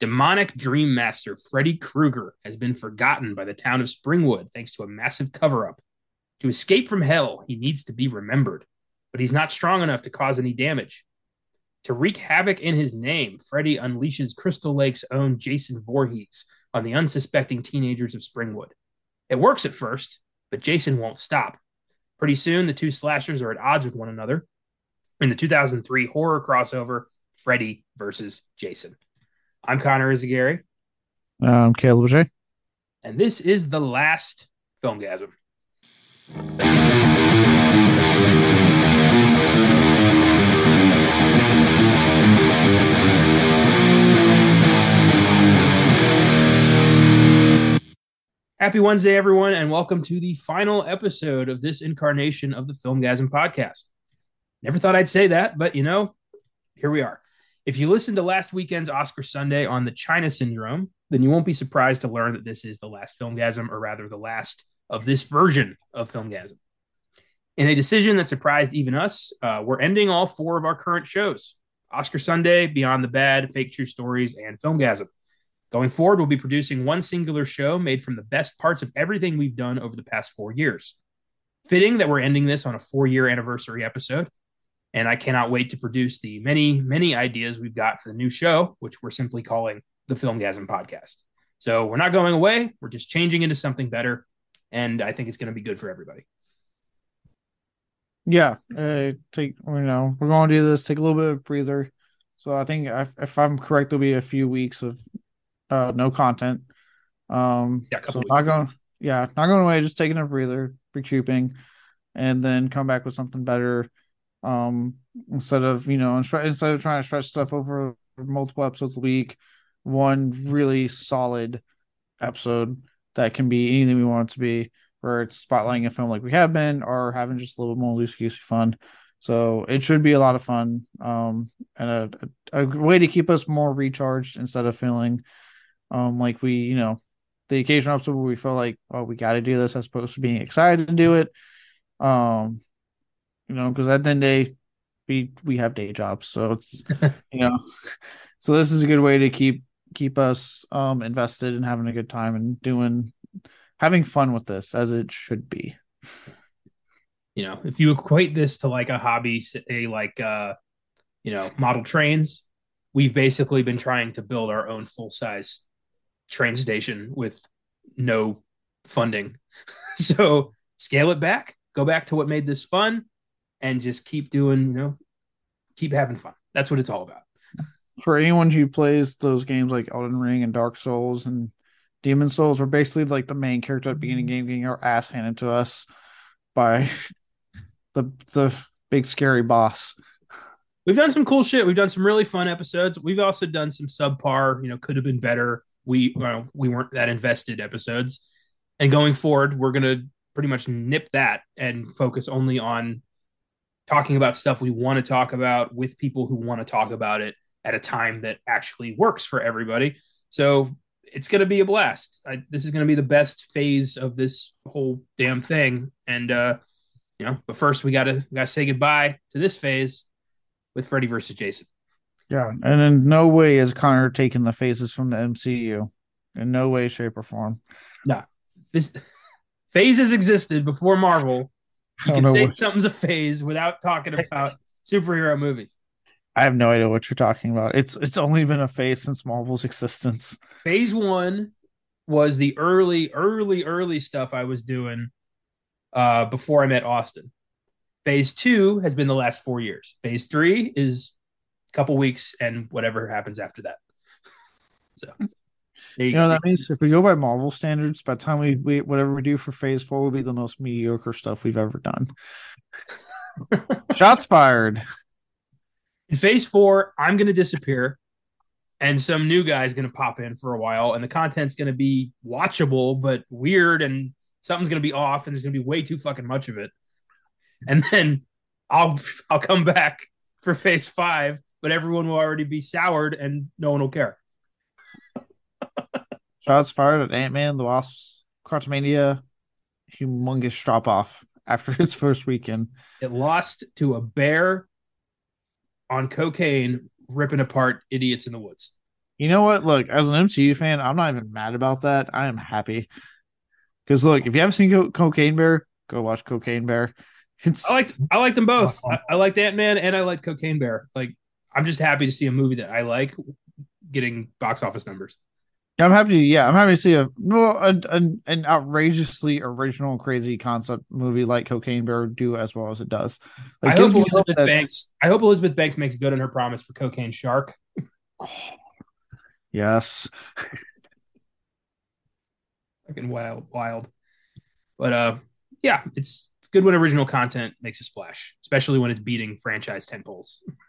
Demonic Dream Master Freddy Krueger has been forgotten by the town of Springwood thanks to a massive cover up. To escape from hell, he needs to be remembered, but he's not strong enough to cause any damage. To wreak havoc in his name, Freddy unleashes Crystal Lake's own Jason Voorhees on the unsuspecting teenagers of Springwood. It works at first, but Jason won't stop. Pretty soon, the two slashers are at odds with one another in the 2003 horror crossover Freddy versus Jason. I'm Connor Eyzaguirre. I'm Caleb J. And this is the last Filmgazm. Happy Wednesday, everyone, and welcome to the final episode of this incarnation of the Filmgazm podcast. Never thought I'd say that, but you know, here we are. If you listened to last weekend's Oscar Sunday on the China Syndrome, then you won't be surprised to learn that this is the last filmgazm, or rather, the last of this version of filmgazm. In a decision that surprised even us, uh, we're ending all four of our current shows Oscar Sunday, Beyond the Bad, Fake True Stories, and Filmgazm. Going forward, we'll be producing one singular show made from the best parts of everything we've done over the past four years. Fitting that we're ending this on a four year anniversary episode. And I cannot wait to produce the many, many ideas we've got for the new show, which we're simply calling the Filmgazm Podcast. So we're not going away. We're just changing into something better. And I think it's going to be good for everybody. Yeah. Uh, take, you know, we're going to do this, take a little bit of breather. So I think if, if I'm correct, there'll be a few weeks of uh, no content. Um, yeah, so not going, yeah, not going away, just taking a breather, recouping, and then come back with something better. Um, instead of you know, instead of trying to stretch stuff over multiple episodes a week, one really solid episode that can be anything we want it to be, where it's spotlighting a film like we have been, or having just a little more loose goosey fun. So it should be a lot of fun, um, and a, a, a way to keep us more recharged instead of feeling um, like we, you know, the occasional episode where we feel like, oh, we got to do this as opposed to being excited to do it. Um, you know, because at the end of the day, we we have day jobs, so it's you know, so this is a good way to keep keep us um invested and having a good time and doing having fun with this as it should be. You know, if you equate this to like a hobby, say like uh, you know, model trains, we've basically been trying to build our own full size train station with no funding. so scale it back, go back to what made this fun, and just keep doing, you know, keep having fun. That's what it's all about. For anyone who plays those games like Elden Ring and Dark Souls and Demon Souls, we're basically like the main character at the beginning of the game getting our ass handed to us by the the big scary boss. We've done some cool shit. We've done some really fun episodes. We've also done some subpar, you know, could have been better we well, we weren't that invested episodes. And going forward, we're gonna pretty much nip that and focus only on talking about stuff we want to talk about with people who want to talk about it at a time that actually works for everybody. So it's going to be a blast. I, this is going to be the best phase of this whole damn thing. And, uh, you know, but first we got to, got to say goodbye to this phase with Freddy versus Jason. Yeah, and in no way is Connor taking the phases from the MCU. In no way, shape, or form. No, this phases existed before Marvel. You can say what... something's a phase without talking about superhero movies. I have no idea what you're talking about. It's it's only been a phase since Marvel's existence. Phase one was the early, early, early stuff I was doing uh, before I met Austin. Phase two has been the last four years. Phase three is a couple weeks and whatever happens after that. So, you, you, know that means if we go by Marvel standards, by the time we, we whatever we do for Phase Four will be the most mediocre stuff we've ever done. Shots fired. In Phase Four, I'm going to disappear, and some new guy's going to pop in for a while, and the content's going to be watchable but weird, and something's going to be off, and there's going to be way too fucking much of it. And then I'll I'll come back for Phase Five but everyone will already be soured and no one will care. Shots fired at Ant Man, the Wasps, Quantumania, humongous drop off after its first weekend. It lost to a bear on cocaine ripping apart idiots in the woods. You know what? Look, as an MCU fan, I'm not even mad about that. I am happy because look, if you haven't seen Co- Cocaine Bear, go watch Cocaine Bear. It's I like I like them both. I, I liked Ant Man and I like Cocaine Bear. Like I'm just happy to see a movie that I like getting box office numbers. I'm happy. Yeah, I'm happy to see a well, an, an outrageously original, crazy concept movie like Cocaine Bear do as well as it does. Like, I hope Elizabeth that, Banks. I hope Elizabeth Banks makes good on her promise for Cocaine Shark. Oh, yes. Fucking wild, wild. But uh, yeah, it's it's good when original content makes a splash, especially when it's beating franchise tentpoles.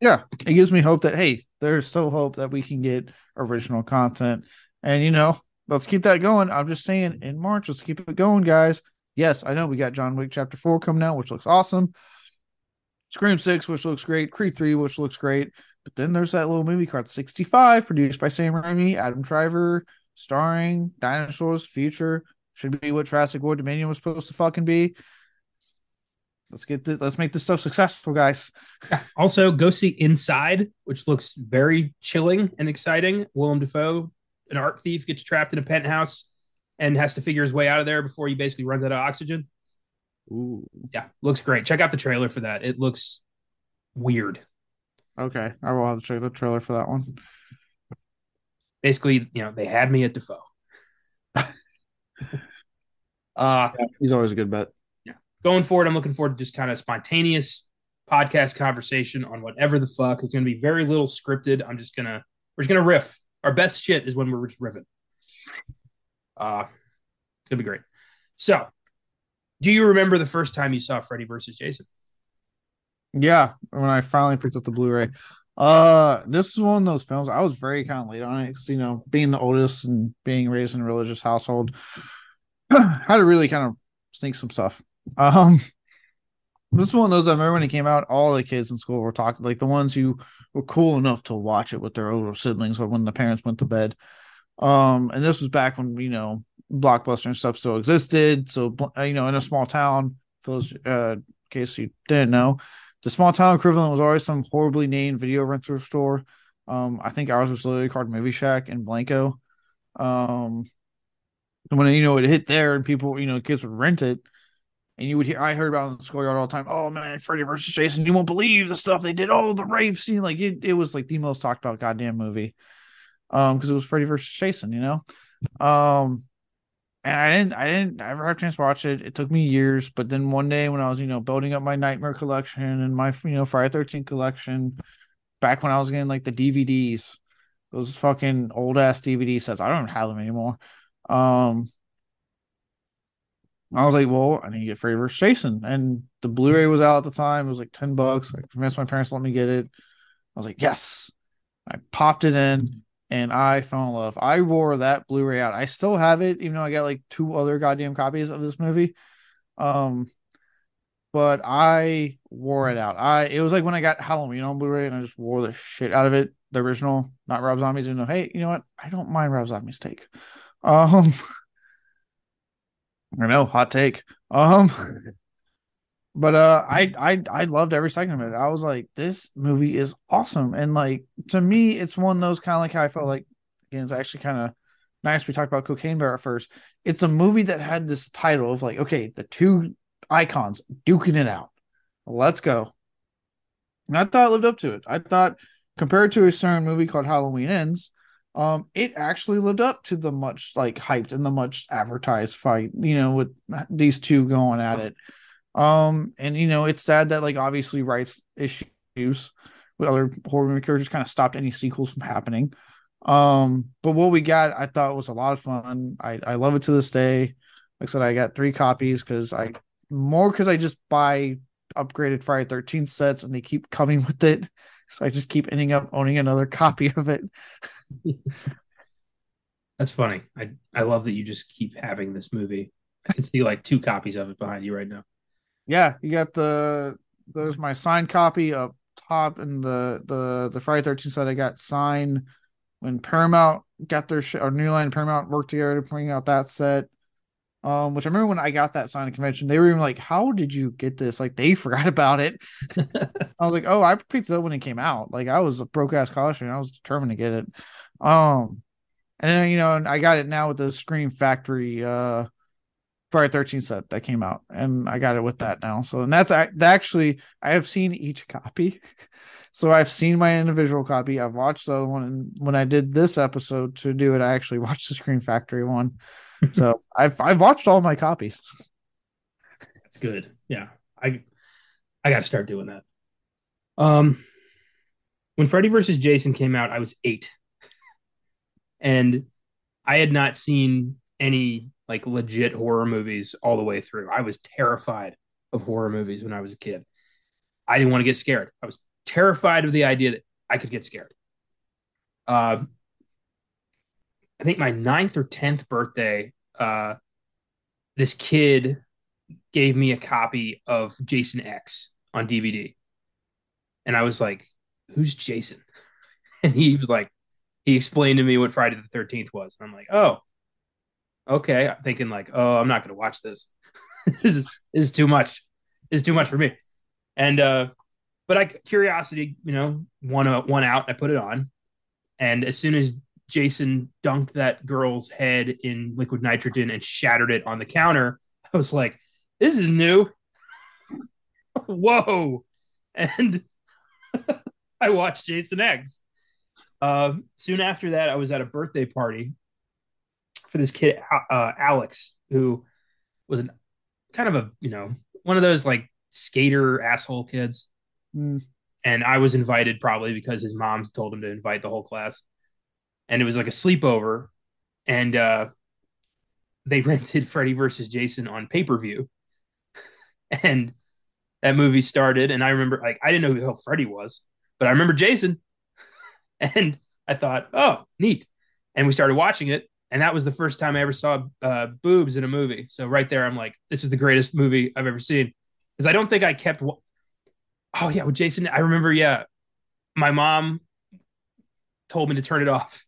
yeah, it gives me hope that hey, there's still hope that we can get original content, and you know, let's keep that going. I'm just saying, in March, let's keep it going, guys. Yes, I know we got John Wick Chapter Four coming out, which looks awesome. Scream Six, which looks great. Creed Three, which looks great. But then there's that little movie called 65, produced by Sam Raimi, Adam Driver, starring dinosaurs. Future should be what Jurassic World Dominion was supposed to fucking be. Let's get this. Let's make this stuff successful, guys. Also, go see Inside, which looks very chilling and exciting. Willem Dafoe, an art thief, gets trapped in a penthouse and has to figure his way out of there before he basically runs out of oxygen. Ooh. Yeah, looks great. Check out the trailer for that. It looks weird. Okay, I will have to check the trailer for that one. Basically, you know, they had me at Dafoe. uh, yeah, he's always a good bet. Going forward, I'm looking forward to just kind of spontaneous podcast conversation on whatever the fuck. It's going to be very little scripted. I'm just gonna we're just gonna riff. Our best shit is when we're riffing. Uh, it's gonna be great. So, do you remember the first time you saw Freddy versus Jason? Yeah, when I finally picked up the Blu-ray. Uh, this is one of those films. I was very kind of late on it because you know, being the oldest and being raised in a religious household, had to really kind of sneak some stuff. Um, this is one of those I remember when it came out. All the kids in school were talking, like the ones who were cool enough to watch it with their older siblings, or when the parents went to bed. Um, and this was back when you know blockbuster and stuff still existed. So you know, in a small town, for those uh, in case you didn't know, the small town equivalent was always some horribly named video rental store. Um, I think ours was literally called Movie Shack in Blanco. Um, when you know it hit there and people, you know, kids would rent it, and you would hear, I heard about it in the schoolyard all the time. Oh man, Freddy versus Jason! You won't believe the stuff they did. Oh, the rave scene, like it, it was like the most talked about goddamn movie. Um, because it was Freddy versus Jason, you know. Um, and I didn't I didn't I ever have a chance to watch it. It took me years, but then one day when I was, you know, building up my nightmare collection and my you know Friday 13 collection, back when I was getting like the DVDs, those fucking old ass DVD sets. I don't have them anymore. Um I was like, well, I need to get Freddy vs. Jason. And the Blu-ray was out at the time. It was like 10 bucks. I convinced my parents to let me get it. I was like, yes. I popped it in and I fell in love. I wore that Blu-ray out. I still have it, even though I got like two other goddamn copies of this movie. Um, but I wore it out. I it was like when I got Halloween on Blu-ray, and I just wore the shit out of it. The original, not Rob Zombie's. You know, hey, you know what? I don't mind Rob Zombie's take. Um, I know, hot take. Um, but uh I I I loved every second of it. I was like, this movie is awesome. And like to me, it's one of those kind of like how I felt like again, it's actually kind of nice. We talked about Cocaine Bear at first. It's a movie that had this title of like, okay, the two icons duking it out. Let's go. And I thought it lived up to it. I thought compared to a certain movie called Halloween Ends, um, it actually lived up to the much like hyped and the much advertised fight, you know, with these two going at it. Um, and you know, it's sad that like obviously rights issues with other horror movie characters kind of stopped any sequels from happening. Um, but what we got, I thought was a lot of fun. I I love it to this day. Like I said, I got three copies because I more because I just buy upgraded Friday 13 sets and they keep coming with it. So I just keep ending up owning another copy of it. That's funny. I I love that you just keep having this movie. I can see like two copies of it behind you right now yeah, you got the there's my signed copy up top and the the the Friday 13 set I got signed when Paramount got their sh- or New Line Paramount worked together to bring out that set. Um, which I remember when I got that sign at convention, they were even like, "How did you get this?" Like they forgot about it. I was like, "Oh, I picked it up when it came out. Like I was a broke ass college student. I was determined to get it." Um, and then you know, and I got it now with the Scream Factory uh Friday Thirteenth set that came out, and I got it with that now. So and that's I actually I have seen each copy. So I've seen my individual copy. I've watched the other one, and when I did this episode to do it, I actually watched the Scream Factory one. So I've I've watched all my copies. That's good. Yeah, I I got to start doing that. Um, when Freddy versus Jason came out, I was eight, and I had not seen any like legit horror movies all the way through. I was terrified of horror movies when I was a kid. I didn't want to get scared. I was terrified of the idea that I could get scared. Uh, I think my ninth or tenth birthday, uh, this kid gave me a copy of Jason X on DVD, and I was like, "Who's Jason?" And he was like, he explained to me what Friday the Thirteenth was, and I'm like, "Oh, okay." I'm thinking like, "Oh, I'm not going to watch this. this is this is too much. This is too much for me." And uh, but I curiosity, you know, one one out. I put it on, and as soon as Jason dunked that girl's head in liquid nitrogen and shattered it on the counter, I was like, "This is new." Whoa! And I watched Jason X. Uh, soon after that, I was at a birthday party for this kid, uh, Alex, who was an kind of a you know one of those like skater asshole kids. Mm. And I was invited probably because his mom told him to invite the whole class. And it was like a sleepover. And uh, they rented Freddy versus Jason on pay per view. and that movie started. And I remember, like, I didn't know who the hell Freddy was, but I remember Jason. and I thought, oh, neat. And we started watching it. And that was the first time I ever saw uh, boobs in a movie. So right there, I'm like, this is the greatest movie I've ever seen. Because I don't think I kept oh yeah, with Jason, I remember, yeah, my mom told me to turn it off,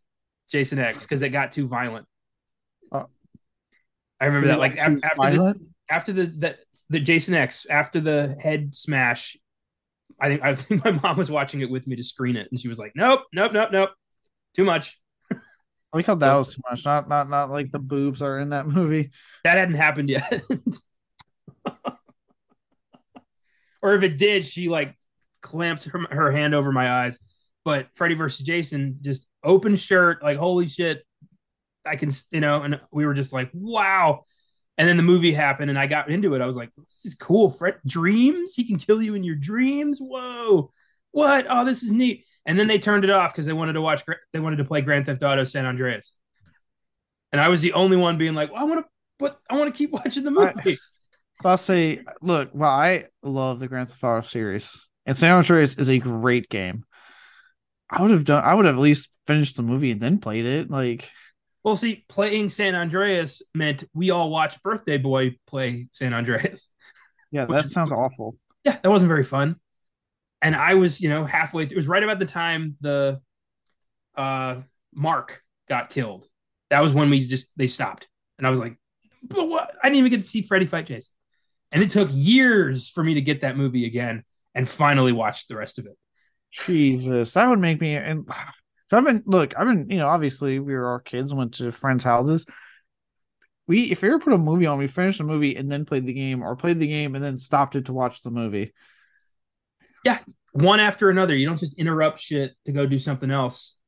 Jason X, because it got too violent. Uh, I remember that, like after, after the after the, the the Jason X, after the head smash, I think I think my mom was watching it with me to screen it, and she was like, "Nope, nope, nope, nope, too much." I like how that was too much. Not not not like the boobs are in that movie. That hadn't happened yet. or if it did, she like clamped her, her hand over my eyes. But Freddy versus Jason, just open shirt, like holy shit, I can, you know, and we were just like, wow. And then the movie happened, and I got into it. I was like, this is cool. Fred dreams, he can kill you in your dreams. Whoa, what? Oh, this is neat. And then they turned it off because they wanted to watch, they wanted to play Grand Theft Auto San Andreas. And I was the only one being like, well, I want to, but I want to keep watching the movie. I'll say, look, well, I love the Grand Theft Auto series, and San Andreas is a great game. I would have done. I would have at least finished the movie and then played it. Like, well, see, playing San Andreas meant we all watched Birthday Boy play San Andreas. Yeah, that sounds awful. Yeah, that wasn't very fun. And I was, you know, halfway. Through, it was right about the time the uh Mark got killed. That was when we just they stopped, and I was like, but what? I didn't even get to see Freddy fight Jason. And it took years for me to get that movie again and finally watch the rest of it. Jesus, that would make me and so I've been look, I've been, you know, obviously we were our kids, went to friends' houses. We if we ever put a movie on, we finished the movie and then played the game, or played the game and then stopped it to watch the movie. Yeah, one after another. You don't just interrupt shit to go do something else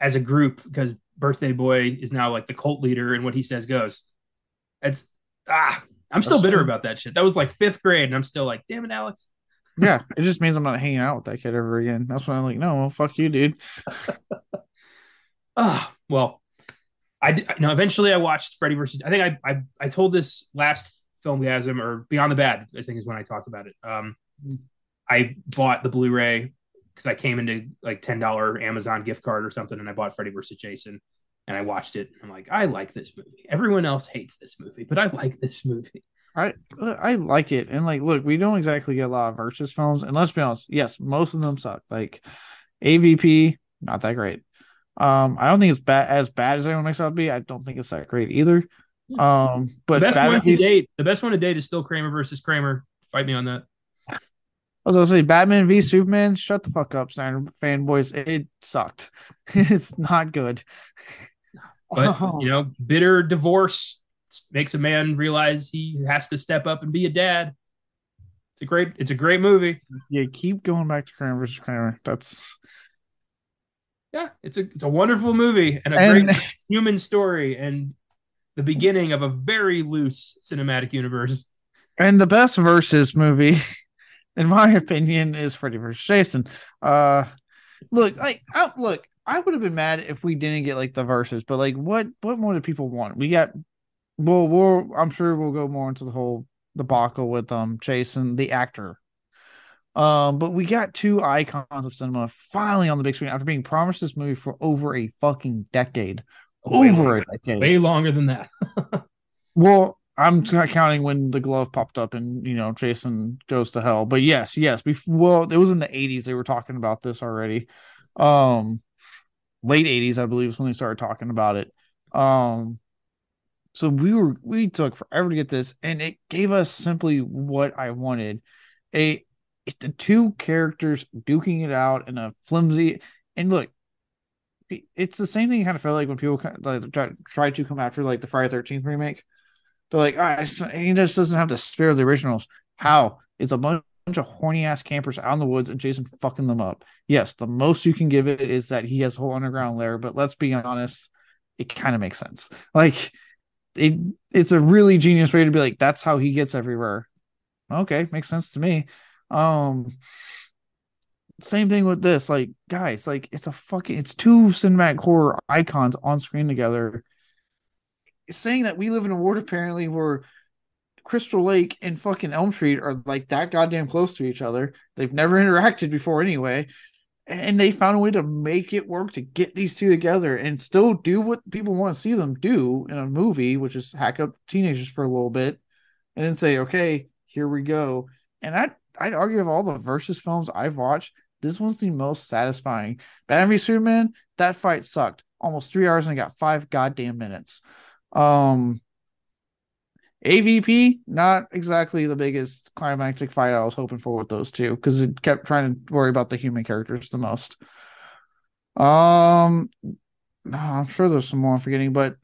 as a group because birthday boy is now like the cult leader and what he says goes. It's ah I'm still bitter about that shit. That was like fifth grade, and I'm still like, damn it, Alex. Yeah, it just means I'm not hanging out with that kid ever again. That's why I'm like, no, well, fuck you, dude. Ah, uh, well, I no. Eventually, I watched Freddy versus. I think I I, I told this last filmgazm or Beyond the Bad. I think is when I talked about it. Um, I bought the Blu-ray because I came into like ten dollar Amazon gift card or something, and I bought Freddy versus Jason and I watched it. I'm like, I like this movie. Everyone else hates this movie, but I like this movie. I I like it, and like, look, we don't exactly get a lot of versus films, and let's be honest, yes, most of them suck. Like AVP, not that great. Um, I don't think it's bad as bad as everyone makes it out to be. I don't think it's that great either. Um, but the best Batman one to date, the best one to date is still Kramer versus Kramer. Fight me on that. I was gonna say Batman v Superman. Shut the fuck up, Snyder fanboys. It sucked. it's not good. But oh. you know, bitter divorce makes a man realize he has to step up and be a dad. It's a great, it's a great movie. Yeah, keep going back to Kramer versus Kramer. That's yeah, it's a it's a wonderful movie and a and, great human story and the beginning of a very loose cinematic universe. And the best versus movie, in my opinion, is Freddy vs. Jason. Uh look, like I, look, I would have been mad if we didn't get like the verses, but like what what more do people want? We got well, we'll I'm sure we'll go more into the whole debacle with um Jason, the actor. Um, but we got two icons of cinema finally on the big screen after being promised this movie for over a fucking decade. Way over longer, a decade. Way longer than that. well, I'm counting when the glove popped up and you know Jason goes to hell. But yes, yes. Before, well, it was in the 80s they were talking about this already. Um, late 80s, I believe, is when they started talking about it. Um, so we were we took forever to get this, and it gave us simply what I wanted. A the two characters duking it out in a flimsy and look, it's the same thing you kind of felt like when people like try, try to come after like the Friday Thirteenth remake. They're like, oh, he just doesn't have the spirit of the originals. How? It's a bunch of horny ass campers out in the woods and Jason fucking them up. Yes, the most you can give it is that he has a whole underground lair, but let's be honest, it kind of makes sense. Like it it's a really genius way to be like that's how he gets everywhere. Okay makes sense to me. Um same thing with this like guys like it's a fucking it's two cinematic horror icons on screen together. Saying that we live in a world apparently where crystal lake and fucking elm street are like that goddamn close to each other. They've never interacted before anyway and they found a way to make it work to get these two together and still do what people want to see them do in a movie, which is hack up teenagers for a little bit, and then say, "Okay, here we go." And I I'd argue of all the versus films I've watched, this one's the most satisfying. Batman v Superman, that fight sucked. Almost three hours and I got five goddamn minutes. Um, AVP, not exactly the biggest climactic fight I was hoping for with those two because it kept trying to worry about the human characters the most. Um, I'm sure there's some more I'm forgetting, but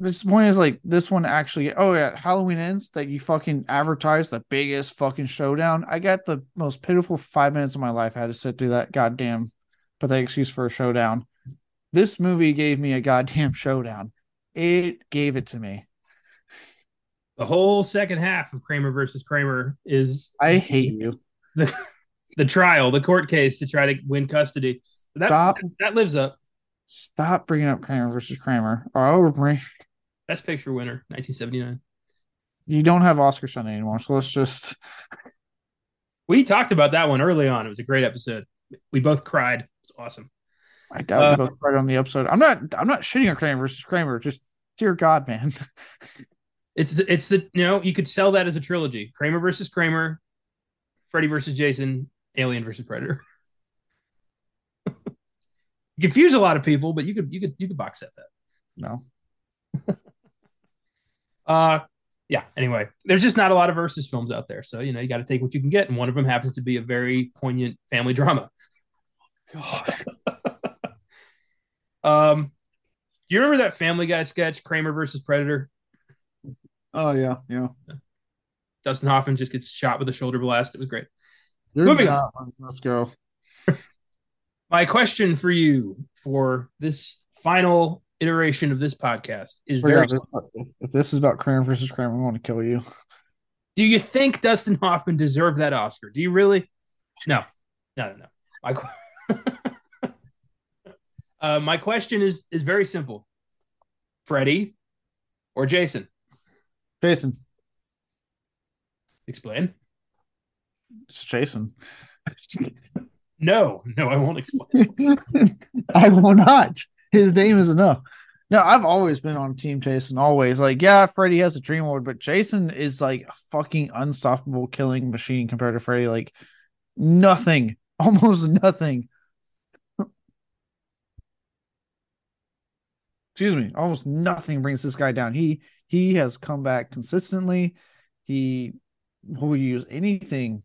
this point is like this one actually. Oh yeah, Halloween ends that you fucking advertise the biggest fucking showdown. I got the most pitiful five minutes of my life. I had to sit through that goddamn pathetic excuse for a showdown. This movie gave me a goddamn showdown. It gave it to me the whole second half of Kramer versus Kramer is I hate you. The, the trial, the court case to try to win custody. That, Stop. that lives up. Stop bringing up Kramer versus Kramer. Oh, bring Best Picture winner, 1979. You don't have Oscar Sunday anymore, so let's just. We talked about that one early on. It was a great episode. We both cried. It's awesome. I doubt uh, we both cried on the episode. I'm not. I'm not shitting on Kramer versus Kramer. Just dear God, man. It's it's the you know you could sell that as a trilogy: Kramer versus Kramer, Freddy versus Jason, Alien versus Predator. confuse a lot of people, but you could you could you could box set that. No. uh yeah. Anyway, there's just not a lot of versus films out there, so you know you got to take what you can get, and one of them happens to be a very poignant family drama. God. um, do you remember that Family Guy sketch, Kramer versus Predator? Oh yeah, yeah. Dustin Hoffman just gets shot with a shoulder blast. It was great. You're Moving on. Let's go. My question for you for this final iteration of this podcast is very. This, if this is about Kramer versus Kramer, I want to kill you. Do you think Dustin Hoffman deserved that Oscar? Do you really? No, no, no. no. My, uh, my question is is very simple. Freddy or Jason? Jason. Explain. It's Jason. no, no, I won't explain. I will not. His name is enough. No, I've always been on Team Jason. Always like, yeah, Freddy has a dream world, but Jason is like a fucking unstoppable killing machine compared to Freddy. Like nothing, almost nothing excuse me, almost nothing brings this guy down. He he has come back consistently. He will use anything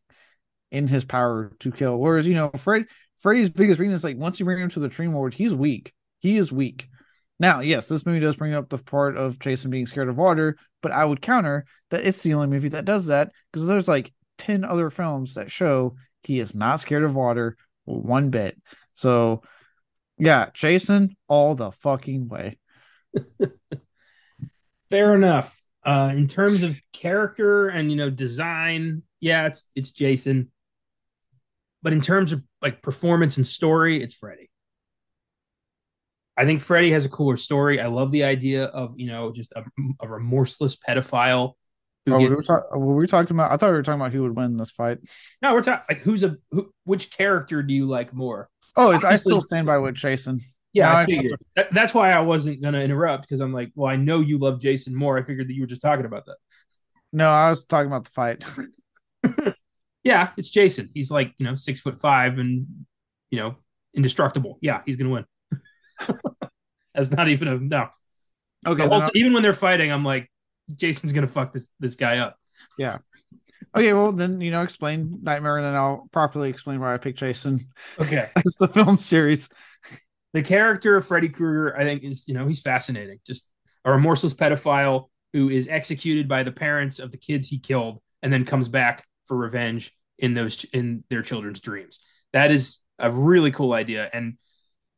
in his power to kill. Whereas, you know, Fred Freddy's biggest reason is like once you bring him to the dream world, he's weak. He is weak. Now, yes, this movie does bring up the part of Jason being scared of water, but I would counter that it's the only movie that does that because there's like 10 other films that show he is not scared of water one bit. So, yeah, Jason, all the fucking way. Fair enough. Uh, in terms of character and you know design, yeah, it's it's Jason. But in terms of like performance and story, it's Freddy. I think Freddy has a cooler story. I love the idea of you know just a, a remorseless pedophile. Who oh, gets... we were, ta- were we talking about? I thought we were talking about who would win this fight. No, we're talking like who's a who, which character do you like more? Oh, I still stand by with Jason. Yeah, I figured. That, that's why I wasn't gonna interrupt because I'm like, well, I know you love Jason more. I figured that you were just talking about that. No, I was talking about the fight. yeah, it's Jason. He's like you know six foot five and you know indestructible. Yeah, he's gonna win. That's not even a no. Okay. Whole, even when they're fighting, I'm like, Jason's gonna fuck this this guy up. Yeah. Okay, well then you know explain Nightmare, and then I'll properly explain why I picked Jason. Okay, it's the film series. The character of Freddy Krueger, I think, is you know he's fascinating. Just a remorseless pedophile who is executed by the parents of the kids he killed, and then comes back for revenge in those in their children's dreams. That is a really cool idea, and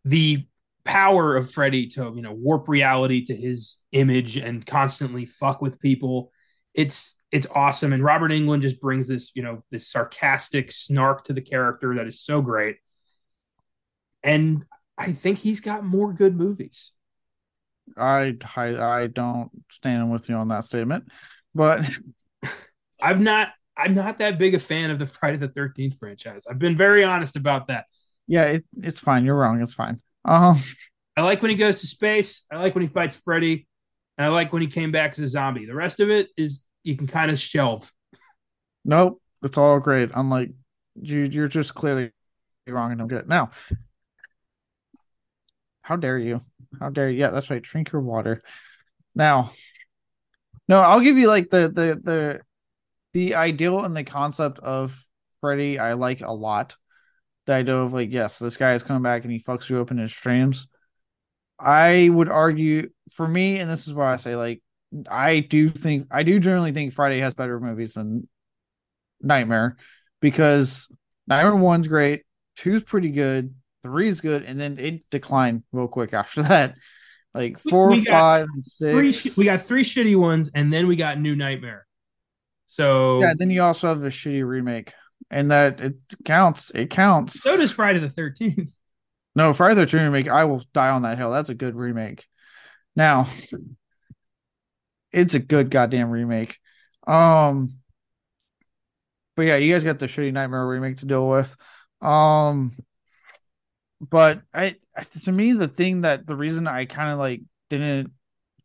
the power of Freddy to you know warp reality to his image and constantly fuck with people. It's it's awesome, and Robert Englund just brings this you know this sarcastic snark to the character that is so great. And I think he's got more good movies. I I, I don't stand with you on that statement, but I'm not I'm not that big a fan of the Friday the Thirteenth franchise. I've been very honest about that. Yeah, it, it's fine. You're wrong. It's fine. Um, I like when he goes to space. I like when he fights Freddy, and I like when he came back as a zombie. The rest of it is you can kind of shelve. Nope, it's all great. I'm like, you, you're just clearly wrong and don't get it. Now, how dare you? How dare you? Yeah, that's right. Drink your water. Now, no, I'll give you like the the the the ideal and the concept of Freddy. I like a lot. The idea of like, yes, this guy is coming back and he fucks you up in his dreams. I would argue for me, and this is why I say like I do think I do generally think Friday has better movies than Nightmare because Nightmare one's great, two's pretty good, three's good, and then it declined real quick after that. Like four, we, we five, and six. Three, we got three shitty ones, and then we got New Nightmare. So yeah, then you also have a shitty remake, and that it counts. It counts. So does Friday the Thirteenth. No, Friday the Thirteenth remake. I will die on that hill. That's a good remake. Now, it's a good goddamn remake. Um, but yeah, you guys got the shitty Nightmare remake to deal with. Um, but I, to me, the thing that the reason I kind of like didn't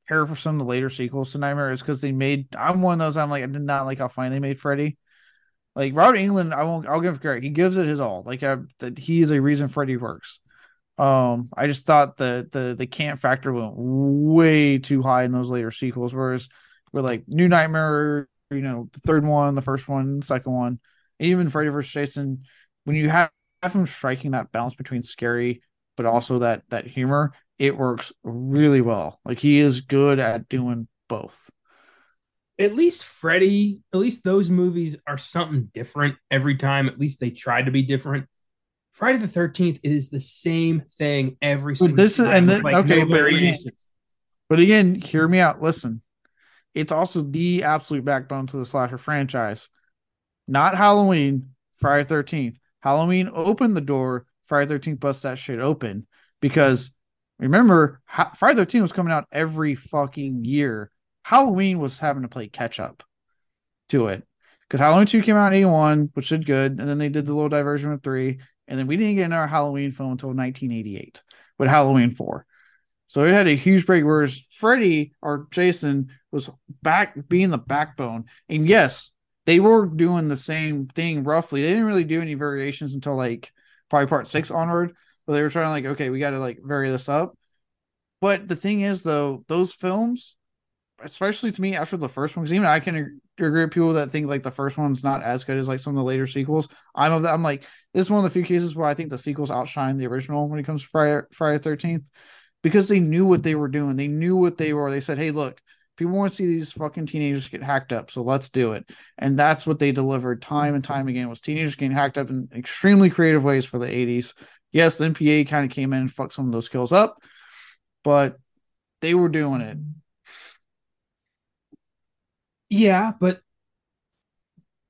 care for some of the later sequels to Nightmare is because they made. I'm one of those. I'm like, I did not like how fine they made Freddy. Like Robert Englund, I won't. I'll give credit. He gives it his all. Like I, that he is a reason Freddy works. Um, I just thought the the the camp factor went way too high in those later sequels, whereas we're like New Nightmare, you know, the third one, the first one, second one, even Freddy vs. Jason, when you have, have him striking that balance between scary but also that that humor, it works really well. Like he is good at doing both. At least Freddy, at least those movies are something different every time. At least they try to be different. Friday the Thirteenth, it is the same thing every single. Time. This time, is and then, like okay, no but, again, but again, hear me out. Listen, it's also the absolute backbone to the slasher franchise. Not Halloween, Friday Thirteenth. Halloween opened the door. Friday Thirteenth bust that shit open because remember, Friday Thirteenth was coming out every fucking year. Halloween was having to play catch up to it because Halloween two came out in eighty one, which did good, and then they did the little diversion with three, and then we didn't get another Halloween film until 1988 with Halloween 4. So it had a huge break, whereas Freddy or Jason was back being the backbone. And yes, they were doing the same thing roughly. They didn't really do any variations until like probably part six onward, but they were trying like, okay, we got to like vary this up. But the thing is, though, those films, especially to me after the first one, because even I can agree with people that think like the first one's not as good as like some of the later sequels. I'm of that. I'm like, this is one of the few cases where I think the sequels outshine the original when it comes to Friday Friday Thirteenth, because they knew what they were doing. They knew what they were. They said, "Hey, look, people want to see these fucking teenagers get hacked up, so let's do it." And that's what they delivered time and time again was teenagers getting hacked up in extremely creative ways for the '80s. Yes, the MPA kind of came in and fucked some of those kills up, but they were doing it. Yeah, but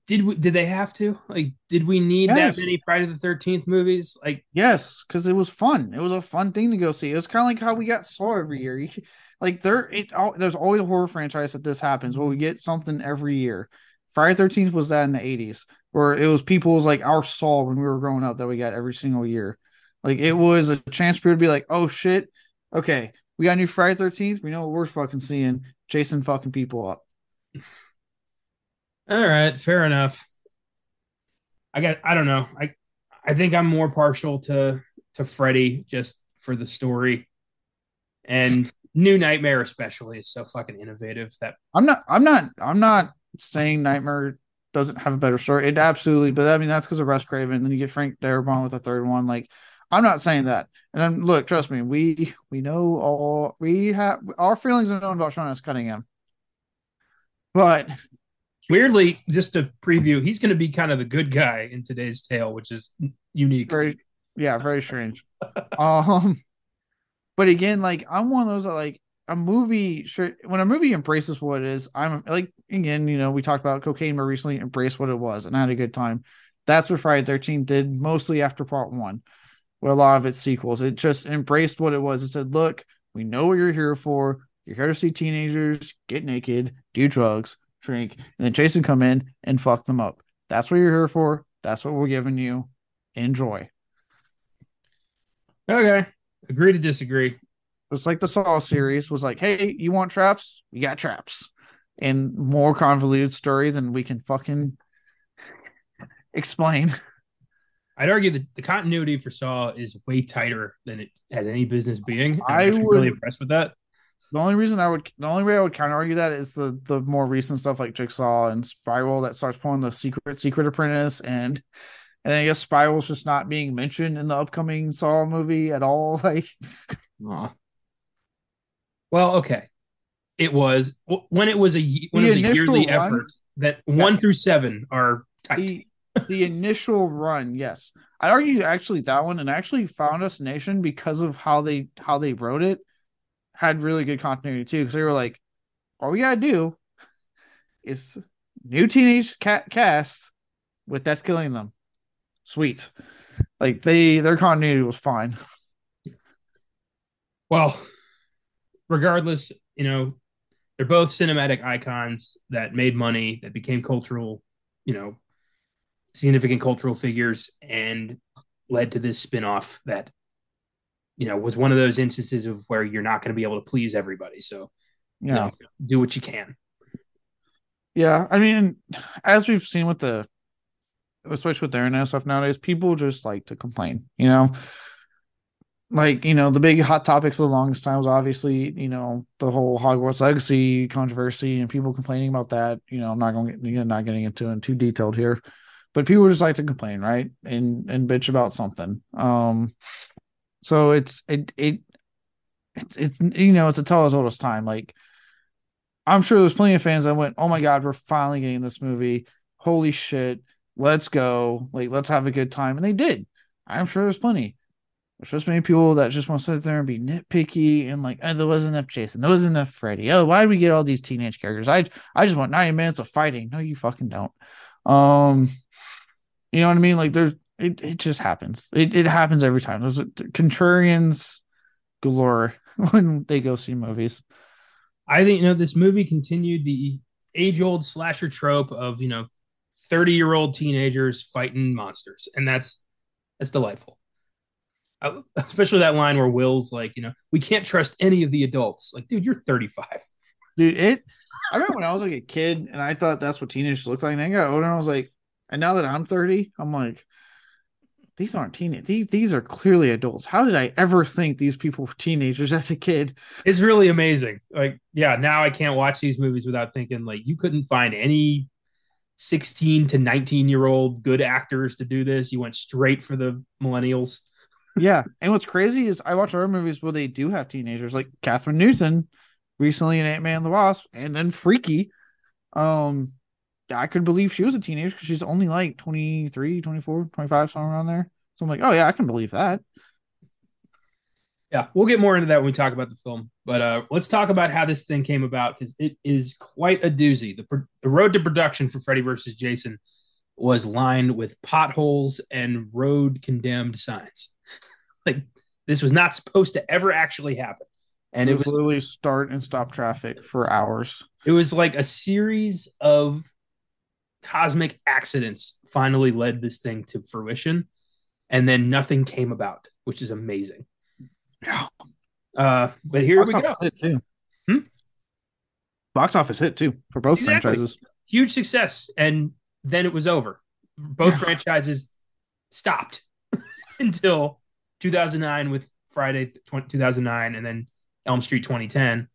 did we did they have to like did we need yes. that many friday the 13th movies like yes because it was fun it was a fun thing to go see it was kind of like how we got saw every year you, like there it there's always a horror franchise that this happens where we get something every year friday 13th was that in the 80s where it was people's like our saw when we were growing up that we got every single year like it was a chance for it to be like oh shit okay we got new friday 13th we know what we're fucking seeing chasing fucking people up all right, fair enough. I got I don't know. I I think I'm more partial to to Freddy just for the story. And New Nightmare especially is so fucking innovative that I'm not I'm not I'm not saying Nightmare doesn't have a better story. It absolutely, but I mean that's because of Wes Craven. Then you get Frank Darabont with the third one. Like I'm not saying that. And then look, trust me, we we know all we have our feelings are known about Sean S. Cunningham. But weirdly, just to preview, he's going to be kind of the good guy in today's tale, which is unique. Very, yeah, very strange. um, but again, like I'm one of those that like a movie. Sure, when a movie embraces what it is, I'm like again, you know, we talked about cocaine more recently. Embrace what it was, and I had a good time. That's what Friday Thirteen did, mostly after Part One, with a lot of its sequels. It just embraced what it was. It said, "Look, we know what you're here for. You're here to see teenagers get naked, do drugs, drink, and then Jason come in and fuck them up. That's what you're here for. That's what we're giving you. Enjoy. Okay. Agree to disagree. It's like the Saw series was like, hey, you want traps? You got traps. And more convoluted story than we can fucking explain. I'd argue that the continuity for Saw is way tighter than it has any business being. I would, really impressed with that. The only reason I would, the only way I would counter argue that is the the more recent stuff like Jigsaw and Spiral that starts pulling the secret Secret Apprentice and and I guess Spiral's just not being mentioned in the upcoming Saw movie at all. Like, Aww. well, okay, it was when it was a when the it was a yearly run, effort that yeah, one through seven are tight. The, the initial run, yes, I'd argue actually that one and actually Final Nation because of how they how they wrote it had really good continuity too because they were like, all we gotta do is new teenage cat cast with Death Killing Them. Sweet. Like they their continuity was fine. Well, regardless, you know, they're both cinematic icons that made money, that became cultural, you know, significant cultural figures and led to this spin-off that you know, was one of those instances of where you're not going to be able to please everybody. So, yeah, you know, do what you can. Yeah, I mean, as we've seen with the, especially with the internet stuff nowadays, people just like to complain. You know, like you know, the big hot topic for the longest time was obviously you know the whole Hogwarts Legacy controversy and people complaining about that. You know, I'm not going to not getting into it too detailed here, but people just like to complain, right? And and bitch about something. Um, so it's it it it's it's you know it's a tell as old as time. Like I'm sure there's plenty of fans that went, "Oh my god, we're finally getting this movie! Holy shit, let's go! Like let's have a good time!" And they did. I'm sure there's plenty. There's just many people that just want to sit there and be nitpicky and like, oh, there wasn't enough Jason, there wasn't enough Freddy. Oh, why did we get all these teenage characters? I I just want 90 minutes of fighting. No, you fucking don't. Um, you know what I mean? Like there's it, it just happens. It, it happens every time. There's contrarians galore when they go see movies. I think you know this movie continued the age old slasher trope of you know 30 year old teenagers fighting monsters, and that's that's delightful. I, especially that line where Will's like, you know, we can't trust any of the adults. Like, dude, you're 35. Dude, it. I remember when I was like a kid, and I thought that's what teenagers looked like. And I got older, and I was like, and now that I'm 30, I'm like, these aren't teenage these, these are clearly adults. How did I ever think these people were teenagers as a kid? It's really amazing. Like, yeah, now I can't watch these movies without thinking like you couldn't find any 16 to 19 year old good actors to do this. You went straight for the millennials. yeah. And what's crazy is I watch other movies where they do have teenagers, like Kathryn Newton recently in Ant Man the Wasp, and then Freaky. Um, I could believe she was a teenager because she's only like 23, 24, 25, somewhere around there. So I'm like, oh yeah, I can believe that. Yeah, we'll get more into that when we talk about the film. But uh, let's talk about how this thing came about because it is quite a doozy. The, the road to production for Freddy versus Jason was lined with potholes and road condemned signs. like this was not supposed to ever actually happen. And it was, it was literally start and stop traffic for hours. It was like a series of cosmic accidents finally led this thing to fruition. And then nothing came about, which is amazing. Yeah. Uh, but here Box we go. Hit too. Hmm? Box office hit too for both exactly. franchises. Huge success, and then it was over. Both franchises stopped until 2009 with Friday 2009, and then Elm Street 2010.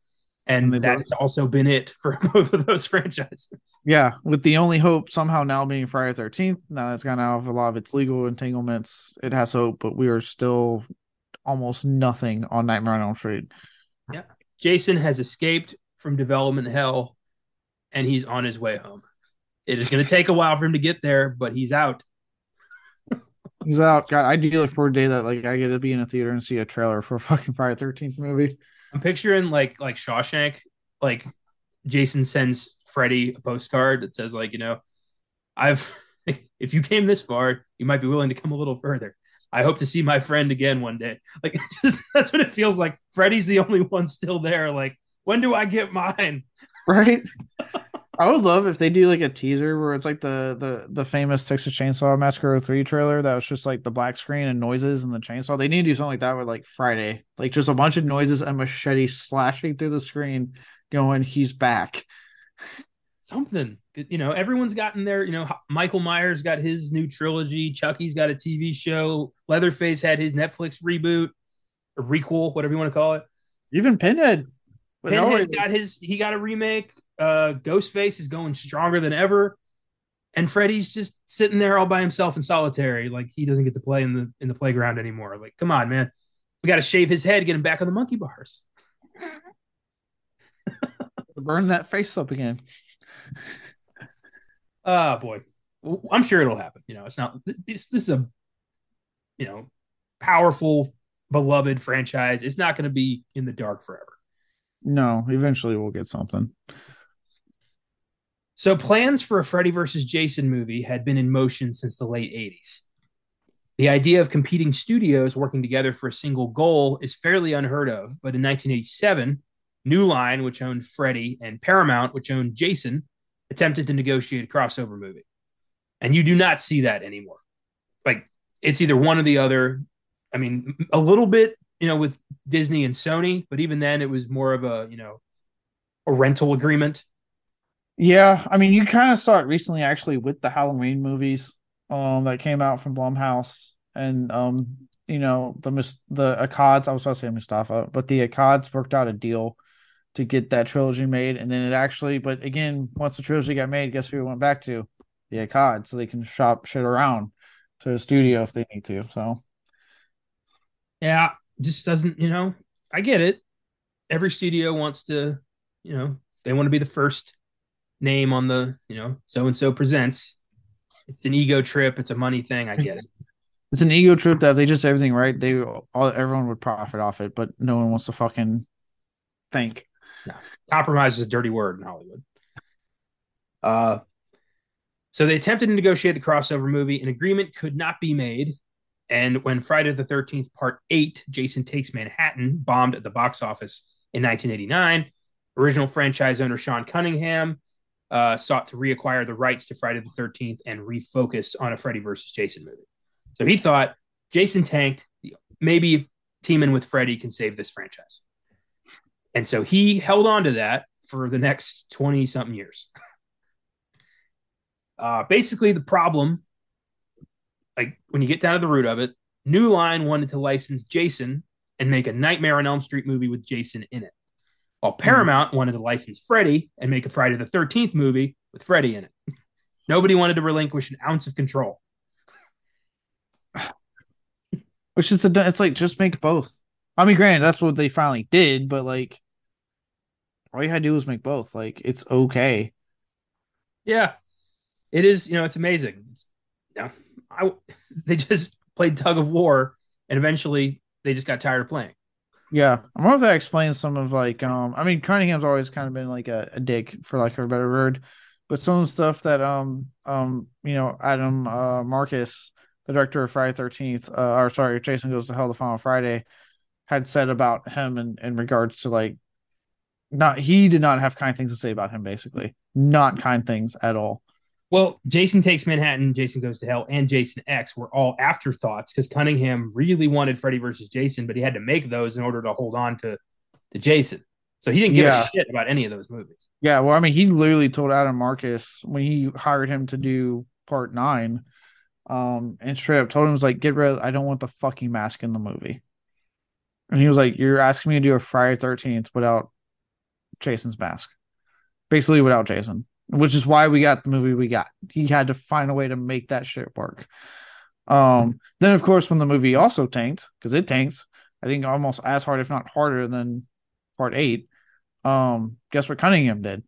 And, and that's both... also been it for both of those franchises. Yeah, with the only hope somehow now being Friday 13th. Now that's gone out of a lot of its legal entanglements. It has hope, but we are still almost nothing on Nightmare on Elm Street. Yeah. Jason has escaped from development hell and he's on his way home. It is going to take a while for him to get there, but he's out. he's out. God, I do look for a day that like I get to be in a theater and see a trailer for a fucking Friday Thirteenth movie. I'm picturing like like Shawshank, like Jason sends Freddy a postcard that says like you know, I've if you came this far, you might be willing to come a little further. I hope to see my friend again one day. Like just, that's what it feels like. Freddy's the only one still there. Like when do I get mine? Right. I would love if they do like a teaser where it's like the the the famous Texas Chainsaw Massacre 3 trailer that was just like the black screen and noises and the chainsaw. They need to do something like that with like Friday. Like just a bunch of noises and machete slashing through the screen going he's back something. You know, everyone's gotten their, you know, Michael Myers got his new trilogy, Chucky's got a TV show, Leatherface had his Netflix reboot or requel, whatever you want to call it. Even Pinhead. Pinhead no got his he got a remake. Uh Ghostface is going stronger than ever. And Freddy's just sitting there all by himself in solitary, like he doesn't get to play in the in the playground anymore. Like, come on, man. We got to shave his head, get him back on the monkey bars. Burn that face up again oh boy, I'm sure it'll happen. You know, it's not this. This is a you know powerful, beloved franchise. It's not going to be in the dark forever. No, eventually we'll get something. So plans for a Freddy versus Jason movie had been in motion since the late 80s. The idea of competing studios working together for a single goal is fairly unheard of, but in 1987, New Line, which owned Freddy, and Paramount, which owned Jason, attempted to negotiate a crossover movie. And you do not see that anymore. Like it's either one or the other. I mean, a little bit, you know, with Disney and Sony, but even then it was more of a, you know, a rental agreement. Yeah, I mean, you kind of saw it recently actually with the Halloween movies um that came out from Blumhouse and um you know, the the Akkads, I was about to say Mustafa, but the Akkads worked out a deal to get that trilogy made. And then it actually, but again, once the trilogy got made, guess who we went back to? The Akkad, so they can shop shit around to the studio if they need to. So, yeah, just doesn't, you know, I get it. Every studio wants to, you know, they want to be the first name on the, you know, so and so presents. It's an ego trip. It's a money thing. I get it's, it. It's an ego trip that they just everything right. They all everyone would profit off it, but no one wants to fucking think. No. Compromise is a dirty word in Hollywood. Uh, so they attempted to negotiate the crossover movie. An agreement could not be made. And when Friday the 13th, Part 8, Jason Takes Manhattan, bombed at the box office in 1989, original franchise owner Sean Cunningham uh, sought to reacquire the rights to Friday the 13th and refocus on a Freddy versus Jason movie. So he thought Jason tanked, maybe teaming with Freddy can save this franchise. And so he held on to that for the next 20 something years. uh, basically, the problem like when you get down to the root of it, New Line wanted to license Jason and make a Nightmare on Elm Street movie with Jason in it, while Paramount mm-hmm. wanted to license Freddy and make a Friday the 13th movie with Freddy in it. Nobody wanted to relinquish an ounce of control. Which is the it's like just make both. I mean, granted, that's what they finally did, but like all you had to do was make both. Like it's okay. Yeah, it is. You know, it's amazing. It's, know, I they just played tug of war, and eventually they just got tired of playing. Yeah, I wonder if that explains some of like um. I mean, Cunningham's always kind of been like a, a dick for like a better word, but some of the stuff that um um you know Adam uh Marcus, the director of Friday Thirteenth, uh, or sorry, Jason Goes to Hell the Final Friday, had said about him in in regards to like not he did not have kind things to say about him basically not kind things at all well, Jason Takes Manhattan, Jason Goes to Hell, and Jason X were all afterthoughts because Cunningham really wanted Freddy versus Jason, but he had to make those in order to hold on to, to Jason. So he didn't give yeah. a shit about any of those movies. Yeah, well, I mean, he literally told Adam Marcus when he hired him to do part nine, um, and straight up told him was like, "Get rid. Of, I don't want the fucking mask in the movie." And he was like, "You're asking me to do a Friday Thirteenth without Jason's mask, basically without Jason." which is why we got the movie we got. He had to find a way to make that shit work. Um, then of course when the movie also tanked, because it tanked, I think almost as hard, if not harder than part eight. Um, guess what Cunningham did?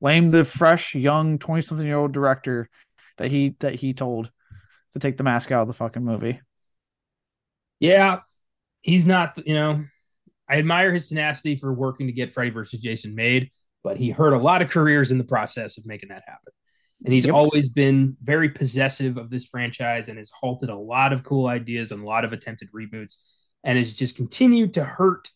Blame the fresh, young, twenty something year old director that he that he told to take the mask out of the fucking movie. Yeah, he's not. You know, I admire his tenacity for working to get Freddy versus Jason made but he hurt a lot of careers in the process of making that happen. And he's yep. always been very possessive of this franchise and has halted a lot of cool ideas and a lot of attempted reboots and has just continued to hurt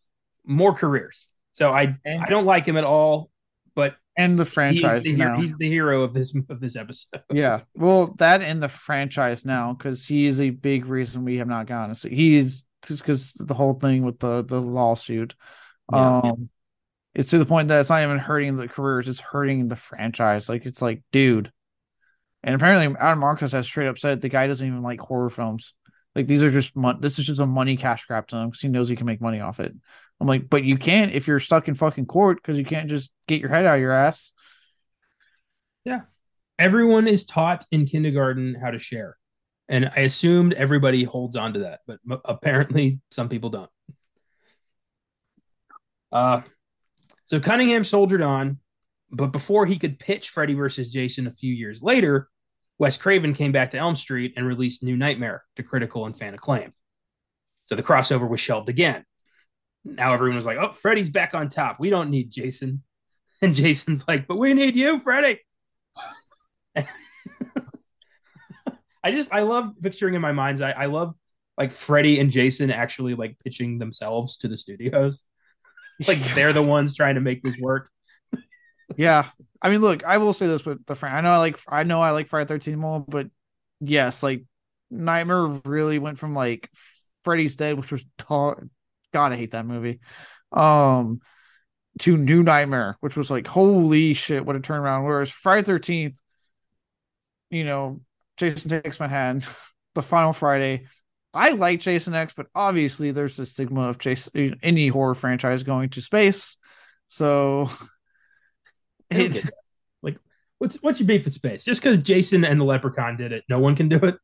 more careers. So I and, I don't like him at all, but and the franchise he's the, now. he's the hero of this of this episode. Yeah, well, that and the franchise now because he's a big reason we have not gotten see. He's because the whole thing with the the lawsuit. Yeah, um, it's to the point that it's not even hurting the careers, it's hurting the franchise. Like it's like, dude. And apparently Adam Marcus has straight up said the guy doesn't even like horror films. Like these are just mon- this is just a money cash grab to him because he knows he can make money off it. I'm like, but you can't if you're stuck in fucking court because you can't just get your head out of your ass. Yeah. Everyone is taught in kindergarten how to share. And I assumed everybody holds on to that, but apparently some people don't. Uh, so Cunningham soldiered on, but before he could pitch Freddy versus Jason a few years later, Wes Craven came back to Elm Street and released New Nightmare to critical and fan acclaim. So the crossover was shelved again. Now everyone was like, oh, Freddy's back on top. We don't need Jason. And Jason's like, but we need you, Freddy. I just, I love picturing in my mind's eye. I love like Freddy and Jason actually like pitching themselves to the studios. like they're the ones trying to make this work. yeah. I mean, look, I will say this with the friend. I know I like I know I like Friday 13 more, but yes, like Nightmare really went from like Freddy's Dead, which was ta- God, I hate that movie. Um to New Nightmare, which was like holy shit, what a turnaround. Whereas Friday 13th, you know, Jason Takes Manhattan, the final Friday, I like Jason X, but obviously there's a stigma of Jason any horror franchise going to space. So it, like what's what's your beef with space? Just because Jason and the Leprechaun did it, no one can do it.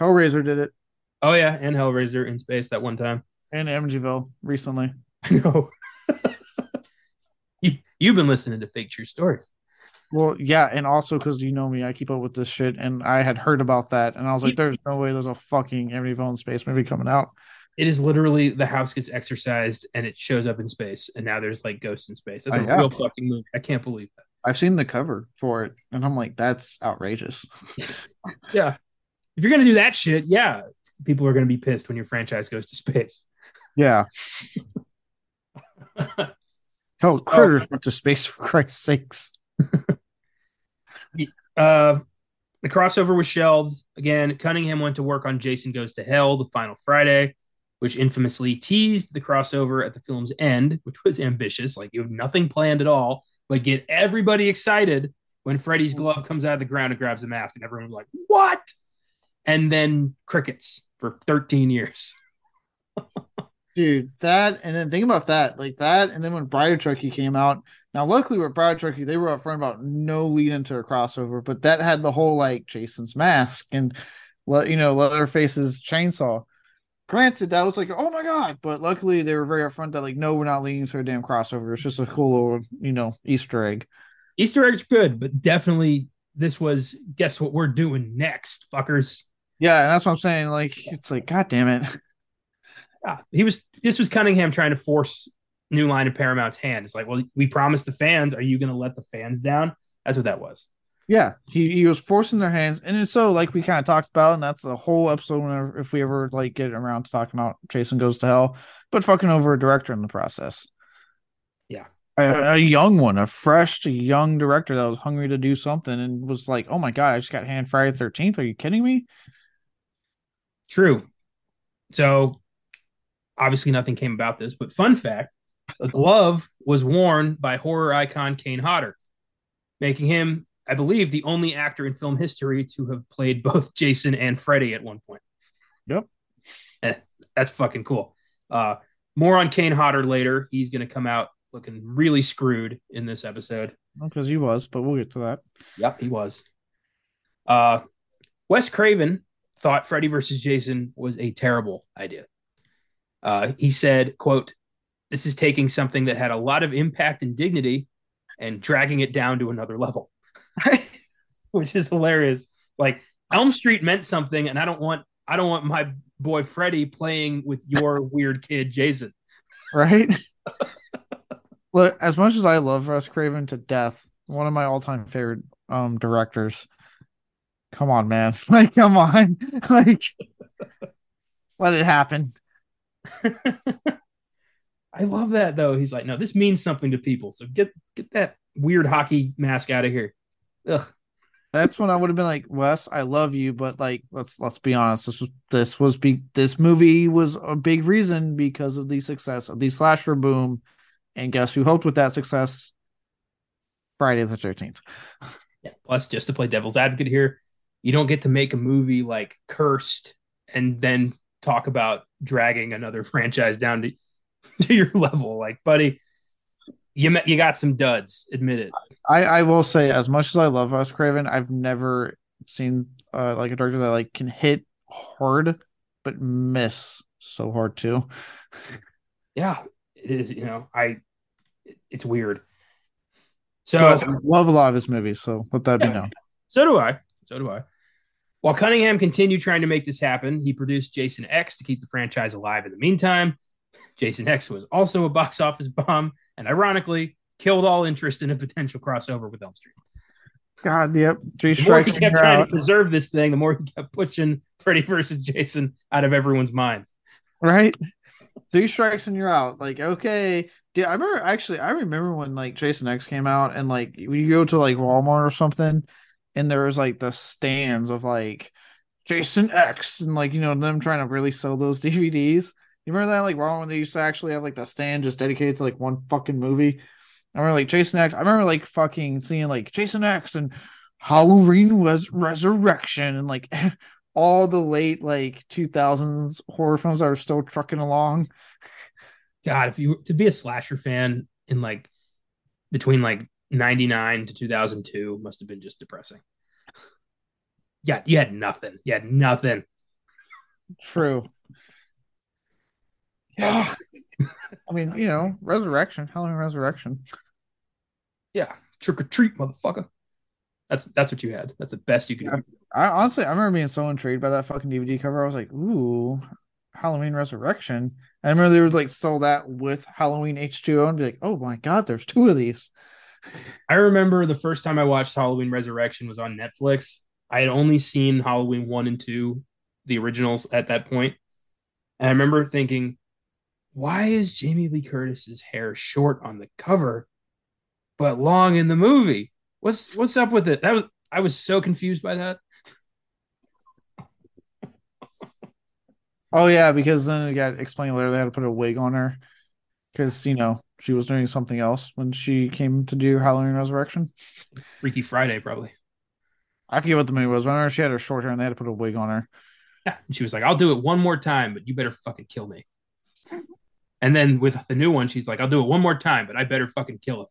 Hellraiser did it. Oh yeah, and Hellraiser in space that one time. And Amityville recently. I know. you you've been listening to fake true stories. Well, yeah, and also because you know me, I keep up with this shit, and I had heard about that, and I was like, "There's no way there's a fucking Amityville in space movie coming out." It is literally the house gets exorcised and it shows up in space, and now there's like ghosts in space. That's uh, a real fucking movie. I can't believe that. I've seen the cover for it, and I'm like, "That's outrageous." yeah, if you're gonna do that shit, yeah, people are gonna be pissed when your franchise goes to space. Yeah. Hell, critters oh. went to space for Christ's sakes. Uh, the crossover was shelved. Again, Cunningham went to work on Jason Goes to Hell, the final Friday, which infamously teased the crossover at the film's end, which was ambitious. Like you have nothing planned at all, but get everybody excited when Freddy's glove comes out of the ground and grabs the mask, and everyone was like, "What?" and then crickets for 13 years. Dude, that and then think about that, like that, and then when of Chucky came out. Now, luckily with of Chucky, they were upfront about no lead into a crossover, but that had the whole like Jason's mask and let you know Leatherface's chainsaw. Granted, that was like, oh my god, but luckily they were very upfront that like, no, we're not leading to a damn crossover. It's just a cool little, you know, Easter egg. Easter eggs are good, but definitely this was guess what we're doing next, fuckers. Yeah, and that's what I'm saying. Like, it's like, god damn it. He was. This was Cunningham trying to force New Line of Paramount's hand. It's like, well, we promised the fans. Are you going to let the fans down? That's what that was. Yeah, he, he was forcing their hands, and it's so like we kind of talked about, and that's a whole episode. Whenever if we ever like get around to talking about Jason Goes to Hell, but fucking over a director in the process. Yeah, a, a, young one, a fresh, young director that was hungry to do something and was like, "Oh my god, I just got hand Friday Thirteenth. Are you kidding me?" True. So obviously nothing came about this, but fun fact: a glove was worn by horror icon Kane Hodder, making him, I believe, the only actor in film history to have played both Jason and Freddy at one point. Yep. Eh, that's fucking cool. Uh, more on Kane Hodder later. He's going to come out looking really screwed in this episode. Because he was, but we'll get to that. Yep, he was. Uh, Wes Craven thought Freddy versus Jason was a terrible idea. Uh, he said, "quote This is taking something that had a lot of impact and dignity, and dragging it down to another level," which is hilarious. Like Elm Street meant something, and I don't want I don't want my boy Freddy playing with your weird kid Jason. Right. Look, as much as I love Wes Craven to death, one of my all-time favorite um directors. Come on, man! Like, come on! Like, let it happen. I love that though. He's like, no, this means something to people. So get get that weird hockey mask out of here. Ugh. That's when I would have been like, Wes, I love you, but like, let's let's be honest. This was this was be this movie was a big reason because of the success of the slasher boom, and guess who helped with that success? Friday the Thirteenth. Yeah. Plus, just to play devil's advocate here, you don't get to make a movie like Cursed and then talk about dragging another franchise down to, to your level. Like, buddy, you you got some duds. Admit it. I I will say, as much as I love Wes Craven, I've never seen uh, like a director that like can hit hard but miss so hard too. Yeah, it is. You know, I it's weird. So I love a lot of his movies. So let that yeah, be known. So do I. So do I. While Cunningham continued trying to make this happen, he produced Jason X to keep the franchise alive in the meantime. Jason X was also a box office bomb and ironically killed all interest in a potential crossover with Elm Street. God, yep. Three the more he kept trying out. to preserve this thing, the more he kept pushing Freddy versus Jason out of everyone's minds. Right? Three strikes and you're out. Like, okay. Yeah, I remember actually I remember when like Jason X came out and like you go to like Walmart or something and there was like the stands of like Jason X and like you know them trying to really sell those DVDs. You remember that like wrong when they used to actually have like the stand just dedicated to like one fucking movie. I remember like Jason X. I remember like fucking seeing like Jason X and Halloween was Resurrection and like all the late like 2000s horror films that are still trucking along. God, if you to be a slasher fan in like between like 99 to 2002 must have been just depressing. Yeah, you had nothing. You had nothing. True. Yeah. I mean, you know, resurrection, Halloween resurrection. Yeah, trick or treat, motherfucker. That's that's what you had. That's the best you could. do. I honestly, I remember being so intrigued by that fucking DVD cover. I was like, "Ooh, Halloween Resurrection." I remember they would like sell that with Halloween H two O and be like, "Oh my god, there's two of these." I remember the first time I watched Halloween Resurrection was on Netflix. I had only seen Halloween 1 and 2, the originals at that point. And I remember thinking, why is Jamie Lee Curtis's hair short on the cover but long in the movie? What's what's up with it? That was I was so confused by that. oh yeah, because then it got explained later they had to put a wig on her because you know she was doing something else when she came to do Halloween Resurrection. Freaky Friday, probably. I forget what the movie was. Whenever she had her short hair and they had to put a wig on her. Yeah, and she was like, "I'll do it one more time, but you better fucking kill me." And then with the new one, she's like, "I'll do it one more time, but I better fucking kill it."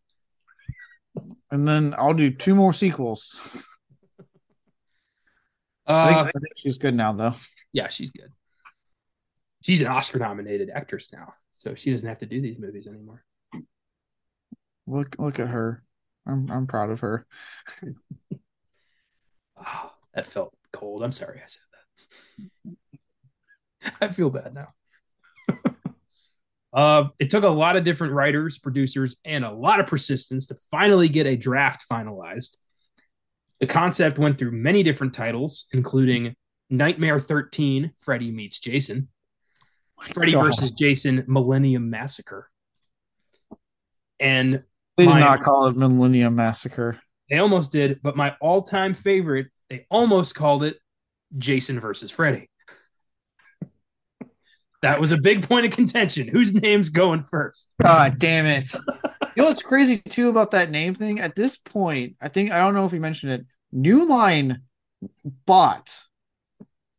And then I'll do two more sequels. Uh, I, think, I think she's good now, though. Yeah, she's good. She's an Oscar-nominated actress now, so she doesn't have to do these movies anymore. Look, look at her. I'm, I'm proud of her. oh, that felt cold. I'm sorry I said that. I feel bad now. Uh, it took a lot of different writers, producers, and a lot of persistence to finally get a draft finalized. The concept went through many different titles, including Nightmare 13, Freddy Meets Jason, Freddy God. versus Jason Millennium Massacre. And please my, not call it Millennium Massacre. They almost did, but my all time favorite, they almost called it Jason versus Freddy. That was a big point of contention. Whose name's going first? God damn it. you know what's crazy too about that name thing? At this point, I think I don't know if you mentioned it. New Line bought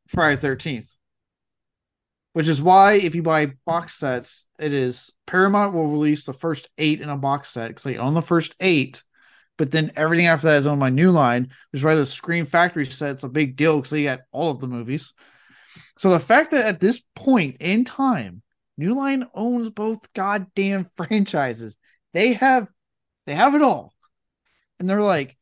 Friday Thirteenth, which is why if you buy box sets, it is Paramount will release the first eight in a box set because they own the first eight, but then everything after that is owned by New Line, which is why the Scream Factory set's a big deal because they got all of the movies. So the fact that at this point in time, New Line owns both goddamn franchises, they have they have it all, and they're like,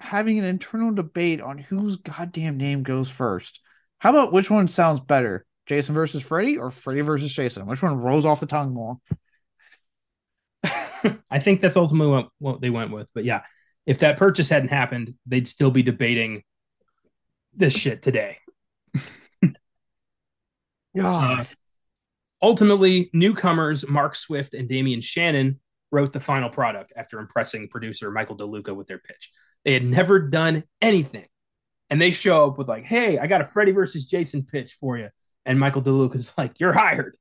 having an internal debate on whose goddamn name goes first. How about which one sounds better? Jason versus Freddy or Freddy versus Jason? Which one rolls off the tongue more? I think that's ultimately what, what, they went with. But yeah, if that purchase hadn't happened, they'd still be debating this shit today. God. Uh, ultimately, newcomers Mark Swift and Damian Shannon wrote the final product after impressing producer Michael DeLuca with their pitch. They had never done anything. And they show up with like, hey, I got a Freddy versus Jason pitch for you. And Michael DeLuca's like, you're hired.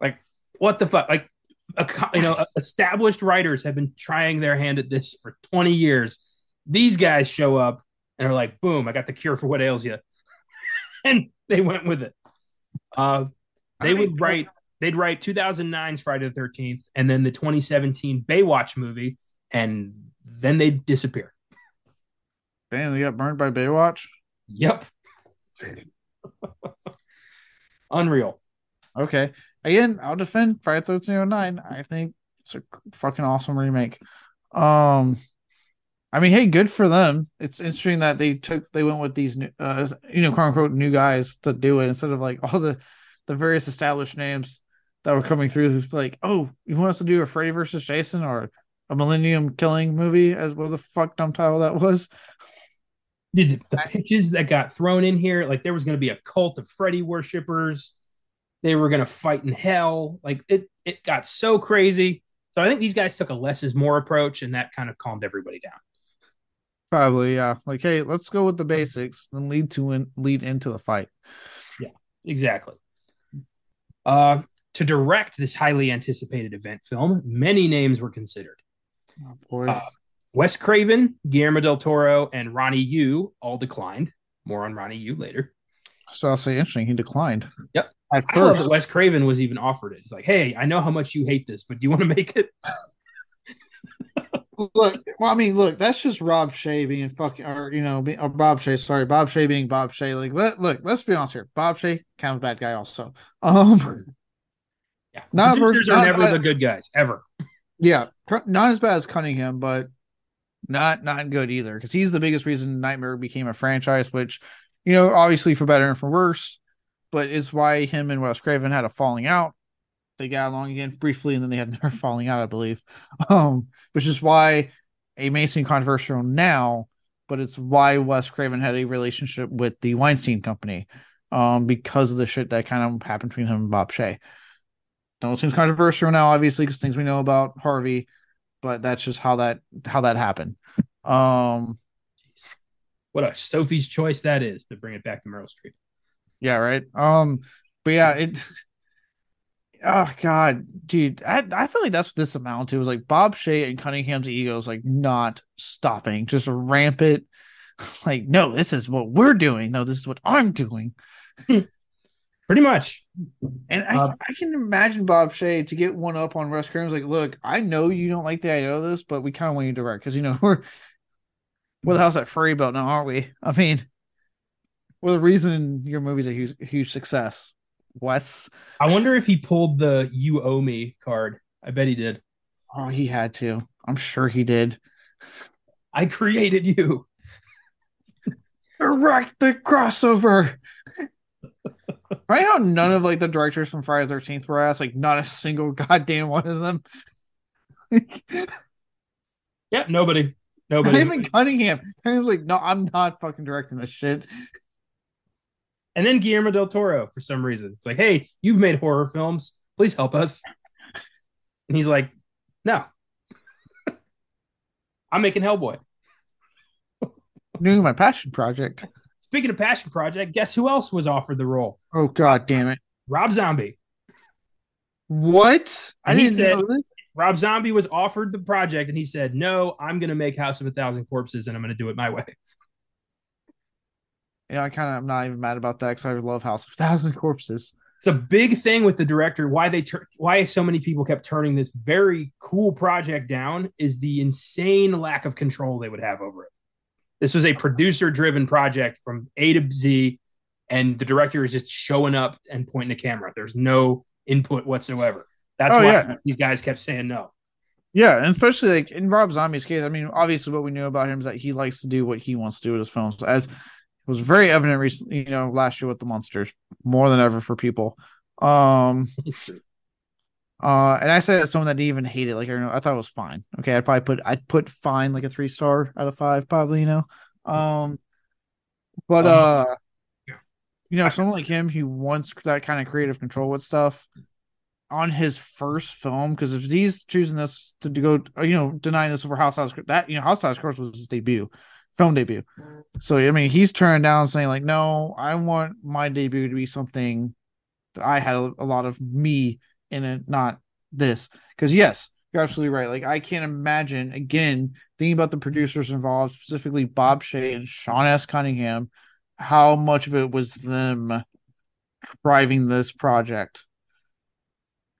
Like, what the fuck? Like, a, you know, established writers have been trying their hand at this for 20 years. These guys show up and are like, boom, I got the cure for what ails you. and they went with it. Uh, they would write, they'd write 2009's Friday the 13th and then the 2017 Baywatch movie, and then they'd disappear. Damn, they got burned by Baywatch. Yep. Unreal. Okay. Again, I'll defend Friday the Thirteen Nine. I think it's a fucking awesome remake. Um, I mean, hey, good for them. It's interesting that they took they went with these new, uh, you know, quote unquote, new guys to do it instead of like all the the various established names that were coming through. This like, oh, you want us to do a Freddy versus Jason or a Millennium Killing movie? As what the fuck dumb title that was. Dude, the, the pitches that got thrown in here, like there was going to be a cult of Freddy worshippers. They were going to fight in hell. Like it, it got so crazy. So I think these guys took a less is more approach, and that kind of calmed everybody down. Probably, yeah. Like, hey, let's go with the basics and lead to in, lead into the fight. Yeah, exactly. Uh, to direct this highly anticipated event film, many names were considered. Oh boy. Uh, Wes Craven, Guillermo del Toro, and Ronnie Yu all declined. More on Ronnie Yu later. So I'll say interesting. He declined. Yep. At I love that Wes Craven was even offered it. It's like, hey, I know how much you hate this, but do you want to make it? look, well, I mean, look, that's just Rob Shaye being fucking, or you know, or Bob Shaye. Sorry, Bob Shaye being Bob Shaye. Like, let look, let's be honest here. Bob Shaye kind of a bad guy, also. Um, yeah, not producers are never the good guys ever. Yeah, not as bad as Cunningham, but not not good either because he's the biggest reason Nightmare became a franchise, which you know obviously for better and for worse, but is why him and Wes Craven had a falling out. They got along again briefly, and then they had another falling out, I believe. Um, which is why a Mason controversial now, but it's why Wes Craven had a relationship with the Weinstein Company, um, because of the shit that kind of happened between him and Bob Shaye. Don't seem controversial now, obviously, because things we know about Harvey but that's just how that how that happened. Um, Jeez. what a Sophie's choice that is to bring it back to Meryl Streep. Yeah, right. Um, but yeah, it. Oh God, dude, I I feel like that's what this amounted to. Was like Bob Shaye and Cunningham's egos like not stopping, just rampant. like, no, this is what we're doing. No, this is what I'm doing. Pretty much. And I, uh, I can imagine Bob Shaye to get one up on Wes Craven. Like, look, I know you don't like the idea of this, but we kind of want you to direct because you know we're we're the house at Freddy built now, aren't we? I mean, we're the reason your movie's a huge huge success. Wes. I wonder if he pulled the "You Owe Me" card. I bet he did. Oh, he had to. I'm sure he did. I created you. Direct the crossover. right how none of like the directors from Friday the 13th were asked, like not a single goddamn one of them. yeah, nobody. Nobody. even Cunningham. Cunningham's like, no, I'm not fucking directing this shit. And then Guillermo del Toro, for some reason, it's like, hey, you've made horror films. Please help us. And he's like, no, I'm making Hellboy. Doing my passion project. Speaking of passion project, guess who else was offered the role? Oh god damn it. Rob Zombie. What? And I didn't said, know Rob Zombie was offered the project and he said, No, I'm gonna make House of a Thousand Corpses and I'm gonna do it my way. Yeah, I kind of I'm not even mad about that because I love House of a Thousand Corpses. It's a big thing with the director. Why they tur- why so many people kept turning this very cool project down is the insane lack of control they would have over it. This was a producer driven project from A to Z, and the director is just showing up and pointing the camera. There's no input whatsoever. That's oh, why yeah. these guys kept saying no. Yeah, and especially like in Rob Zombie's case, I mean, obviously what we knew about him is that he likes to do what he wants to do with his films, as was very evident recently, you know, last year with the monsters, more than ever for people. Um Uh, and I said as someone that didn't even hate it, like I, I thought it was fine. Okay, I'd probably put I'd put fine like a three star out of five, probably. You know, um, but um, uh, you know, someone like him who wants that kind of creative control with stuff on his first film, because if he's choosing this to, to go, you know, denying this over House House, that you know, House House, of course, was his debut, film debut. Mm. So I mean, he's turned down saying like, no, I want my debut to be something that I had a, a lot of me in it, not this. Because yes, you're absolutely right. Like I can't imagine again thinking about the producers involved, specifically Bob Shaye and Sean S. Cunningham, how much of it was them driving this project.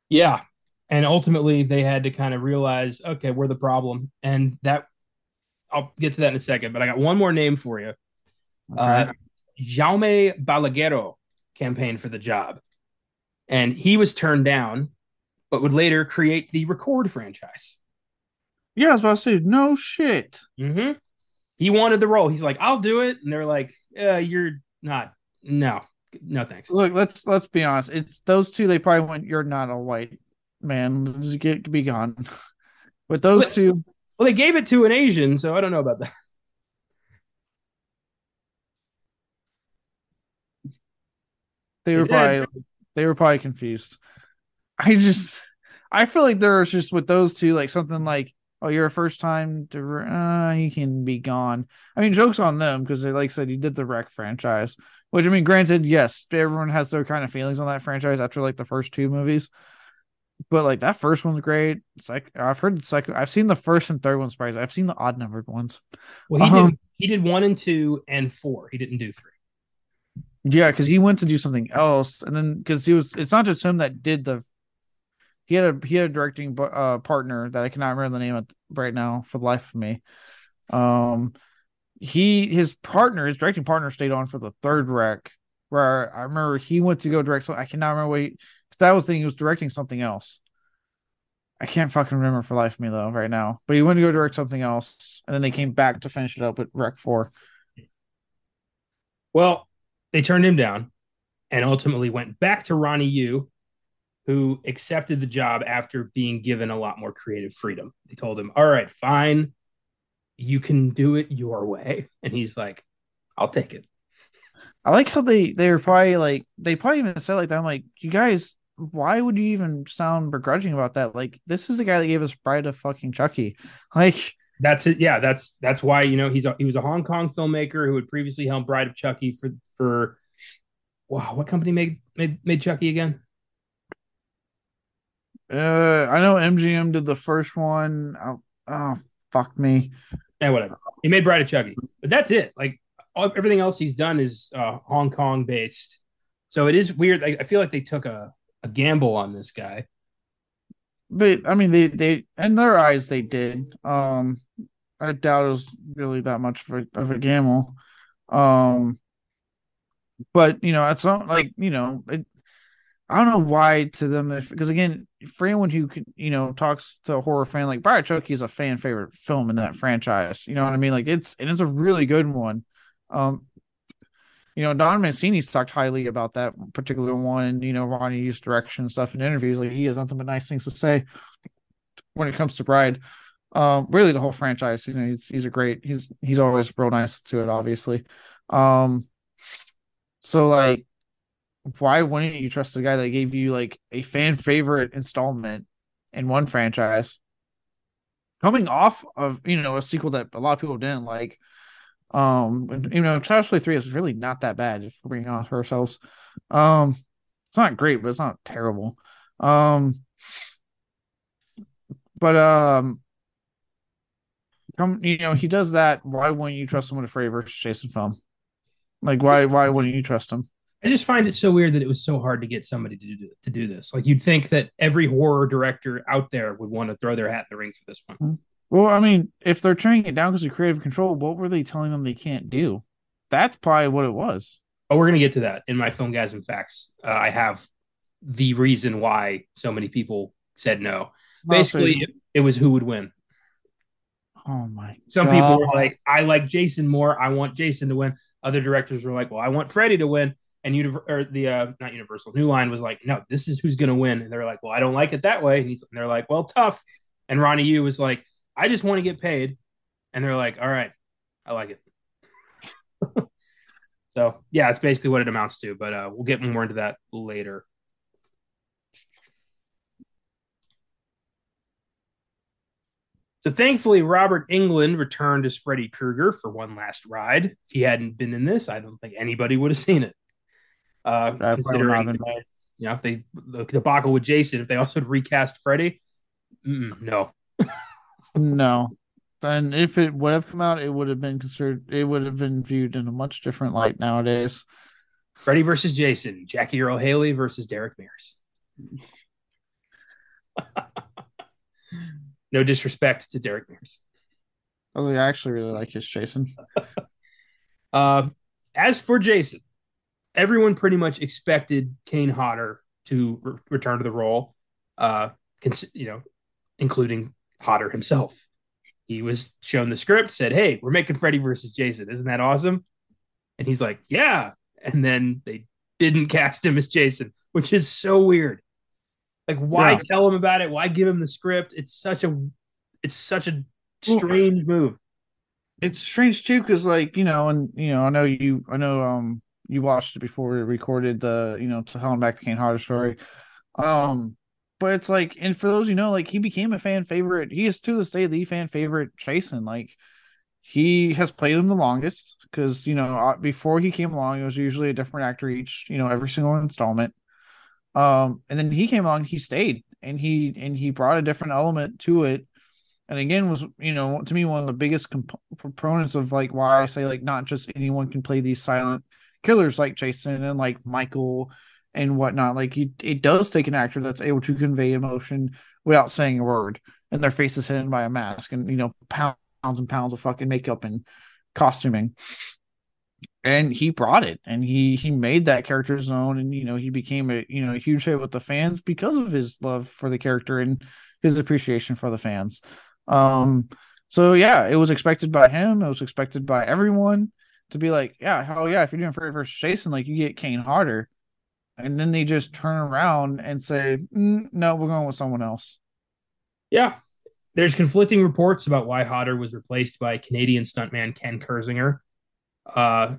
Yeah. And ultimately they had to kind of realize, okay, we're the problem. And that I'll get to that in a second, but I got one more name for you. Okay. Uh Jaume Balaguero campaigned for the job and he was turned down, but would later create the Record franchise. Yeah, I was about to say, no shit. Mm-hmm. He wanted the role. He's like, I'll do it, and they're like, uh, you're not. No, no, thanks. Look, let's let's be honest. It's those two. They probably went. You're not a white man. Just get be gone. But those well, two. Well, they gave it to an Asian, so I don't know about that. They were probably they were probably confused. I just, I feel like there's just with those two, like something like, oh, you're a first time to, uh, you can be gone. I mean, jokes on them because they, like I said, you did the Rec franchise, which I mean, granted, yes, everyone has their kind of feelings on that franchise after like the first two movies. But like that first one's great. It's like I've heard the second. I've seen the first and third ones. Surprised. I've seen the odd numbered ones. Well, he um, did. He did one and two and four. He didn't do three. Yeah, because he went to do something else, and then because he was, it's not just him that did the. He had a he had a directing uh, partner that I cannot remember the name of right now for the life of me. Um, he his partner, his directing partner, stayed on for the third rec. Where I remember he went to go direct. So I cannot remember what because that was the thing. He was directing something else. I can't fucking remember for life of me though right now. But he went to go direct something else, and then they came back to finish it up with Rec Four. Well, they turned him down and ultimately went back to Ronnie Yu, who accepted the job after being given a lot more creative freedom. They told him, All right, fine, you can do it your way. And he's like, I'll take it. I like how they they were probably like they probably even said like that. I'm like, you guys, why would you even sound begrudging about that? Like, this is the guy that gave us Bride of fucking Chucky. Like, that's it. Yeah, that's that's why you know he's a, he was a Hong Kong filmmaker who had previously helmed Bride of Chucky for for wow, what company made made made Chucky again? Uh, I know MGM did the first one. Oh, oh fuck me. Yeah, whatever. He made Bride of Chucky, but that's it. Like all, everything else he's done is uh, Hong Kong based. So it is weird. I, I feel like they took a, a gamble on this guy. They, I mean, they, they, in their eyes, they did. Um, I doubt it was really that much of a, of a gamble. Um, but you know, it's not like you know, it, I don't know why to them if because again, for anyone who can, you know, talks to a horror fan, like Bride Chucky is a fan favorite film in that franchise. You know what I mean? Like it's and it's a really good one. Um, you know, Don Mancini's talked highly about that particular one, you know, Ronnie Yu's direction and stuff in interviews. Like he has nothing but nice things to say when it comes to Bride. Um, really the whole franchise. You know, he's he's a great. He's he's always real nice to it, obviously. Um, so like why wouldn't you trust the guy that gave you like a fan favorite installment in one franchise coming off of you know a sequel that a lot of people didn't like um you know Child's Play 3 is really not that bad if we're being honest for ourselves. Um it's not great but it's not terrible. Um but um come you know he does that why wouldn't you trust him to a Freddy versus Jason film like why why wouldn't you trust him? I just find it so weird that it was so hard to get somebody to do to do this. Like you'd think that every horror director out there would want to throw their hat in the ring for this one. Well, I mean, if they're turning it down because of creative control, what were they telling them they can't do? That's probably what it was. Oh, we're gonna get to that in my Filmgazm facts. Uh, I have the reason why so many people said no. Basically, it, it, was who would win. Oh my! Some God. people were like, "I like Jason more. I want Jason to win." Other directors were like, "Well, I want Freddy to win." and Univ- or the uh, not Universal New Line was like, no, this is who's going to win, and they're like, well, I don't like it that way, and, he's, and they're like, well, tough, and Ronnie Yu was like, I just want to get paid, and they're like, all right, I like it. so yeah, that's basically what it amounts to, but uh, we'll get more into that later. So thankfully, Robert Englund returned as Freddy Krueger for one last ride. If he hadn't been in this, I don't think anybody would have seen it. Uh, considering, you know, if they the debacle with Jason, if they also recast Freddy, no, no. And if it would have come out, it would have been considered. It would have been viewed in a much different light nowadays. Freddy versus Jason, Jackie Earle Haley versus Derek Mears. no disrespect to Derek Mears. I, like, I actually really like his Jason. uh, as for Jason, everyone pretty much expected Kane Hodder to re- return to the role, uh, cons- you know, including Hodder himself. He was shown the script, said, "Hey, we're making Freddy versus Jason. Isn't that awesome?" And he's like, "Yeah." And then they didn't cast him as Jason, which is so weird. Like, why yeah. tell him about it? Why give him the script? It's such a, it's such a strange move. It's strange too, because like you know, and you know, I know you, I know, um, you watched it before we recorded the you know to hell and back the Kane Hodder story. Um, but it's like, and for those you know, like he became a fan favorite. He is to this day the fan favorite Jason. Like he has played him the longest because you know uh, before he came along, it was usually a different actor each you know every single installment. Um, and then he came along, he stayed, and he and he brought a different element to it. And again, was you know to me one of the biggest comp- proponents of like why I say like not just anyone can play these silent killers like Jason and like Michael and whatnot. Like it, it does take an actor that's able to convey emotion without saying a word, and their face is hidden by a mask, and you know pounds and pounds of fucking makeup and costuming. And he brought it, and he he made that character his own, and you know he became a you know a huge hit with the fans because of his love for the character and his appreciation for the fans. Um, so yeah, it was expected by him. It was expected by everyone to be like, yeah, hell yeah, if you're doing Freddy versus Jason, like you get Kane Hodder, and then they just turn around and say, mm, no, we're going with someone else. Yeah, there's conflicting reports about why Hodder was replaced by Canadian stuntman Ken Kirzinger. Uh,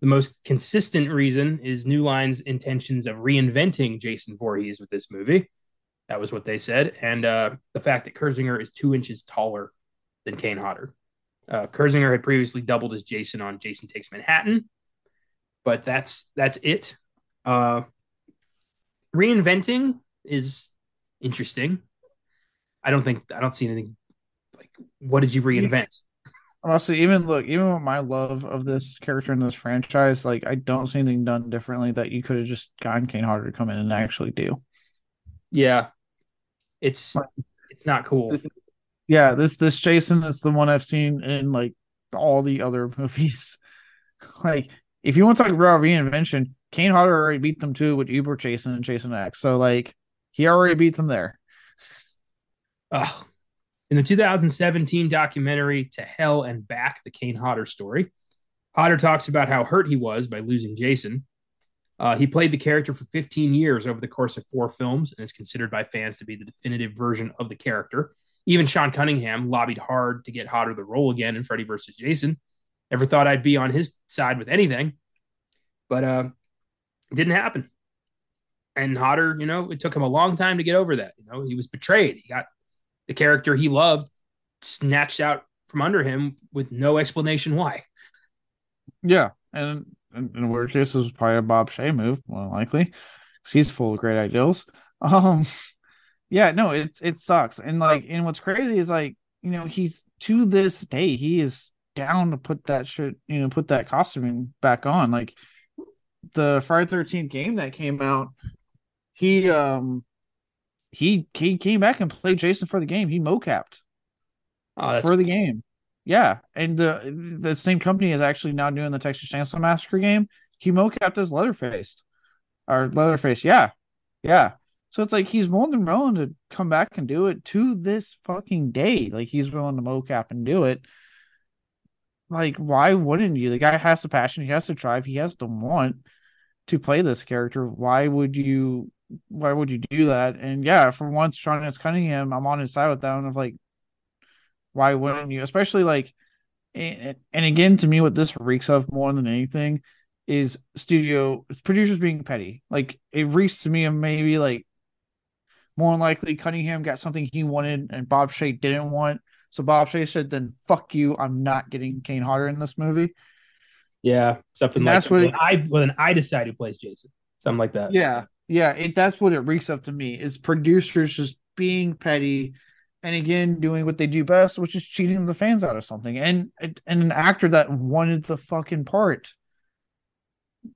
the most consistent reason is New Line's intentions of reinventing Jason Voorhees with this movie. That was what they said, and uh, the fact that Kirzinger is two inches taller than Kane Hodder. Uh, Kirzinger had previously doubled as Jason on Jason Takes Manhattan, but that's that's it. Uh, reinventing is interesting. I don't think I don't see anything like what did you reinvent? Honestly, even look, even with my love of this character in this franchise, like I don't see anything done differently that you could have just gotten Kane Hodder to come in and actually do. Yeah, it's it's not cool. Yeah, this this Jason is the one I've seen in like all the other movies. like, if you want to talk about reinvention, Kane Hodder already beat them too with Uber Jason and Jason X. So like, he already beat them there. Oh, in the 2017 documentary To Hell and Back, the Kane Hodder story, Hodder talks about how hurt he was by losing Jason. Uh, he played the character for 15 years over the course of four films and is considered by fans to be the definitive version of the character. Even Sean Cunningham lobbied hard to get Hodder the role again in Freddy vs. Jason. Never thought I'd be on his side with anything, but uh, it didn't happen. And Hodder, you know, it took him a long time to get over that. You know, he was betrayed. He got the character he loved snatched out from under him with no explanation why. Yeah, and in, in weird case, this was probably a Bob Shaye move, more likely, because he's full of great ideals. Um, yeah, no, it it sucks, and like, and what's crazy is like, you know, he's to this day he is down to put that shit, you know, put that costuming back on. Like the Friday Thirteenth game that came out, he um he he came back and played Jason for the game. He mocapped oh, for the game. Yeah, and the the same company is actually now doing the Texas Chainsaw Massacre game. He mocapped as Leatherface, or Leatherface. Yeah, yeah. So it's like he's more than willing to come back and do it to this fucking day. Like he's willing to mocap and do it. Like, why wouldn't you? The guy has the passion. He has to drive. He has the want to play this character. Why would you why would you do that? And yeah, for once, Sean S. Cunningham, I'm on his side with that one of like, why wouldn't you? Especially like, and, and again, to me, what this reeks of more than anything is studio producers being petty. Like it reeks to me of maybe like more likely Cunningham got something he wanted and Bob Shaye didn't want. So Bob Shaye said, "Then fuck you, I'm not getting Kane Hodder in this movie." Yeah, something and like that's that. What when I when I decide who plays Jason, something like that. Yeah, yeah, it, that's what it reeks up to me is producers just being petty and again doing what they do best, which is cheating the fans out of something. And and an actor that wanted the fucking part.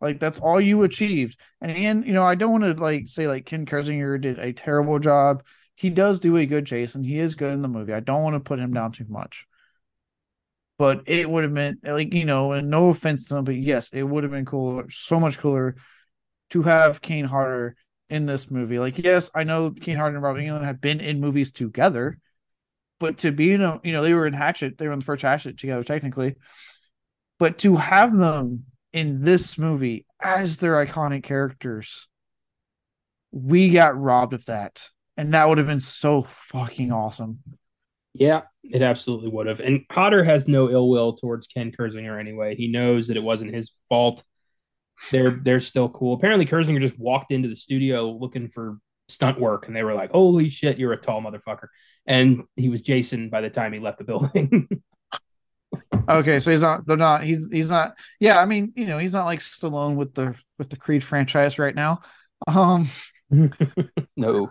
Like that's all you achieved. And and you know, I don't want to like say like Ken Kirzinger did a terrible job. He does do a good Jason. He is good in the movie. I don't want to put him down too much. But it would have been like, you know, and no offense to him, but yes, it would have been cooler, so much cooler to have Kane Hodder in this movie. Like, yes, I know Kane Hodder and Robert Englund have been in movies together, but to be in a, you know, they were in Hatchet, they were in the first Hatchet together, technically. But to have them in this movie as their iconic characters, we got robbed of that. And that would have been so fucking awesome. Yeah, it absolutely would have. And Hodder has no ill will towards Ken Kirzinger anyway. He knows that it wasn't his fault they're they're still cool. Apparently, Kirzinger just walked into the studio looking for stunt work, and they were like, "Holy shit, you're a tall motherfucker!" And he was Jason by the time he left the building. okay, so he's not. They're not. He's he's not. Yeah, I mean, you know, he's not like Stallone with the with the Creed franchise right now. Um, no,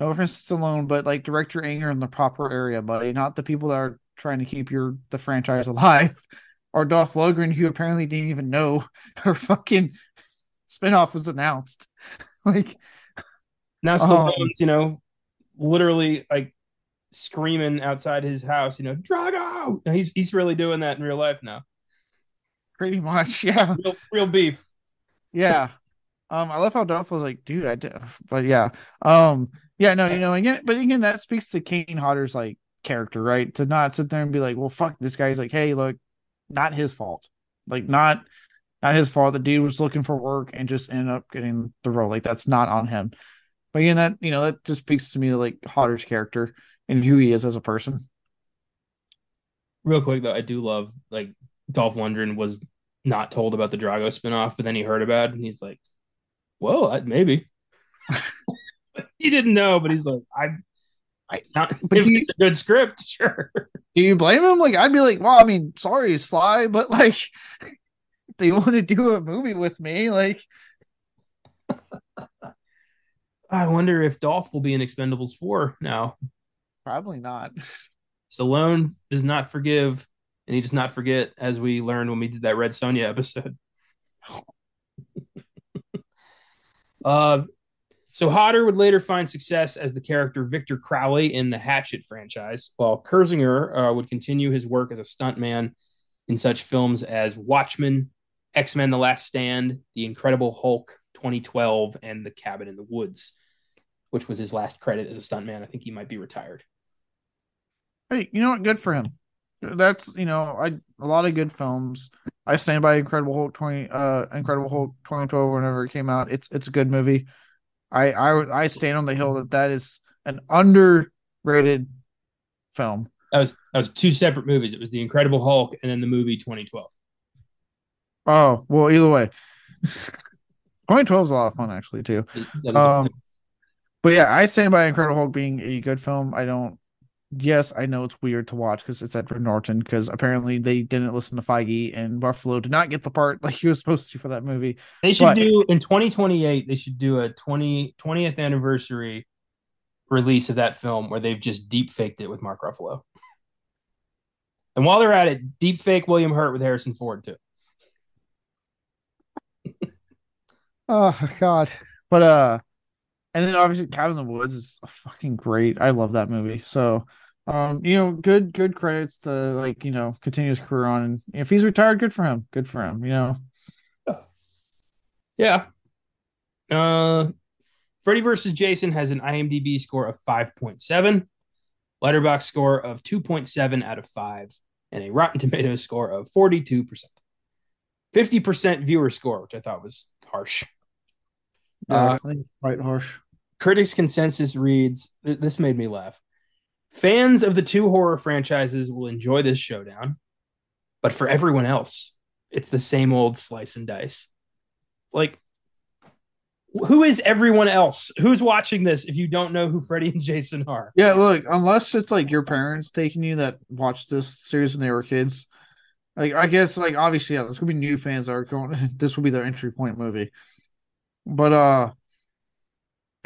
no offense to Stallone, but like direct your anger in the proper area, buddy. Not the people that are trying to keep your the franchise alive or Dolph Lundgren, who apparently didn't even know her fucking spinoff was announced. like now Stallone's, um, you know, literally like screaming outside his house, you know, Drago. he's he's really doing that in real life now. Pretty much, yeah. Real, real beef. Yeah. Um, I love how Dolph was like, dude, I did, but yeah. Um, yeah, no, you know, again, but again, that speaks to Kane Hodder's like character, right? To not sit there and be like, well, fuck this guy's like, hey, look, not his fault. Like not not his fault. The dude was looking for work and just ended up getting the role. Like that's not on him. But again, that you know that just speaks to me like Hodder's character and who he is as a person. Real quick though, I do love like Dolph Lundgren was not told about the Drago spinoff, but then he heard about it and he's like, "Well, maybe." he didn't know, but he's like, "I it's not but you, it's a good script, sure. Do you blame him? Like I'd be like, well, I mean, sorry, Sly, but like they want to do a movie with me, like I wonder if Dolph will be in Expendables 4 now. Probably not. Stallone does not forgive and he does not forget, as we learned when we did that Red Sonja episode. uh, so Hodder would later find success as the character Victor Crowley in the Hatchet franchise, while Kirzinger uh, would continue his work as a stuntman in such films as Watchmen, X Men: The Last Stand, The Incredible Hulk, 2012, and The Cabin in the Woods, which was his last credit as a stuntman. I think he might be retired. Hey, you know what? Good for him. That's you know, I a lot of good films. I stand by Incredible Hulk 20, uh, Incredible Hulk 2012, whenever it came out. It's it's a good movie. I I I stand on the hill that that is an underrated film. That was that was two separate movies. It was the Incredible Hulk and then the movie 2012. Oh well, either way, 2012 is a lot of fun actually too. Um, but yeah, I stand by Incredible Hulk being a good film. I don't. Yes, I know it's weird to watch because it's Edward Norton. Because apparently they didn't listen to Feige and Ruffalo did not get the part like he was supposed to for that movie. They should but, do in 2028. They should do a 20 20th anniversary release of that film where they've just deep faked it with Mark Ruffalo. And while they're at it, deep fake William Hurt with Harrison Ford too. oh God. But uh and then obviously Cabin in the Woods is fucking great. I love that movie. So um, you know, good good credits to like, you know, continue his career on. And if he's retired, good for him. Good for him, you know. Yeah. Uh Freddy versus Jason has an IMDb score of 5.7, Letterboxd score of 2.7 out of 5, and a Rotten Tomatoes score of 42%. 50% viewer score, which I thought was harsh. Yeah, uh, I think quite harsh. Critics' consensus reads this made me laugh. Fans of the two horror franchises will enjoy this showdown, but for everyone else, it's the same old slice and dice. It's like, who is everyone else? Who's watching this if you don't know who Freddy and Jason are? Yeah, look, unless it's like your parents taking you that watched this series when they were kids, like I guess like obviously yeah, there's gonna be new fans that are going. This will be their entry point movie, but uh,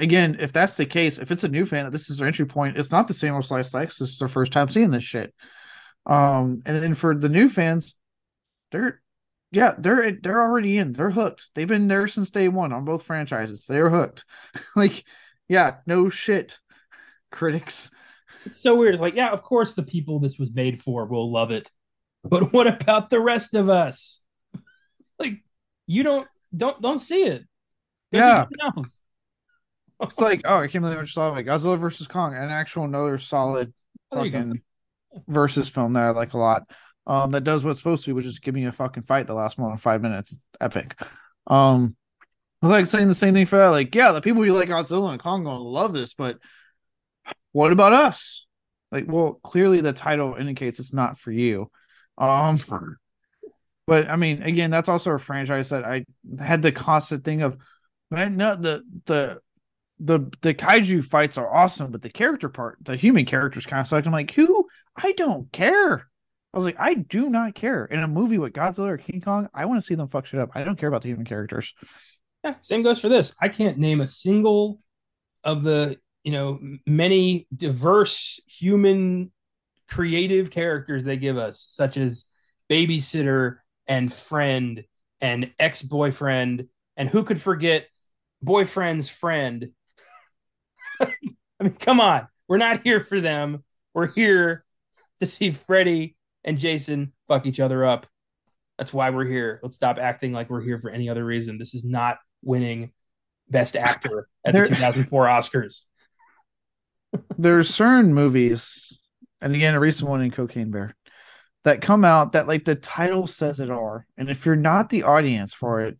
again, if that's the case, if it's a new fan this is their entry point, it's not the same old slice likes. This is their first time seeing this shit. Um, and then for the new fans, they're yeah, they're they're already in. They're hooked. They've been there since day one on both franchises. They're hooked. like, yeah, no shit, critics. It's so weird. It's like, yeah, of course the people this was made for will love it. But what about the rest of us? like, you don't don't don't see it. Go yeah. It's like, oh, I can't believe I just saw like Godzilla versus Kong, an actual another solid fucking versus film that I like a lot um, that does what's supposed to, be, which is give me a fucking fight that lasts more than five minutes. Epic. Um, I was like saying the same thing for that. Like, yeah, the people who like Godzilla and Kong to love this, but what about us? Like, well, clearly the title indicates it's not for you. Um, but I mean, again, that's also a franchise that I had the constant thing of, man, no, the the the the kaiju fights are awesome, but the character part, the human characters kind of suck. I'm like, who? I don't care. I was like, I do not care. In a movie with Godzilla or King Kong, I want to see them fuck shit up. I don't care about the human characters. Yeah, same goes for this. I can't name a single of the, you know, many diverse human creative characters they give us, such as babysitter and friend and ex-boyfriend, and who could forget boyfriend's friend? I mean, come on. We're not here for them. We're here to see Freddy and Jason fuck each other up. That's why we're here. Let's stop acting like we're here for any other reason. This is not winning Best Actor at there, the 2004 Oscars. there's certain movies, and again, a recent one in Cocaine Bear, that come out that like the title says it are. And if you're not the audience for it,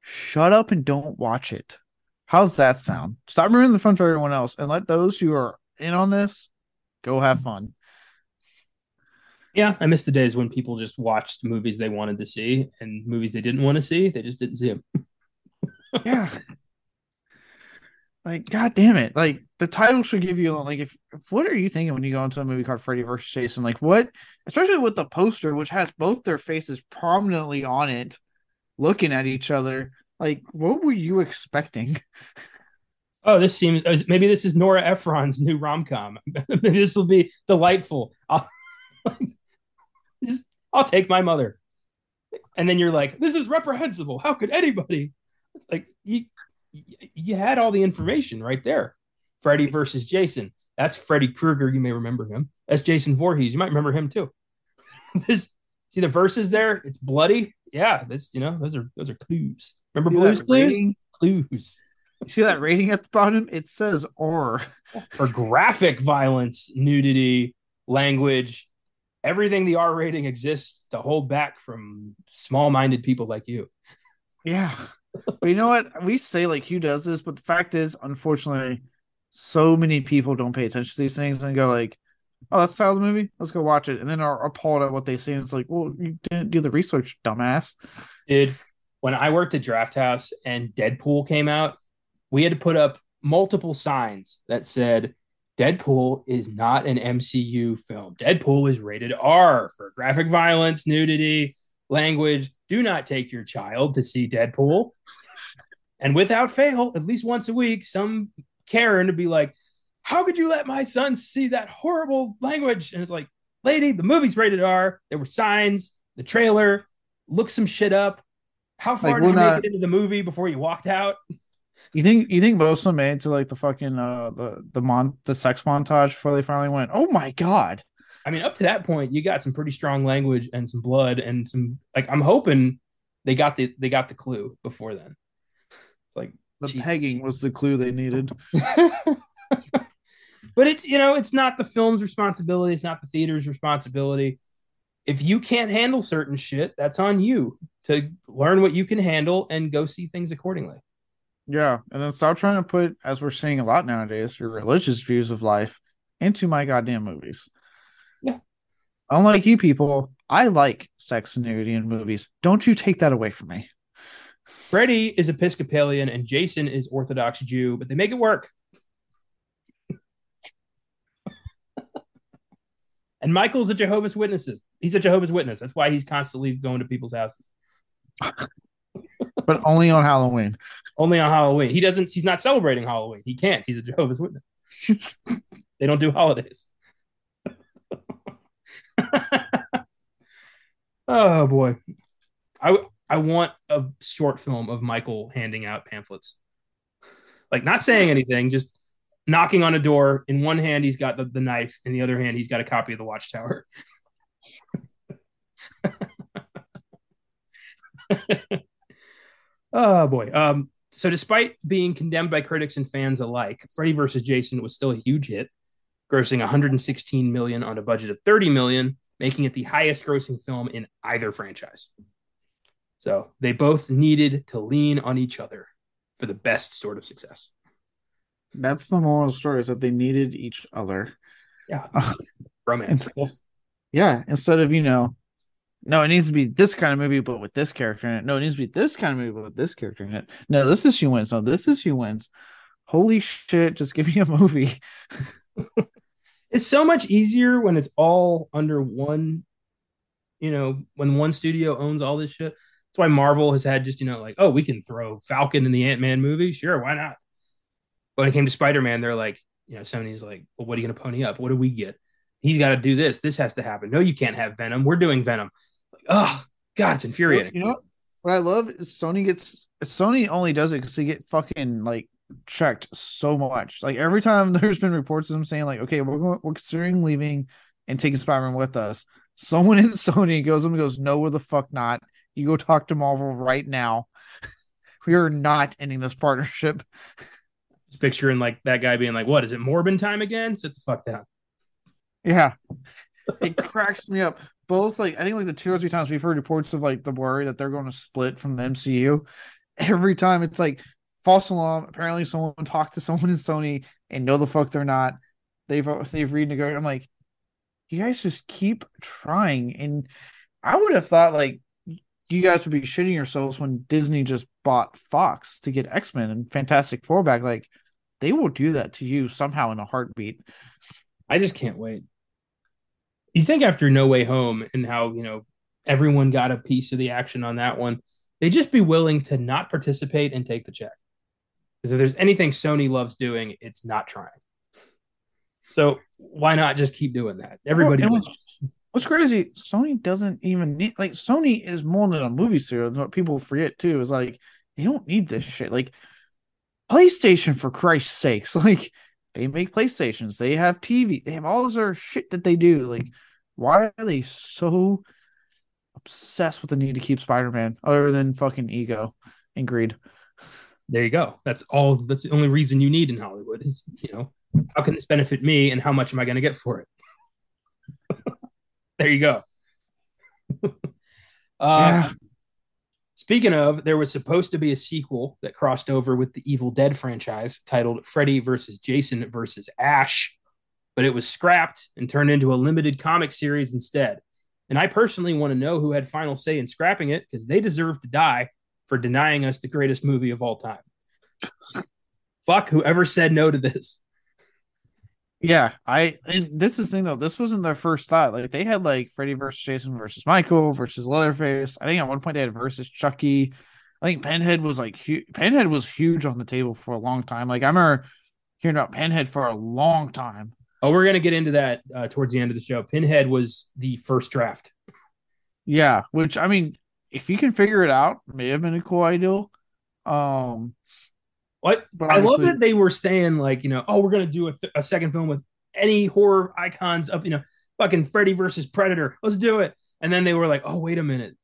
shut up and don't watch it. How's that sound? Stop ruining the fun for everyone else and let those who are in on this go have fun. Yeah, I miss the days when people just watched movies they wanted to see and movies they didn't want to see. They just didn't see them. yeah. Like, god damn it. Like the title should give you like if, if what are you thinking when you go into a movie called Freddy vs. Jason? Like what especially with the poster, which has both their faces prominently on it, looking at each other. Like, what were you expecting? Oh, this seems maybe this is Nora Ephron's new rom com. this will be delightful. I'll take my mother. And then you're like, this is reprehensible. How could anybody? It's like you you had all the information right there. Freddy versus Jason. That's Freddy Krueger. You may remember him. That's Jason Voorhees. You might remember him too. this see the verses there. It's bloody. Yeah, that's you know those are those are clues. Remember Blue's Clues? Clues. You see that rating at the bottom? It says or for graphic violence, nudity, language, everything the R rating exists to hold back from small-minded people like you. Yeah. but you know what? We say like Hugh does this, but the fact is, unfortunately, so many people don't pay attention to these things and go like, "Oh, that's the title of the movie. Let's go watch it," and then are appalled at what they see. And it's like, "Well, you didn't do the research, dumbass." Did when I worked at Drafthouse and Deadpool came out, we had to put up multiple signs that said Deadpool is not an MCU film. Deadpool is rated R for graphic violence, nudity, language. Do not take your child to see Deadpool. And without fail, at least once a week, some Karen to be like, How could you let my son see that horrible language? And it's like, Lady, the movie's rated R. There were signs, the trailer, look some shit up. How far like, did you not... make it into the movie before you walked out? You think you think most of them made to like the fucking uh the the mon the sex montage before they finally went, oh my god. I mean, up to that point, you got some pretty strong language and some blood and some like I'm hoping they got the they got the clue before then. like the geez. pegging was the clue they needed. but it's you know, it's not the film's responsibility, it's not the theater's responsibility. If you can't handle certain shit, that's on you to learn what you can handle and go see things accordingly. Yeah, and then stop trying to put, as we're seeing a lot nowadays, your religious views of life into my goddamn movies. Yeah. Unlike you people, I like sex and nudity in movies. Don't you take that away from me. Freddy is Episcopalian and Jason is Orthodox Jew, but they make it work. And Michael's a Jehovah's Witnesses. He's a Jehovah's Witness. That's why he's constantly going to people's houses. but only on Halloween only on Halloween. He doesn't. He's not celebrating Halloween. He can't. He's a Jehovah's Witness. they don't do holidays. oh boy, I I want a short film of Michael handing out pamphlets, like not saying anything, just knocking on a door. In one hand, he's got the, the knife. In the other hand, he's got a copy of the Watchtower. oh boy. Um, so, despite being condemned by critics and fans alike, Freddy vs. Jason was still a huge hit, grossing 116 million on a budget of 30 million, making it the highest grossing film in either franchise. So, they both needed to lean on each other for the best sort of success. That's the moral of the story is that they needed each other. Yeah. Uh, Romance. Instead, yeah. Instead of, you know, no, it needs to be this kind of movie, but with this character in it. No, it needs to be this kind of movie, but with this character in it. No, this is she wins. No, this is she wins. Holy shit! Just give me a movie. it's so much easier when it's all under one. You know, when one studio owns all this shit. That's why Marvel has had just you know like, oh, we can throw Falcon in the Ant Man movie. Sure, why not? When it came to Spider Man, they're like, you know, Sony's like, well, what are you going to pony up? What do we get? He's got to do this. This has to happen. No, you can't have Venom. We're doing Venom Like, oh god, it's infuriating. You know what? I love is Sony gets Sony only does it because they get fucking like checked so much. Like every time there's been reports of them saying like, okay, we're going, we're considering leaving and taking Spider-Man with us. Someone in Sony goes and goes, no, where the fuck not? You go talk to Marvel right now. we are not ending this partnership. Picturing like that guy being like, what is it, Morbin time again? Sit the fuck down. Yeah. it cracks me up both like I think like the two or three times we've heard reports of like the worry that they're going to split from the MCU. Every time it's like false alarm. Apparently, someone talked to someone in Sony and know the fuck they're not. They've uh, they've renegotiated. I'm like, you guys just keep trying. And I would have thought like you guys would be shitting yourselves when Disney just bought Fox to get X Men and Fantastic Four back. Like they will do that to you somehow in a heartbeat. I just can't wait you think after No Way Home and how you know everyone got a piece of the action on that one, they'd just be willing to not participate and take the check. Because if there's anything Sony loves doing, it's not trying. So why not just keep doing that? Everybody. Well, what's, What's crazy, Sony doesn't even need like Sony is more than a movie studio. What people forget too is like they don't need this shit. Like PlayStation, for Christ's sakes, like they make PlayStations, they have TV, they have all this other shit that they do. Like, why are they so obsessed with the need to keep Spider-Man other than fucking ego and greed? There you go. That's all. That's the only reason you need in Hollywood is you know how can this benefit me and how much am I going to get for it? there you go. uh, yeah. Speaking of, there was supposed to be a sequel that crossed over with the Evil Dead franchise titled Freddy vs. Jason vs. Ash, but it was scrapped and turned into a limited comic series instead. And I personally want to know who had final say in scrapping it because they deserve to die for denying us the greatest movie of all time. Fuck whoever said no to this. Yeah, I and this is the thing though. This wasn't their first thought. Like they had like Freddy versus Jason versus Michael versus Leatherface. I think at one point they had versus Chucky. I think Penhead was like hu- Pinhead was huge on the table for a long time. Like I remember hearing about Penhead for a long time. Oh, we're gonna get into that uh, towards the end of the show. Pinhead was the first draft. Yeah, which I mean, if you can figure it out, may have been a cool ideal. Um, what? But I love that they were saying like, you know, oh, we're gonna do a, th- a second film with any horror icons up, you know, fucking Freddy versus Predator. Let's do it. And then they were like, oh, wait a minute,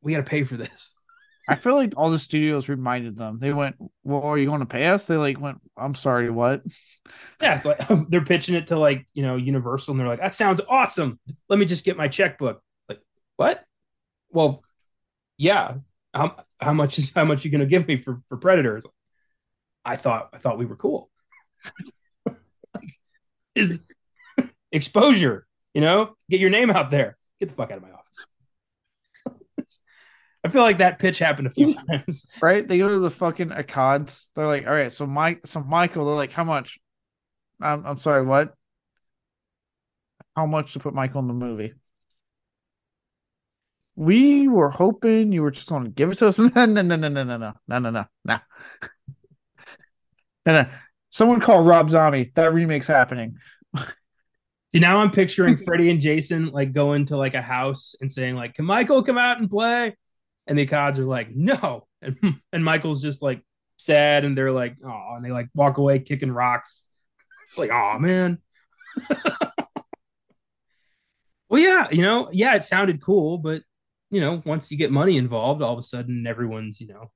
we got to pay for this. I feel like all the studios reminded them. They went, "Well, are you going to pay us?" They like went, "I'm sorry, what?" Yeah, it's like they're pitching it to like you know Universal, and they're like, "That sounds awesome. Let me just get my checkbook." Like, what? Well, yeah. How how much is how much you going to give me for for Predators? I thought I thought we were cool. is exposure, you know, get your name out there. Get the fuck out of my office. I feel like that pitch happened a few times. Right? They go to the fucking Akkads. They're like, all right, so Mike so Michael, they're like, how much? I'm I'm sorry, what? How much to put Michael in the movie? We were hoping you were just going to give it to us. no, no, no, no, no, no, no, no, no. And uh, someone call Rob Zombie. That remake's happening. See, now I'm picturing Freddy and Jason like going to like a house and saying like, "Can Michael come out and play?" And the odds are like, "No," and and Michael's just like sad, and they're like, "Oh," and they like walk away kicking rocks. It's like, "Oh man." well, yeah, you know, yeah, it sounded cool, but you know, once you get money involved, all of a sudden everyone's you know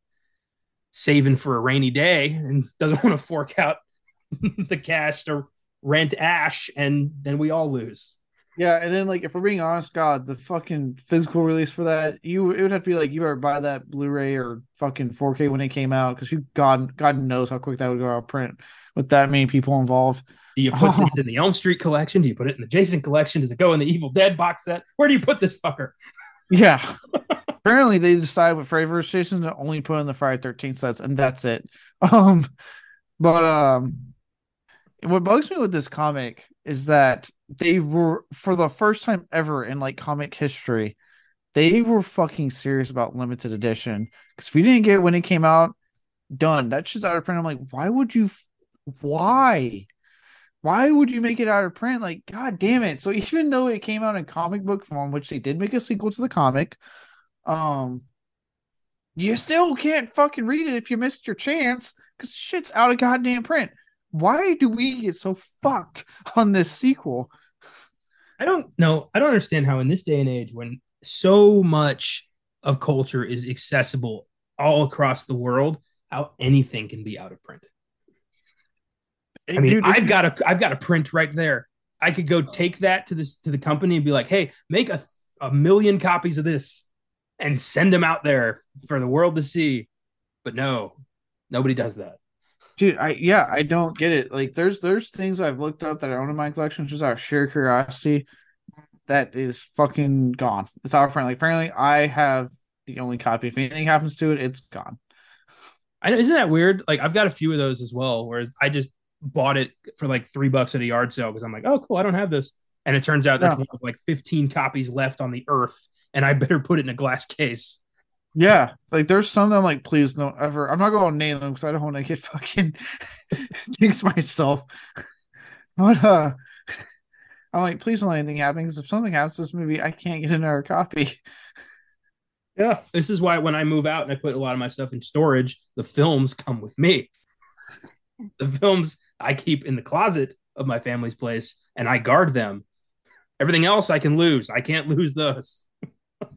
saving for a rainy day and doesn't want to fork out the cash to rent Ash, and then we all lose. Yeah, and then like if we're being honest, God, the fucking physical release for that, you it would have to be like you better buy that Blu-ray or fucking 4K when it came out because you God God knows how quick that would go out print with that many people involved. Do you put this in the Elm Street collection? Do you put it in the Jason collection? Does it go in the Evil Dead box set? Where do you put this fucker? Yeah. Apparently, they decided with Freddy vs. Jason to only put in the Friday Thirteenth sets, and that's it. Um, but um, what bugs me with this comic is that they were for the first time ever in like comic history, they were fucking serious about limited edition. Because if we didn't get it when it came out, done. That's just out of print. I'm like, why would you? Why? Why would you make it out of print? Like, god damn it! So even though it came out in comic book form, which they did make a sequel to the comic, um, you still can't fucking read it if you missed your chance because shit's out of goddamn print. Why do we get so fucked on this sequel? I don't know. I don't understand how in this day and age, when so much of culture is accessible all across the world, how anything can be out of print. I mean, Dude, I've got a I've got a print right there. I could go take that to this to the company and be like, "Hey, make a a million copies of this and send them out there for the world to see. But no, nobody does that. Dude, I yeah, I don't get it. Like there's there's things I've looked up that I own in my collection just out of sheer curiosity that is fucking gone. It's out front. Like apparently I have the only copy. If anything happens to it, it's gone. I know, isn't that weird? Like I've got a few of those as well, where I just bought it for like three bucks at a yard sale because I'm like, oh cool, I don't have this. And it turns out there's yeah. like 15 copies left on the earth, and I better put it in a glass case. Yeah, like there's some that I'm like, please don't ever. I'm not going to name them because I don't want to get fucking jinx myself. But uh, I'm like, please don't let anything happen because if something happens to this movie, I can't get another copy. Yeah, this is why when I move out and I put a lot of my stuff in storage, the films come with me. the films I keep in the closet of my family's place and I guard them. Everything else I can lose. I can't lose those.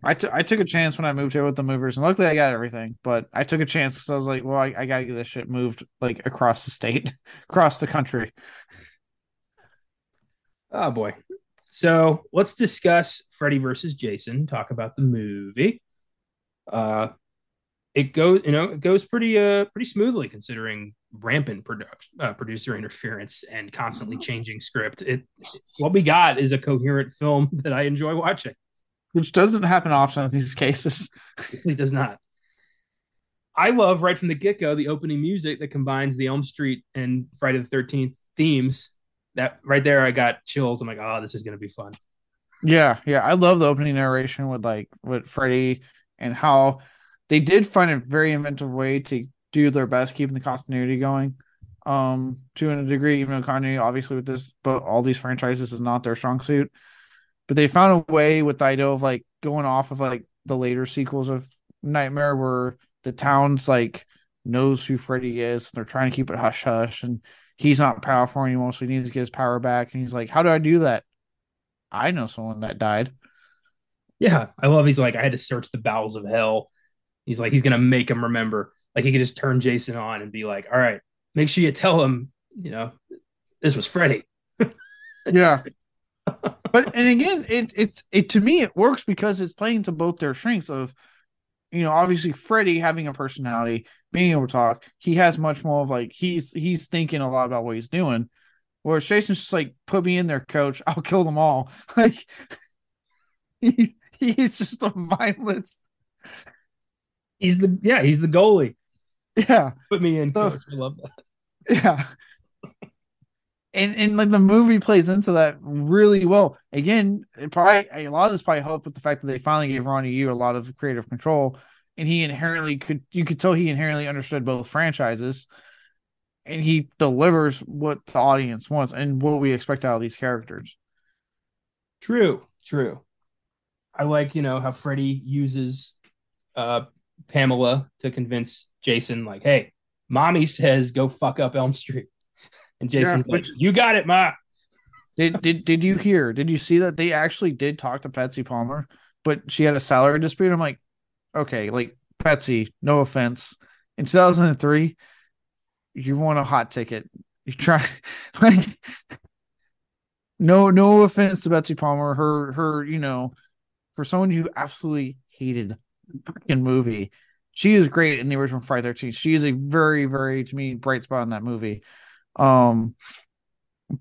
I, t- I took a chance when I moved here with the movers, and luckily I got everything. But I took a chance because I was like, well, I, I got to get this shit moved like across the state, across the country. Oh boy. So let's discuss Freddy versus Jason. Talk about the movie. Uh, it goes, you know, it goes pretty, uh, pretty smoothly considering rampant production, uh, producer interference and constantly changing script. It, what we got is a coherent film that I enjoy watching, which doesn't happen often in these cases. it does not. I love right from the get go the opening music that combines the Elm Street and Friday the Thirteenth themes. That right there, I got chills. I'm like, oh, this is gonna be fun. Yeah, yeah, I love the opening narration with like with Freddy and how they did find a very inventive way to do their best keeping the continuity going um to a degree even though continuity obviously with this but all these franchises is not their strong suit but they found a way with the idea of like going off of like the later sequels of nightmare where the town's like knows who freddy is and they're trying to keep it hush hush and he's not powerful anymore so he needs to get his power back and he's like how do i do that i know someone that died yeah, I love. He's like, I had to search the bowels of hell. He's like, he's gonna make him remember. Like he could just turn Jason on and be like, all right, make sure you tell him, you know, this was Freddy. yeah. But and again, it it's it to me it works because it's playing to both their strengths of you know, obviously Freddy having a personality, being able to talk, he has much more of like he's he's thinking a lot about what he's doing. Whereas Jason's just like, put me in there, coach. I'll kill them all. Like he, he's just a mindless. He's the yeah, he's the goalie. Yeah, put me in. So, I love that. Yeah, and and like the movie plays into that really well. Again, it probably a lot of this probably helped with the fact that they finally gave Ronnie Yu a lot of creative control, and he inherently could you could tell he inherently understood both franchises, and he delivers what the audience wants and what we expect out of these characters. True, true. I like, you know, how Freddy uses uh, Pamela to convince Jason, like, hey, mommy says go fuck up Elm Street. And Jason's yeah, like, you got it, ma. Did, did did you hear? Did you see that they actually did talk to Patsy Palmer, but she had a salary dispute? I'm like, okay, like Patsy, no offense. In 2003, you want a hot ticket. You try like no no offense to Betsy Palmer. Her her, you know, for someone you absolutely hated freaking movie, she is great in the original Friday 13th. She is a very, very to me bright spot in that movie. Um,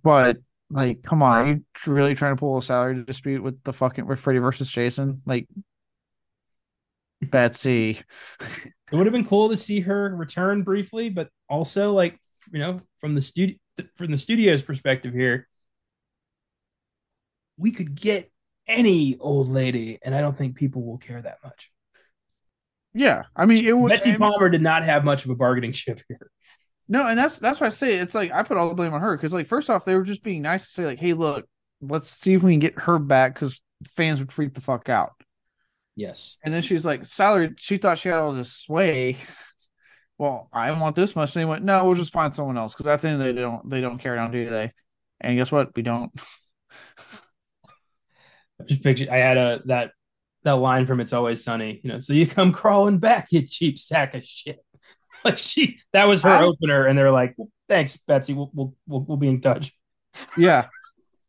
but like, come on, are you really trying to pull a salary dispute with the fucking with Freddy versus Jason? Like, Betsy. It would have been cool to see her return briefly, but also like you know from the studio from the studio's perspective here, we could get any old lady, and I don't think people will care that much. Yeah, I mean, it was Betsy Palmer did not have much of a bargaining chip here. No, and that's that's why I say it's like I put all the blame on her because like first off they were just being nice to say like, hey, look, let's see if we can get her back because fans would freak the fuck out. Yes, and then she's like, salary. She thought she had all this sway. Well, I want this much. And they went, no, we'll just find someone else because I think they don't they don't care now, do they? And guess what? We don't. I just picture I had a that that line from It's Always Sunny, you know. So you come crawling back, you cheap sack of shit. like she, that was her I, opener, and they're like, well, "Thanks, Betsy. We'll, we'll we'll we'll be in touch." Yeah,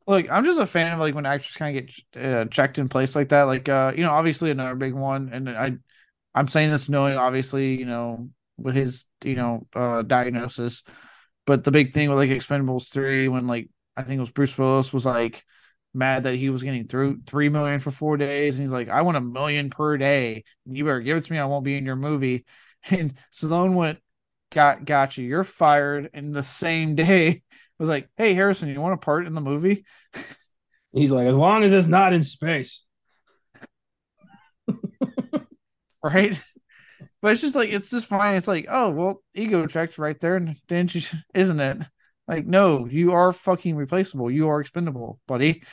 like I'm just a fan of like when actors kind of get uh, checked in place like that. Like, uh, you know, obviously another big one, and I, I'm saying this knowing obviously, you know, with his you know uh diagnosis, but the big thing with like Expendables three when like I think it was Bruce Willis was like mad that he was getting through three million for four days, and he's like, "I want a million per day. You better give it to me. I won't be in your movie." And Stallone went, "Got, got you. You're fired." And the same day was like, "Hey Harrison, you want a part in the movie?" He's like, "As long as it's not in space." right? But it's just like it's just fine. It's like, oh well, ego checked right there, didn't you? Isn't it? Like, no, you are fucking replaceable. You are expendable, buddy.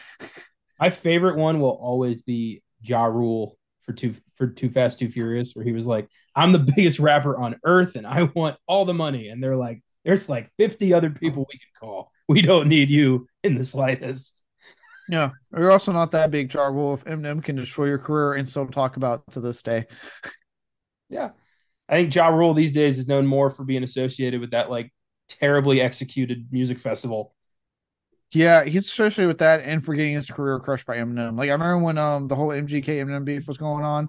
My favorite one will always be Ja Rule for Too for Too Fast Too Furious, where he was like, "I'm the biggest rapper on earth, and I want all the money." And they're like, "There's like 50 other people we can call. We don't need you in the slightest." Yeah, you're also not that big, Ja Rule. If Eminem can destroy your career and still talk about to this day. yeah, I think Ja Rule these days is known more for being associated with that like terribly executed music festival. Yeah, he's associated with that and for getting his career crushed by Eminem. Like I remember when um the whole MGK Eminem beef was going on,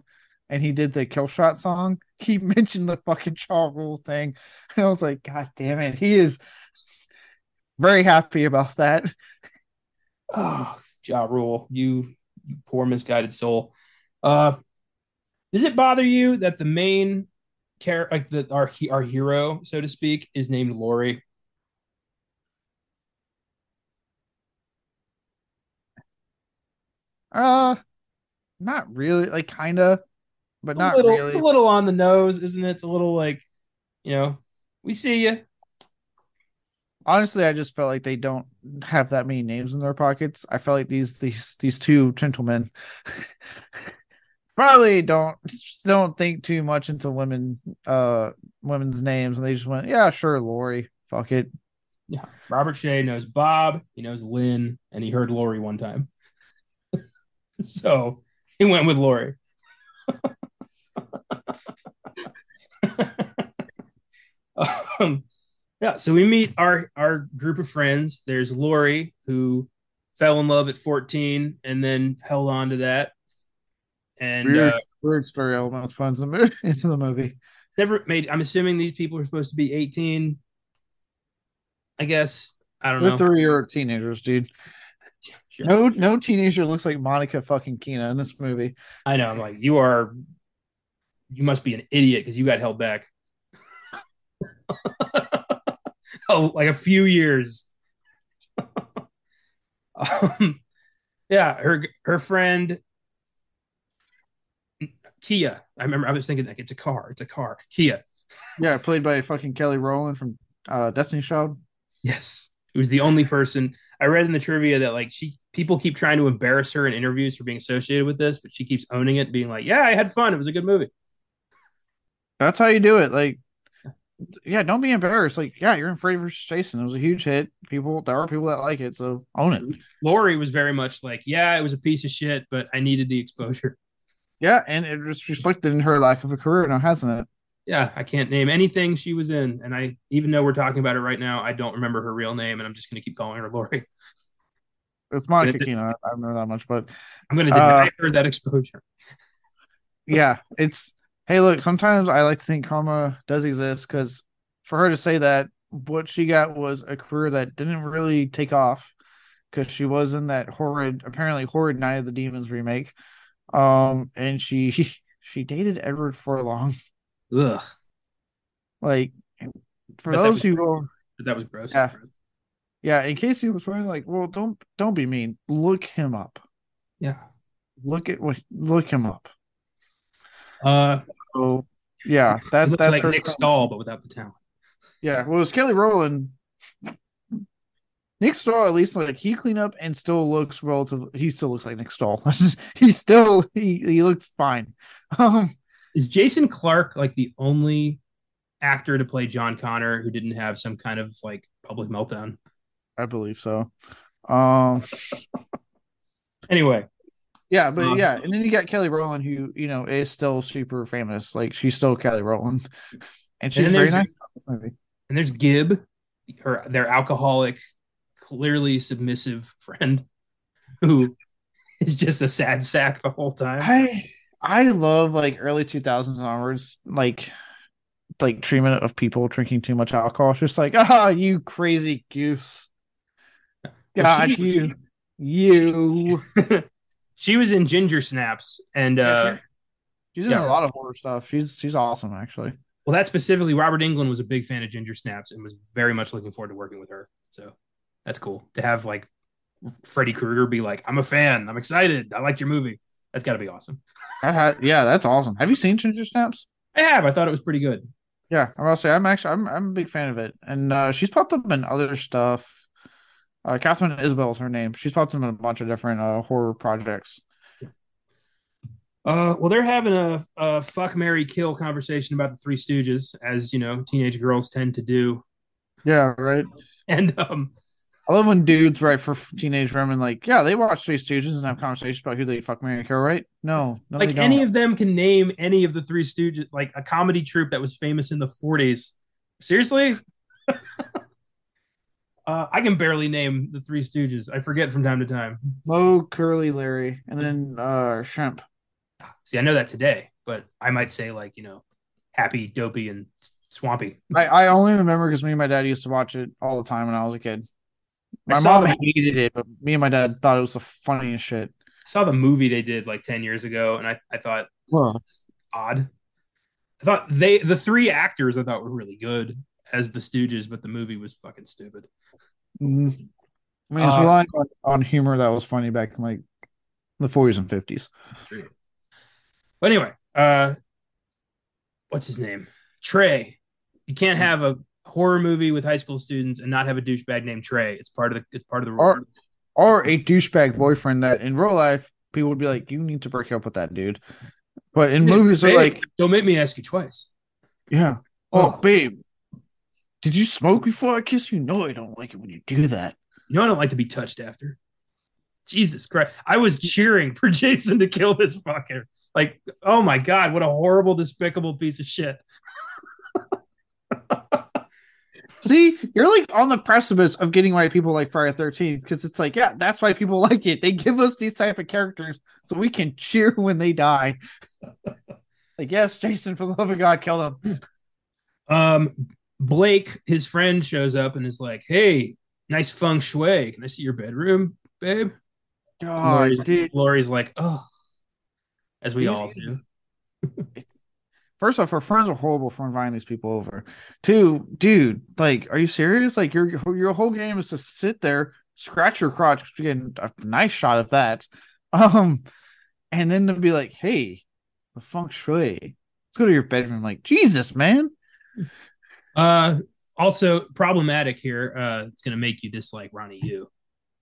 and he did the kill shot song. He mentioned the fucking Ja Rule thing. And I was like, God damn it, he is very happy about that. Oh, Ja Rule, you, you poor misguided soul. Uh, does it bother you that the main care like the our our hero, so to speak, is named Lori. Uh, not really. Like, kind of, but not little, really. It's a little on the nose, isn't it? It's a little like, you know, we see you. Honestly, I just felt like they don't have that many names in their pockets. I felt like these these these two gentlemen probably don't don't think too much into women uh women's names. And they just went yeah sure Lori fuck it. Yeah. Robert Shaye knows Bob. He knows Lin. And he heard Lori one time. So he went with Lori. Um, yeah so we meet our our group of friends. There's Lori who fell in love at 14 and then held on to that and weird, uh, weird story elements finds the movie into the movie. Never made. I'm assuming these people are supposed to be 18. I guess I don't They're know. Three year teenagers, dude. Sure. No, no teenager looks like Monica fucking Keena in this movie. I know. I'm like, you are. You must be an idiot because you got held back. oh, like a few years. um, yeah, her her friend Kia. I remember I was thinking like it's a car. It's a car. Kia. Yeah, played by fucking Kelly Rowland from uh, Destiny's Child. Yes, it was the only person I read in the trivia that like she people keep trying to embarrass her in interviews for being associated with this, but she keeps owning it, being like, "Yeah, I had fun. It was a good movie." That's how you do it. Like, yeah, don't be embarrassed. Like, yeah, you're in Freddy vs. Jason. It was a huge hit. People, there are people that like it, so own it. Lori was very much like, "Yeah, it was a piece of shit, but I needed the exposure." Yeah, and it was reflected in her lack of a career now, hasn't it? Yeah, I can't name anything she was in, and I even though we're talking about it right now, I don't remember her real name, and I'm just going to keep calling her Laurie. It's Monica Keena. I don't know that much, but I'm going to deny uh, her that exposure. yeah, it's hey, look. Sometimes I like to think karma does exist because for her to say that, what she got was a career that didn't really take off because she was in that horrid, apparently horrid Night of the Demons remake um, and she she dated Edward Furlong. Ugh. Like for but those who that was gross. Yeah. Yeah, in case he was wearing like, well, don't don't be mean. Look him up. Yeah. Look at what look him up. Uh oh yeah, that that's like Nick Stahl, but without the talent. Yeah, well, it's Kelly Rowland Nick Stahl, at least like he clean up and still looks relative. He still looks like Nick Stahl. he still he he looks fine. Um, is Jason Clarke like the only actor to play John Connor who didn't have some kind of like public meltdown? I believe so. Um. anyway, yeah, but um, yeah, and then you got Kelly Rowland, who you know is still super famous. Like she's still Kelly Rowland, and she's and very nice. And there's Gib, her their alcoholic clearly submissive friend who is just a sad sack the whole time. I I love like early 2000s onwards, like like treatment of people drinking too much alcohol. It's just like, ah, you crazy goose. God, she, you, you. she was in Ginger Snaps, and yeah, uh, she's in yeah. a lot of horror stuff. She's she's awesome, actually. Well, that specifically, Robert Englund was a big fan of Ginger Snaps and was very much looking forward to working with her. So that's cool to have like Freddy Krueger be like, "I'm a fan. I'm excited. I liked your movie." That's got to be awesome. That yeah, that's awesome. Have you seen Ginger Snaps? I have. I thought it was pretty good. Yeah, I will say I'm actually I'm I'm a big fan of it, and uh, she's popped up in other stuff. Uh, Katharine Isabelle is her name. She's popped up in a bunch of different uh, horror projects. Uh, well, they're having a, a fuck Mary kill conversation about the Three Stooges, as you know, teenage girls tend to do. Yeah, right. And um, I love when dudes write for teenage women, like, yeah, they watch Three Stooges and have conversations about who they fuck, Mary, kill, right? No, no like any of them can name any of the Three Stooges, like a comedy troupe that was famous in the '40s. Seriously, uh, I can barely name the Three Stooges. I forget from time to time. Moe, Curly, Larry, and then uh Shemp. See, I know that today, but I might say like you know, Happy, Dopey, and Swampy. I, I only remember because me and my dad used to watch it all the time when I was a kid. My mom the, hated it, but me and my dad thought it was the funniest shit. I saw the movie they did like 10 years ago, and I, I thought huh. odd. I thought they the three actors I thought were really good as the Stooges, but the movie was fucking stupid. Mm-hmm. I mean, it's uh, relying on, on, humor that was funny back in like the 40s and 50s. But anyway, uh, what's his name? Trey. You can't hmm. have a horror movie with high school students and not have a douchebag named Trey. It's part of the it's part of the. Or, or a douchebag boyfriend that in real life people would be like, you need to break up with that dude. But in movies, they're like, don't make me ask you twice. Yeah. Oh, oh, babe, did you smoke before I kiss you? No, I don't like it when you do that. You know, I don't like to be touched after. Jesus Christ. I was cheering for Jason to kill this fucker. Like, oh my God, what a horrible, despicable piece of shit. See, you're like on the precipice of getting why people like Friday 13 because it's like, yeah, that's why people like it. They give us these type of characters so we can cheer when they die. like, yes, Jason, for the love of God, kill them. Um, Blake, his friend, shows up and is like, "Hey, nice feng shui. Can I see your bedroom, babe?" Oh, Lori's, Lori's like, "Oh," as we all do. First off, our friends are horrible for inviting these people over. Two, dude, like, are you serious? Like, your your whole game is to sit there, scratch your crotch, get a nice shot of that, um, and then to be like, hey, the feng shui. Let's go to your bedroom. Like, Jesus, man. Uh, also problematic here. Uh, it's gonna make you dislike Ronnie Yu.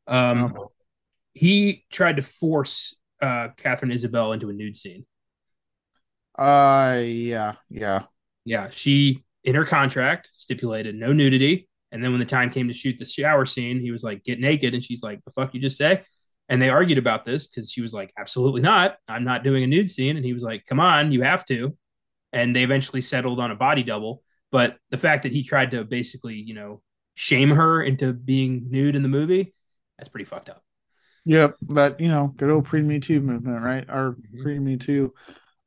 Um, oh. he tried to force uh Katharine Isabelle into a nude scene. Uh, yeah, yeah, yeah. She in her contract stipulated no nudity, and then when the time came to shoot the shower scene, he was like, "Get naked," and she's like, "The fuck you just say?" And they argued about this because she was like, "Absolutely not. I'm not doing a nude scene," and he was like, "Come on, you have to." And they eventually settled on a body double. But the fact that he tried to basically, you know, shame her into being nude in the movie, that's pretty fucked up. Yep, that you know, good old pre Me Too movement, right? Or mm-hmm. pre Me Too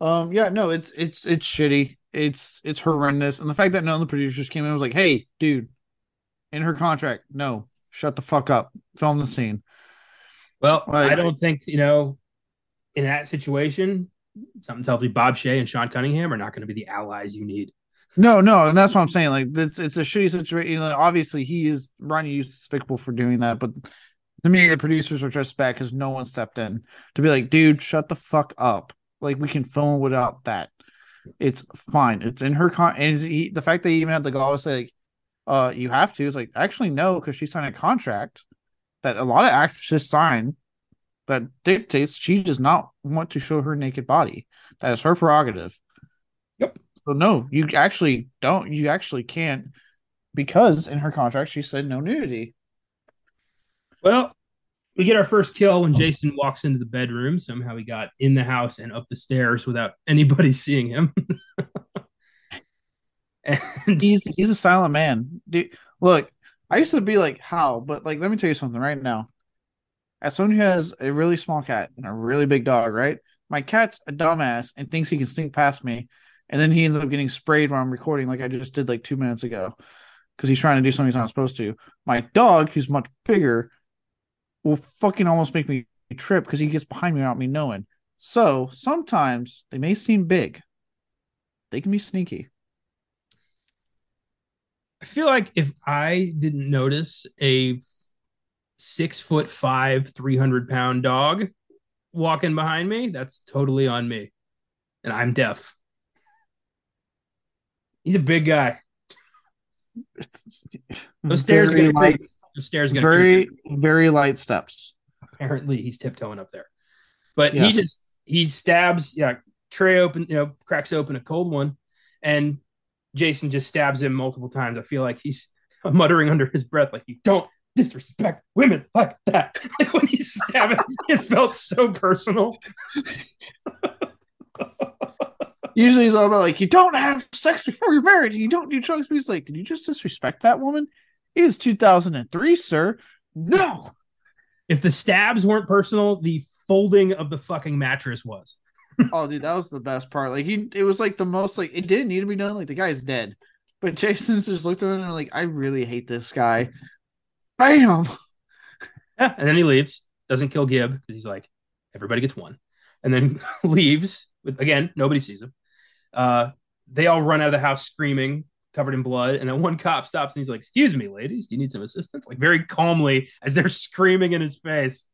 um, yeah, no, it's it's it's shitty. It's it's horrendous, and the fact that none of the producers came in was like, "Hey, dude, in her contract, no, shut the fuck up, film the scene." Well, like, I don't think you know, in that situation, something tells me Bob Shaye and Sean Cunningham are not going to be the allies you need. No, no, and that's what I'm saying. Like, it's it's a shitty situation. You know, obviously, he is Ronnie is despicable for doing that, but to me, the producers are just bad because no one stepped in to be like, "Dude, shut the fuck up." Like we can film without that. It's fine. It's in her con. And he, the fact that he even had the gall to say like, "Uh, you have to," is like actually no, because she signed a contract that a lot of actresses sign that dictates she does not want to show her naked body. That is her prerogative. Yep. So no, you actually don't. You actually can't because in her contract she said no nudity. Well, we get our first kill when oh. Jason walks into the bedroom. Somehow he got in the house and up the stairs without anybody seeing him. and he's he's a silent man. Dude, look, I used to be like, how? But like, let me tell you something right now. As someone who has a really small cat and a really big dog, right? My cat's a dumbass and thinks he can sneak past me, and then he ends up getting sprayed while I'm recording, like I just did like two minutes ago, because he's trying to do something he's not supposed to. My dog, who's much bigger, will fucking almost make me trip because he gets behind me without me knowing. So sometimes they may seem big, they can be sneaky. I feel like if I didn't notice a six foot five, 300 pound dog walking behind me, that's totally on me. And I'm deaf. He's a big guy. Those stairs very light, the stairs very very light steps. Apparently, he's tiptoeing up there, but Yeah. he just he stabs. Yeah, Trey open, you know, cracks open a cold one, and Jason just stabs him multiple times. I feel like he's muttering under his breath, like "You don't disrespect women like that." Like when he's stabbing, it felt so personal. Usually it's all about like you don't have sex before you're married. You don't do drugs. But he's like, did you just disrespect that woman? It is 2003, sir. No. If the stabs weren't personal, the folding of the fucking mattress was. oh, dude, that was the best part. Like he, it was like the most like it didn't need to be done. Like the guy's dead, but Jason just looked at him and like, I really hate this guy. Bam. Yeah, and then he leaves. Doesn't kill Gibb because he's like, everybody gets one, and then leaves. With again, nobody sees him. Uh, they all run out of the house screaming, covered in blood, and then one cop stops and he's like, "Excuse me, ladies, do you need some assistance?" Like very calmly as they're screaming in his face.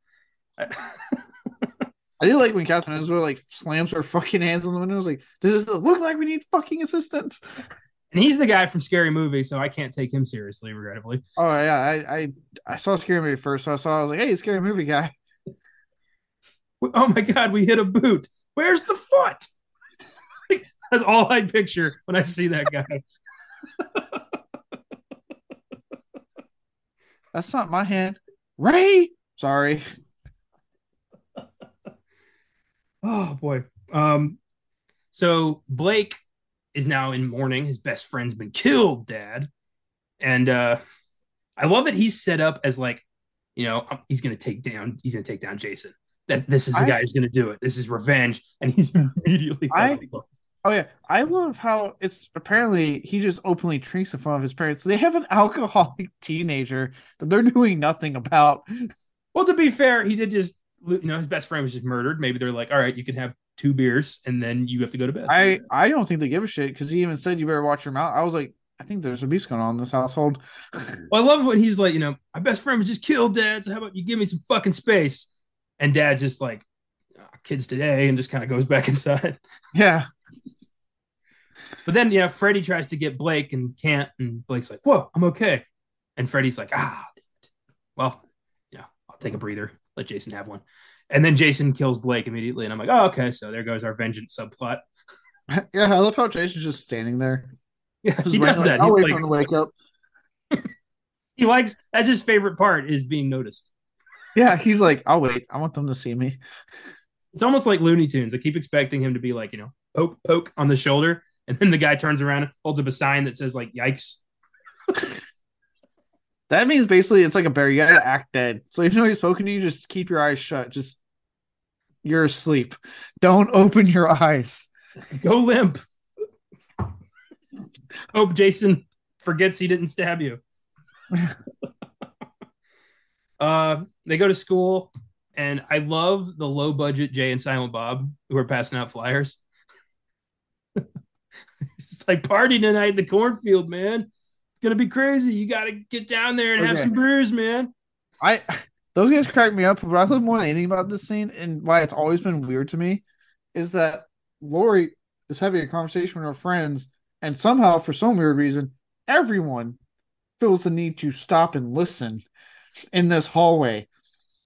I do like when Catherine Hemsworth like slams her fucking hands on the window. I was like, does this look like we need fucking assistance? And he's the guy from Scary Movie, so I can't take him seriously, regrettably. Oh yeah, I I, I saw Scary Movie first, so I saw I was like, hey, Scary Movie guy. Oh my god, we hit a boot. Where's the foot? That's all I picture when I see that guy. That's not my hand. Ray. Sorry. Oh boy. Um, so Blake is now in mourning. His best friend's been killed, Dad, and uh, I love that he's set up as like, you know, um, he's gonna take down. He's gonna take down Jason. That this is the I- guy who's gonna do it. This is revenge, and he's immediately. I-. Oh yeah, I love how it's apparently he just openly drinks in front of his parents. They have an alcoholic teenager that they're doing nothing about. Well, to be fair, he did just. You know, his best friend was just murdered. Maybe they're like, all right, you can have two beers, and then you have to go to bed. I I don't think they give a shit because he even said you better watch your mouth. I was like, I think there's abuse going on in this household. Well, I love when he's like, you know, my best friend was just killed, Dad. So how about you give me some fucking space? And Dad just like, "Ah, kids today, and just kind of goes back inside. yeah, But then, you know, Freddy tries to get Blake and can't, and Blake's like, "Whoa, I'm okay." And Freddy's like, "Ah, well, you know, I'll take a breather. Let Jason have one." And then Jason kills Blake immediately, and I'm like, "Oh, okay." So there goes our vengeance subplot. yeah. I love how Jason's just standing there. Yeah, he does like, that. I'll He's like, wake up. he likes that's his favorite part is being noticed. Yeah, he's like, I'll wait. I want them to see me. It's almost like Looney Tunes. I keep expecting him to be like, you know, poke, poke on the shoulder, and then the guy turns around, and holds up a sign that says like "Yikes." That means basically it's like a bear. You gotta act dead. So even though he's poking you, just keep your eyes shut. Just you're asleep. Don't open your eyes. Go limp. Hope Jason forgets he didn't stab you. uh, they go to school, and I love the low budget Jay and Silent Bob who are passing out flyers. It's like party tonight in the cornfield, man. It's gonna be crazy. You got to get down there and have some brews, man. I those guys crack me up, but I love more than anything about this scene and why it's always been weird to me is that Lori is having a conversation with her friends, and somehow, for some weird reason, everyone feels the need to stop and listen in this hallway.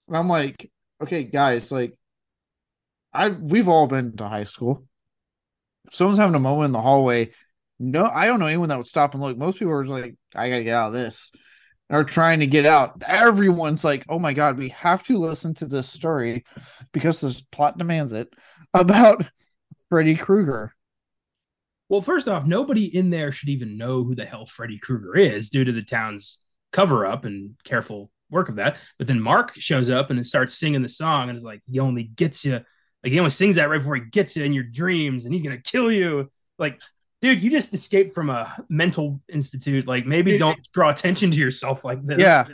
And I'm like, okay, guys, like I we've all been to high school. Someone's having a moment in the hallway. No, I don't know anyone that would stop and look. Most people are just like, I gotta get out of this are trying to get out. Everyone's like, "Oh my god, we have to listen to this story because the plot demands it about Freddy Krueger." Well, first off, nobody in there should even know who the hell Freddy Krueger is due to the town's cover up and careful work of that. But then Mark shows up and starts singing the song and is like, he only gets you, like, he only sings that right before he gets you in your dreams and he's going to kill you. Like, dude, you just escaped from a mental institute. Like, maybe Dude, don't draw attention to yourself like this. Yeah.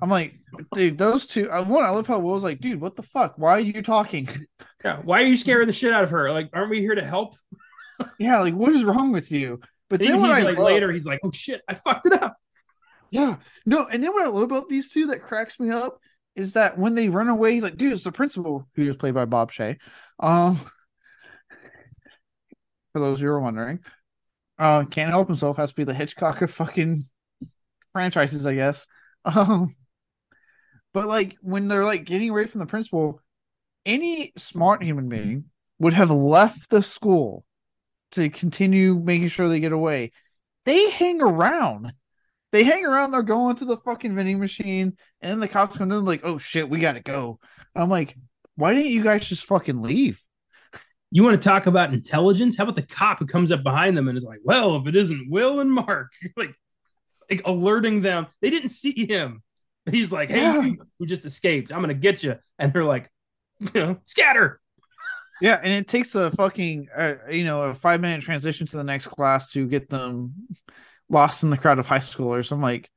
I'm like, dude, those two. I one, I love how Will's like, dude, what the fuck? Why are you talking? Yeah. Why are you scaring the shit out of her? Like, aren't we here to help? yeah, like what is wrong with you? But then Then what he's I like, love- later, he's like, oh shit, I fucked it up. Yeah. No, and then what I love about these two that cracks me up is that when they run away, he's like, dude, it's the principal who was played by Bob Shaye. Um for those who are wondering. Uh, can't help himself. Has to be the Hitchcock of fucking franchises, I guess. Um, but like when they're like getting away from the principal, any smart human being would have left the school to continue making sure they get away. They hang around. They hang around. They're going to the fucking vending machine, and then the cops come in like, "Oh shit, we gotta go." I'm like, why didn't you guys just fucking leave? You want to talk about intelligence? How about the cop who comes up behind them and is like, "Well, if it isn't Will and Mark," like, like alerting them. They didn't see him. He's like, "Hey, yeah. we just escaped. I'm gonna get you," and they're like, "You know, scatter." Yeah, and it takes a fucking uh, you know a five minute transition to the next class to get them lost in the crowd of high schoolers. I'm like,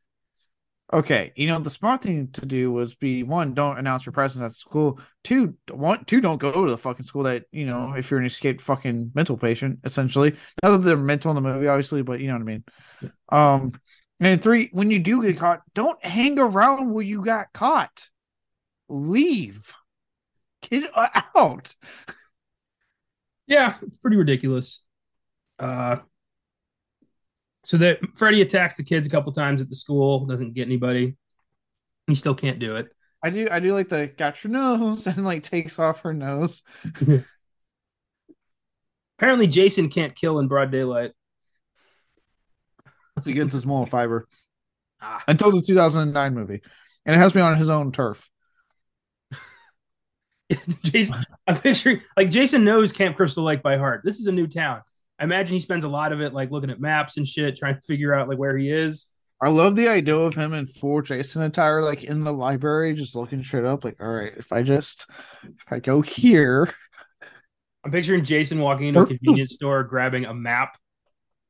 okay, you know the smart thing to do was be one, don't announce your presence at school. Two, one, two, don't go to the fucking school that you know if you're an escaped fucking mental patient, essentially. Not that they're mental in the movie, obviously, but you know what I mean. Um, and three, when you do get caught, don't hang around where you got caught. Leave. Get out. Yeah, it's pretty ridiculous. Uh, so that Freddy attacks the kids a couple times at the school, doesn't get anybody. He still can't do it. I do. I do like the got your nose and like takes off her nose. Apparently, Jason can't kill in broad daylight. It's against his moral fiber. Ah. Until the 2009 movie, and it has to be on his own turf. Jason, I'm picturing like Jason knows Camp Crystal Lake by heart. This is a new town. I imagine he spends a lot of it like looking at maps and shit, trying to figure out like where he is. I love the idea of him in full Jason attire, like in the library, just looking straight up. Like, all right, if I just if I go here, I'm picturing Jason walking into a convenience store, grabbing a map,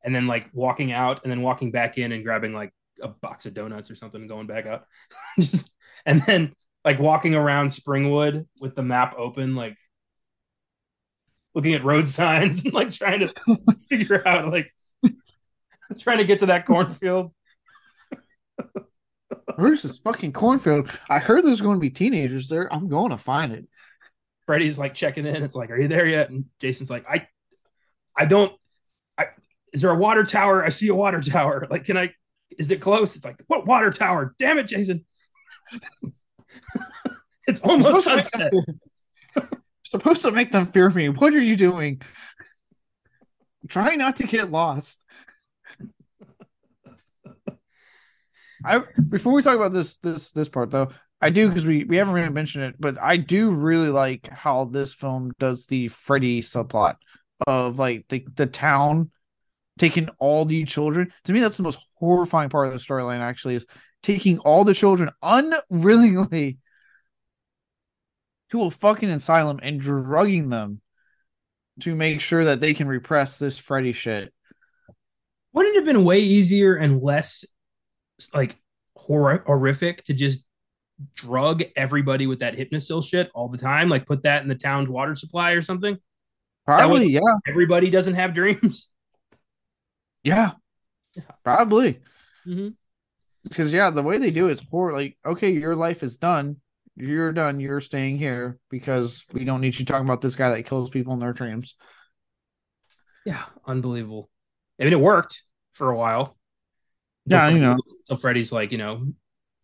and then like walking out, and then walking back in and grabbing like a box of donuts or something, and going back up, just and then like walking around Springwood with the map open, like looking at road signs and like trying to figure out like trying to get to that cornfield. Where's this fucking cornfield? I heard there's going to be teenagers there. I'm going to find it. Freddy's like checking in. It's like, are you there yet? And Jason's like, I, I don't. I is there a water tower? I see a water tower. Like, can I? Is it close? It's like, what water tower? Damn it, Jason. it's almost sunset. Supposed to make them fear me. What are you doing? Try not to get lost. I before we talk about this this this part though, I do because we we haven't really mentioned it, but I do really like how this film does the Freddy subplot of like the the town taking all the children. To me, that's the most horrifying part of the storyline. Actually, is taking all the children unwillingly to a fucking asylum and drugging them to make sure that they can repress this Freddy shit. Wouldn't it have been way easier and less like hor- horrific to just drug everybody with that Hypnocil shit all the time? Like put that in the town's water supply or something? Probably, yeah. Everybody doesn't have dreams. Yeah, probably. Mm-hmm. Because yeah, the way they do it's poor. Like, okay, your life is done you're done. You're staying here because we don't need you talking about this guy that kills people in their dreams. Yeah, unbelievable. I mean, it worked for a while. Yeah, you know. So Freddy's like, you know,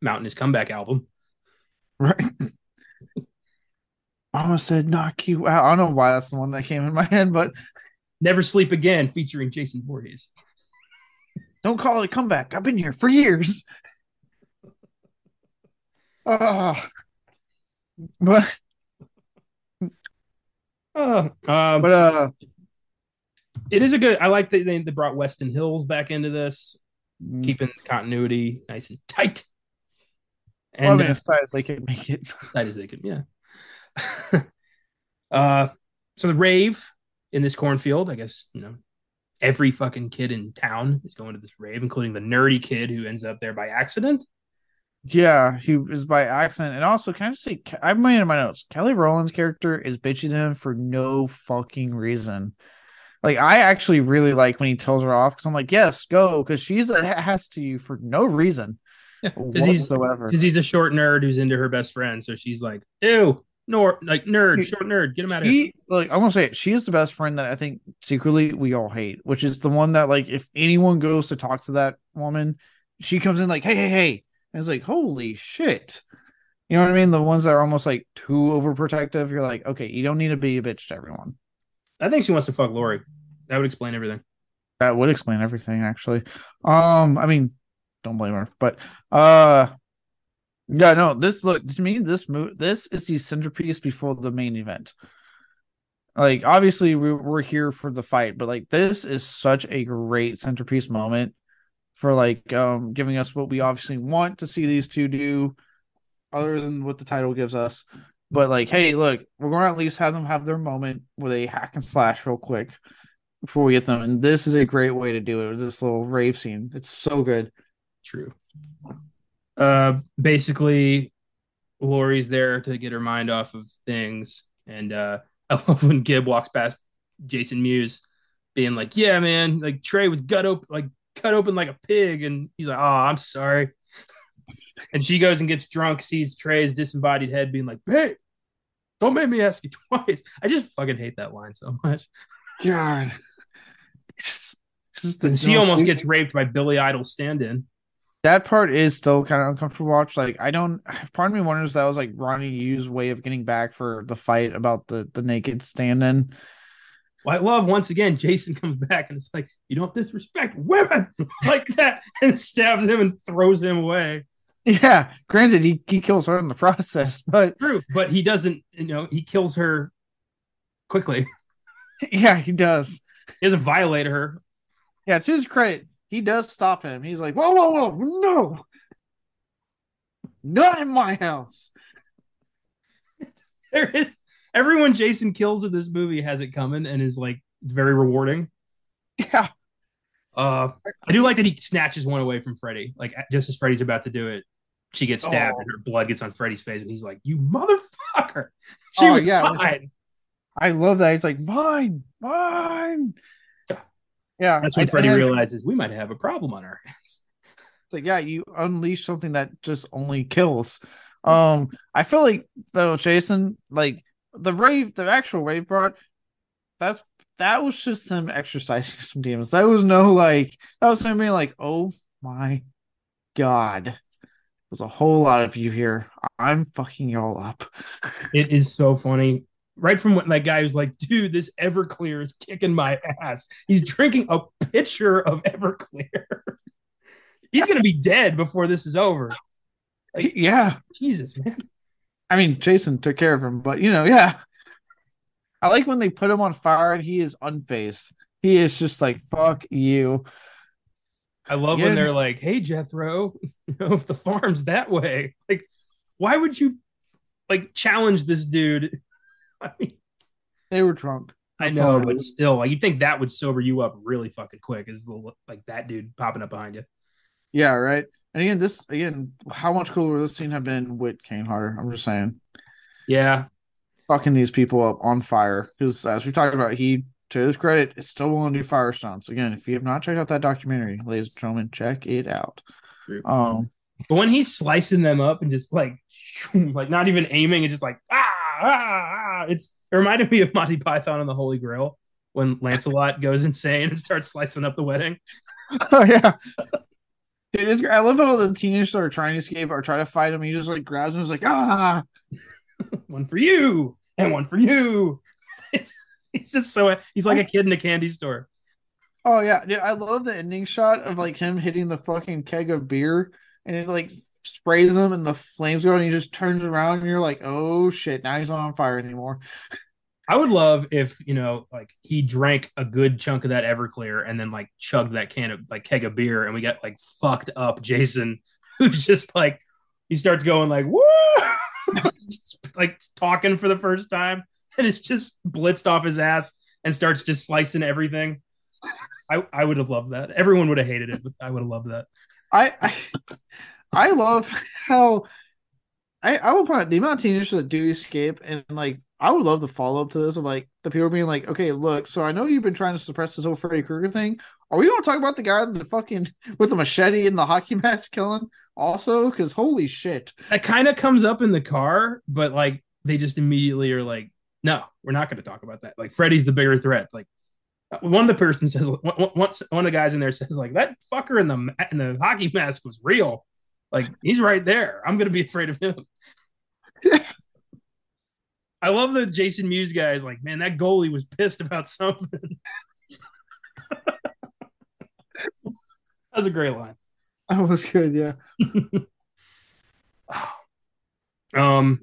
mounting his comeback album. Right. I almost said knock you out. I don't know why that's the one that came in my head, but Never Sleep Again featuring Jason Voorhees. Don't call it a comeback. I've been here for years. Uh, but uh, um, but uh it is a good i like that they, they brought Westin Hills back into this mm. keeping continuity nice and tight. And well, as tight as they can make it. Tight as they can yeah. Uh so the rave in this cornfield i guess you know every fucking kid in town is going to this rave including the nerdy kid who ends up there by accident yeah, he is by accident. And also, can I just say, I've made in my notes, Kelly Rowland's character is bitching to him for no fucking reason. Like, I actually really like when he tells her off because I'm like, yes, go, because she's a ass to you for no reason yeah, whatsoever. Because he's, he's a short nerd who's into her best friend. So she's like, ew, nor like nerd, short nerd. Get him out of here. Like I want to say, it, she is the best friend that I think secretly we all hate, which is the one that like if anyone goes to talk to that woman, she comes in like, hey, hey, hey, it's like, holy shit. You know what I mean? The ones that are almost like too overprotective. You're like, okay, you don't need to be a bitch to everyone. I think she wants to fuck Lori. That would explain everything. That would explain everything, actually. Um, I mean, don't blame her, but uh, yeah, no. This look to me, this move, this is the centerpiece before the main event. Like, obviously, we, we're here for the fight, but like, this is such a great centerpiece moment for like um giving us what we obviously want to see these two do, other than what the title gives us. But like, hey, look, we're going to at least have them have their moment where they hack and slash real quick before we get them. And this is a great way to do it with this little rave scene. It's so good. True. Uh, basically, Lori's there to get her mind off of things, and uh, I love when Gibb walks past Jason Mewes, being like, "Yeah, man, like Trey was gut open, like cut open like a pig," and he's like, "Oh, I'm sorry." and she goes and gets drunk, sees Trey's disembodied head, being like, "Hey, don't make me ask you twice." I just fucking hate that line so much. God, just, just and she almost gets raped by Billy Idol stand-in. That part is still kind of uncomfortable to watch. Like, I don't. Part of me wonders that was like Ronnie Yu's way of getting back for the fight about the the naked stand-in. I love once again Jason comes back and it's like you don't disrespect women like that and stabs him and throws him away. Yeah, granted, he, he kills her in the process, but true, but he doesn't. You know, he kills her quickly. Yeah, he does. He doesn't violate her. Yeah, to his credit, he does stop him. He's like, "Whoa, whoa, whoa, no, not in my house." there is everyone Jason kills in this movie has it coming and is like it's very rewarding. Yeah. Uh, I do like that he snatches one away from Freddy, like just as Freddy's about to do it she gets stabbed oh. and her blood gets on Freddy's face, and he's like, "You motherfucker!" She oh, was yeah, fine. I love that. He's like, "Mine, mine." Yeah, that's when I, Freddy realizes we might have a problem on our hands. It's like, yeah, you unleash something that just only kills. Um, I feel like though, Jason, like the rave, the actual rave part, that's that was just him exercising some demons. That was no like that was him being like, oh my god. There's a whole lot of you here. I'm fucking y'all up. it is so funny. Right from when that guy was like, dude, this Everclear is kicking my ass. He's drinking a pitcher of Everclear. He's gonna be dead before this is over. Like, yeah. Jesus, man. I mean, Jason took care of him, but you know, yeah. I like when they put him on fire and he is unfazed. He is just like, fuck you. I love yeah. when they're like, "Hey Jethro, you know if the farm's that way, like, why would you like challenge this dude?" I mean, they were drunk. I know, but still, like, you think that would sober you up really fucking quick? Is the like that dude popping up behind you? Yeah, right. And again, this again, how much cooler would this scene have been with Kane Hodder? I'm just saying. Yeah, fucking these people up on fire because as we talked about, he to his credit, is still willing to do fire stunts. Again, if you have not checked out that documentary, ladies and gentlemen, check it out. Um, but when he's slicing them up and just like, like not even aiming, it's just like ah, ah, ah. It's it reminded me of Monty Python and the Holy Grail when Lancelot goes insane and starts slicing up the wedding. Oh yeah. It is, I love how the teenagers are trying to escape or try to fight him. He just like grabs him. He's like, ah, one for you and one for you. It's he's just so he's like a kid in a candy store. Oh yeah, dude, I love the ending shot of like him hitting the fucking keg of beer and it like sprays him and the flames go and he just turns around and you're like, oh shit, now he's not on fire anymore. I would love if you know, like he drank a good chunk of that Everclear and then like chugged that can of like keg of beer, and we got like fucked up Jason, who's just like he starts going like woo, like talking for the first time, and it's just blitzed off his ass and starts just slicing everything. I, I would have loved that. Everyone would have hated it, but I would have loved that. I I, I love how I I would probably the amount of teenagers that do escape and like I would love the follow up to this of like the people being like, okay, look, so I know you've been trying to suppress this whole Freddy Krueger thing. Are we going to talk about the guy with the fucking with the machete and the hockey mask killing also? Because holy shit, that kind of comes up in the car, but like they just immediately are like, no, we're not going to talk about that. Like Freddy's the bigger threat. Like uh, one of the person says, one, one, one of the guys in there says, like that fucker in the in the hockey mask was real. Like he's right there. I'm going to be afraid of him. I love the Jason Mewes guy is like, man, that goalie was pissed about something. That's a great line. That was good, yeah. um,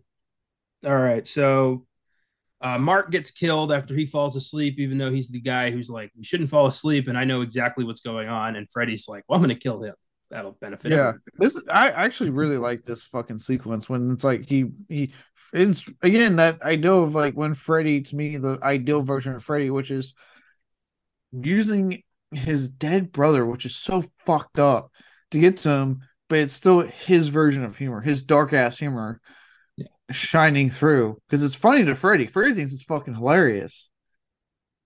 all right. So uh, Mark gets killed after he falls asleep, even though he's the guy who's like, we shouldn't fall asleep, and I know exactly what's going on. And Freddy's like, well, I'm going to kill him. That'll benefit. Yeah, everyone. this I actually really like this fucking sequence when it's like he he it's again that ideal of like when Freddy to me the ideal version of Freddy, which is using his dead brother, which is so fucked up, to get to him, but it's still his version of humor, his dark ass humor yeah. shining through. Because it's funny to Freddy. Freddy thinks it's fucking hilarious.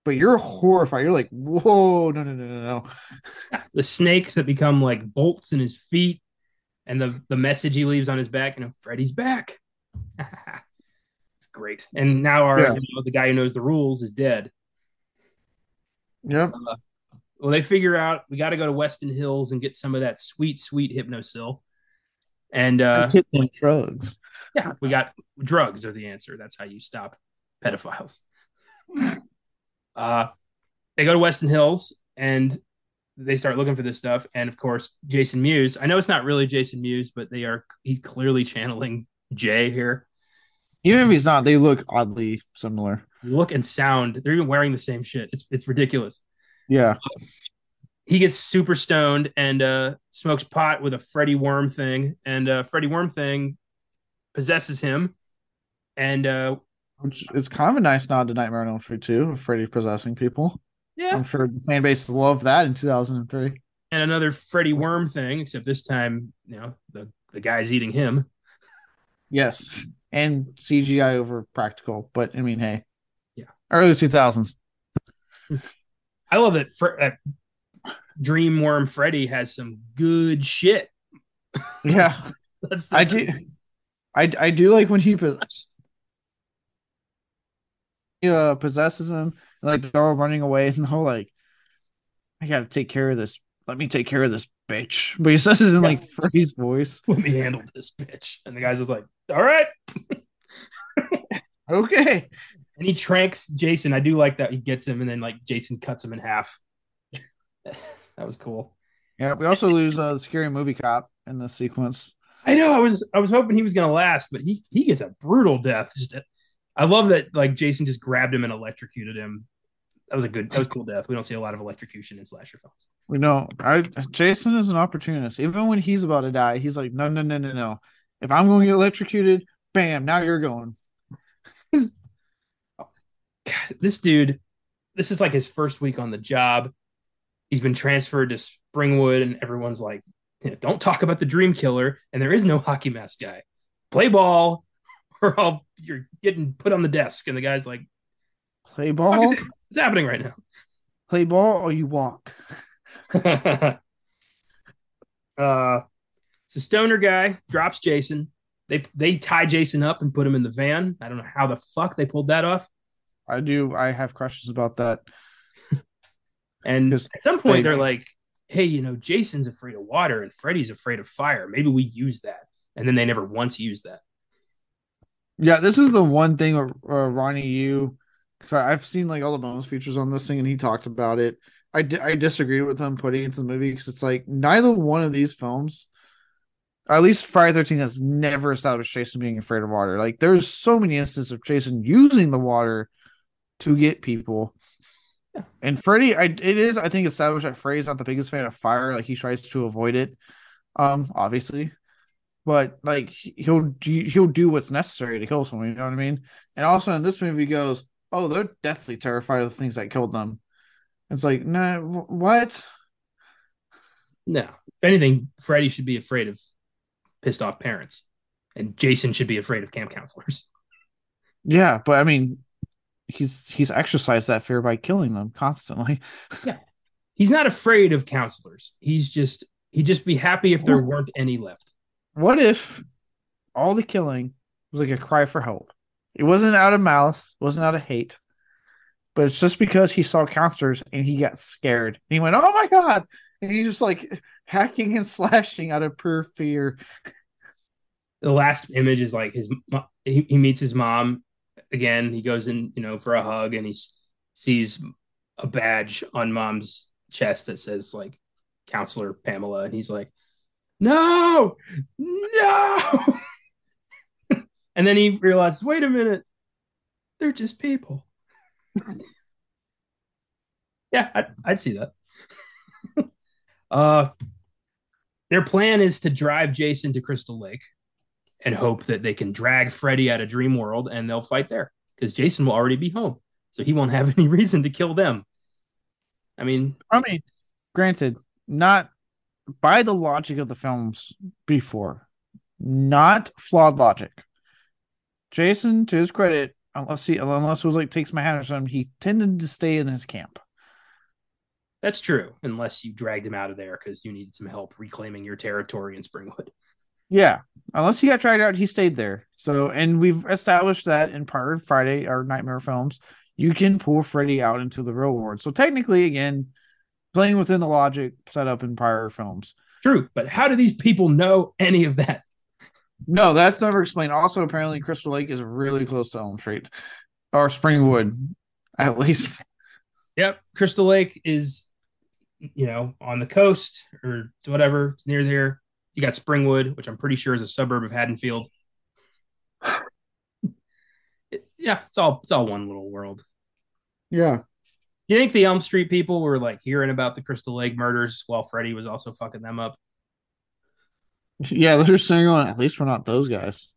But you're horrified. You're like, whoa, no, no, no, no, no. The snakes that become like bolts in his feet, and the the message he leaves on his back, you know, Freddy's back. Great. And now our yeah. you know, the guy who knows the rules is dead. Yep. Uh, well, they figure out we got to go to Westin Hills and get some of that sweet, sweet Hypnocil. And uh, drugs. Yeah, we got drugs are the answer. That's how you stop pedophiles. uh, they go to Westin Hills and they start looking for this stuff. And of course, Jason Mewes. I know it's not really Jason Mewes, but they are. He's clearly channeling Jay here. Even if he's not, they look oddly similar. Look and sound. They're even wearing the same shit. It's it's ridiculous. Yeah. He gets super stoned and uh, smokes pot with a Freddy Worm thing, and uh, Freddy Worm thing possesses him, and uh, which is kind of a nice nod to Nightmare on Elm Street too, Freddy possessing people. Yeah, I'm sure the fan base loved that in 2003. And another Freddy Worm thing, except this time, you know, the the guy's eating him. Yes, and CGI over practical, but I mean, hey, yeah, early 2000s. I love that. For, uh, Dream Worm Freddy has some good shit. Yeah, that's, that's I do. I I do like when he possesses. Uh, possesses him, like they're all running away, and the whole like, I gotta take care of this. Let me take care of this bitch. But he says it in like Freddy's voice. Let me handle this bitch. And the guy's just like, all right. okay and he tranks Jason. I do like that he gets him, and then like Jason cuts him in half. that was cool. Yeah, we also lose uh, the scary movie cop in this sequence. I know. I was I was hoping he was gonna last, but he he gets a brutal death. Just I love that like Jason just grabbed him and electrocuted him. That was a good. That was cool death. We don't see a lot of electrocution in slasher films. We know. I Jason is an opportunist. Even when he's about to die, he's like, no, no, no, no, no. If I'm going to get electrocuted, bam, now you're going. this dude, this is like his first week on the job. He's been transferred to Springwood, and everyone's like, you know, don't talk about the dream killer. And there is no hockey mask guy. Play ball, or I'll, you're getting put on the desk. And the guy's like, play ball? What's happening right now? Play ball or you walk. uh, so Stoner guy drops Jason. They they tie Jason up and put him in the van. I don't know how the fuck they pulled that off. I do. I have questions about that. and at some point, they, are like, "Hey, you know, Jason's afraid of water and Freddy's afraid of fire. Maybe we use that." And then they never once use that. Yeah, this is the one thing uh, Ronnie Yu because I've seen like all the bonus features on this thing, and he talked about it. I, di- I disagree with him putting it into the movie because it's like neither one of these films, at least Friday Thirteen, has never established Jason being afraid of water. Like there's so many instances of Jason using the water to get people. Yeah. And Freddy, I it is I think established that Freddy's not the biggest fan of fire. Like he tries to avoid it, um, obviously, but like he'll he'll do what's necessary to kill someone. You know what I mean? And also in this movie, he goes, "Oh, they're deathly terrified of the things that killed them." It's like, nah, what? No. If anything, Freddy should be afraid of pissed off parents, and Jason should be afraid of camp counselors. Yeah, but I mean, he's he's exercised that fear by killing them constantly. yeah. He's not afraid of counselors. He's just he'd just be happy if there weren't any left. What if all the killing was like a cry for help? It wasn't out of malice, wasn't out of hate, but it's just because he saw counselors and he got scared. And he went, "Oh my god!" And he just like hacking and slashing out of pure fear. The last image is like his he, he meets his mom again. He goes in, you know, for a hug, and he sees a badge on mom's chest that says like counselor Pamela, and he's like, "No, no." And then he realizes, wait a minute, they're just people. yeah, I'd, I'd, see that. uh, their plan is to drive Jason to Crystal Lake and hope that they can drag Freddy out of Dream World and they'll fight there because Jason will already be home. So he won't have any reason to kill them. I mean, I mean, granted, not by the logic of the films before, not flawed logic. Jason, to his credit, unless he unless it was like takes my hat or something, he tended to stay in his camp. That's true, unless you dragged him out of there because you needed some help reclaiming your territory in Springwood. Yeah, unless he got dragged out, he stayed there. So, and we've established that in part of Friday or Nightmare films, you can pull Freddy out into the real world. So technically, again, playing within the logic set up in prior films. True, but how do these people know any of that? No, that's never explained. Also, apparently, Crystal Lake is really close to Elm Street or Springwood, at least. Yep, Crystal Lake is, you know, on the coast or whatever it's near there. You got Springwood, which I'm pretty sure is a suburb of Haddonfield. it, yeah, it's all it's all one little world. Yeah. You think the Elm Street people were like hearing about the Crystal Lake murders while Freddy was also fucking them up? Yeah, they're just saying on. At least we're not those guys.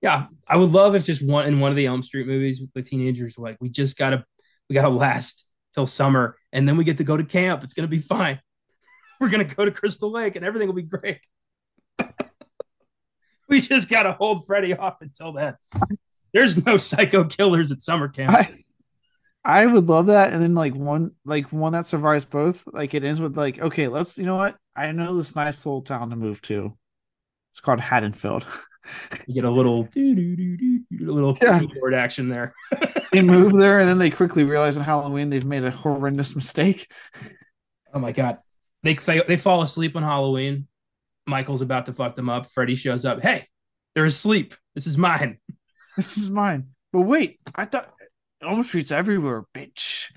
Yeah, I would love if just one in one of the Elm Street movies, the teenagers were like, "We just gotta, we gotta last till summer, and then we get to go to camp. It's gonna be fine. We're gonna go to Crystal Lake, and everything will be great. we just gotta hold Freddy off until then. There's no psycho killers at summer camp." I, I would love that, and then like one, like one that survives both. Like it ends with like, okay, let's, you know what? I know this nice little town to move to. It's called Haddonfield. You get a little a little yeah. keyboard action there. they move there and then they quickly realize on Halloween they've made a horrendous mistake. Oh my god. They they fall asleep on Halloween. Michael's about to fuck them up. Freddy shows up. Hey, they're asleep. This is mine. This is mine. But wait, I thought Elm Street's everywhere, bitch.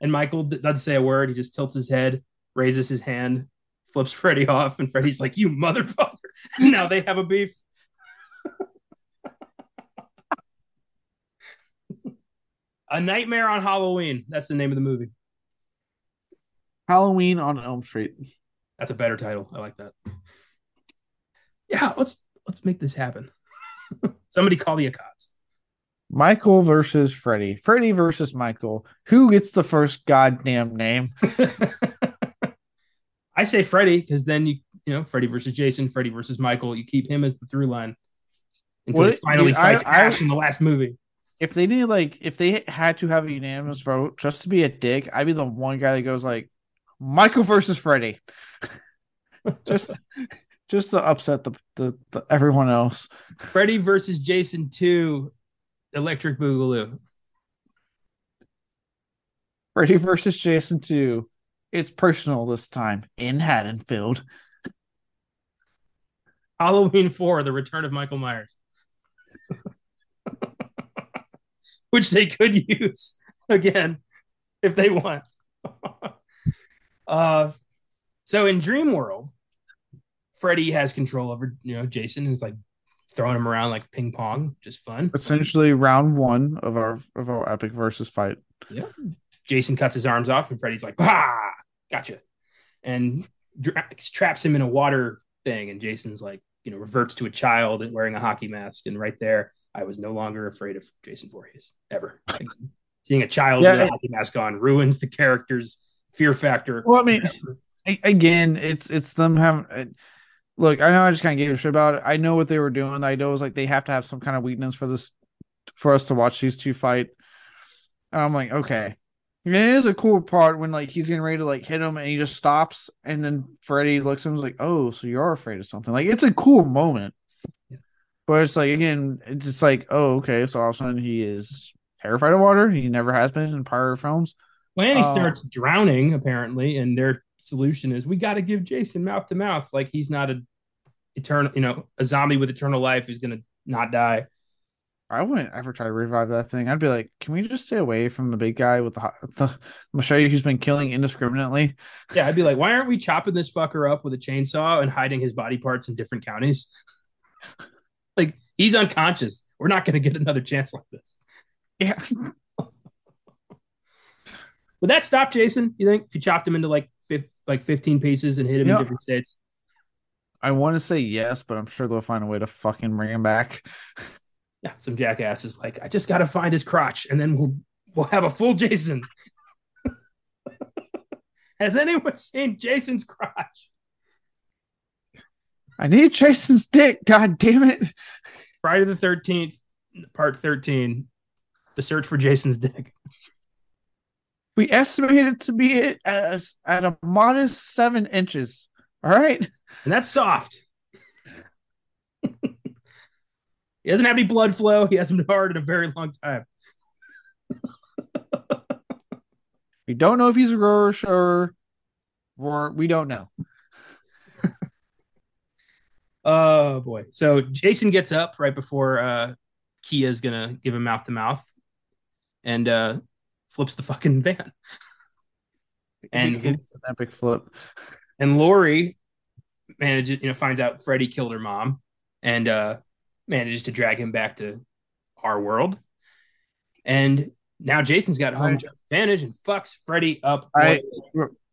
And Michael doesn't say a word. He just tilts his head, raises his hand, flips Freddy off, and Freddy's like, "You motherfucker!" now they have a beef. a Nightmare on Halloween. That's the name of the movie. Halloween on Elm Street. That's a better title. I like that. Yeah, let's let's make this happen. Somebody call the Akkads. Michael versus Freddy. Freddy versus Michael. Who gets the first goddamn name? I say Freddy because then you you know Freddy versus Jason, Freddy versus Michael. You keep him as the through line until what, he finally dude, fights I, Ash I, in the last movie. If they did like, if they had to have a unanimous vote just to be a dick, I'd be the one guy that goes like, Michael versus Freddy, just just to upset the, the, the everyone else. Freddy versus Jason two, Electric Boogaloo. Freddy versus Jason two, it's personal this time in Haddonfield. Halloween 4, The Return of Michael Myers. Which they could use again if they want. uh, so in Dream World, Freddy has control over you know Jason, who's like throwing him around like ping pong, just fun. Essentially, round one of our of our epic versus fight. Yeah, Jason cuts his arms off, and Freddy's like, "Ah, gotcha. And traps him in a water thing. And Jason's like, you know, reverts to a child and wearing a hockey mask. And right there, I was no longer afraid of Jason Voorhees ever. Like, seeing a child yeah. with a hockey mask on ruins the character's fear factor. Well, I mean, again, it's it's them having. Look, I know I just kind of gave a shit about it. I know what they were doing. I know it was like they have to have some kind of weakness for this, for us to watch these two fight. And I'm like, okay, it is a cool part when like he's getting ready to like hit him and he just stops and then Freddy looks at him and is like, Oh, so you're afraid of something. Like it's a cool moment. Yeah. But it's like again, it's just like, oh, okay, so all of a sudden he is terrified of water. He never has been in prior films. Well, and he uh, starts drowning apparently, and their solution is we got to give Jason mouth to mouth, like he's not a eternal, you know, a zombie with eternal life who's gonna not die. I wouldn't ever try to revive that thing. I'd be like, can we just stay away from the big guy with the, hot the you who's been killing indiscriminately? Yeah, I'd be like, why aren't we chopping this fucker up with a chainsaw and hiding his body parts in different counties? like, he's unconscious. We're not going to get another chance like this. Yeah. Would that stop Jason? You think if you chopped him into like like fifteen pieces and hit him in different states? I want to say yes, but I'm sure they'll find a way to fucking bring him back. yeah, some jackass is like, I just got to find his crotch, and then we'll we'll have a full Jason. Has anyone seen Jason's crotch? I need Jason's dick. God damn it! Friday the Thirteenth, Part Thirteen, the search for Jason's dick. We estimate it to be at, at a modest seven inches. All right, and that's soft. He doesn't have any blood flow. He hasn't been hard in a very long time. we don't know if he's a grower or, or we don't know. oh boy. So Jason gets up right before uh is gonna give him mouth to mouth and uh flips the fucking van. And it's an epic flip. And Lori manages, you know, finds out Freddy killed her mom. And uh manages to drag him back to our world. And now Jason's got home advantage and fucks Freddy up. I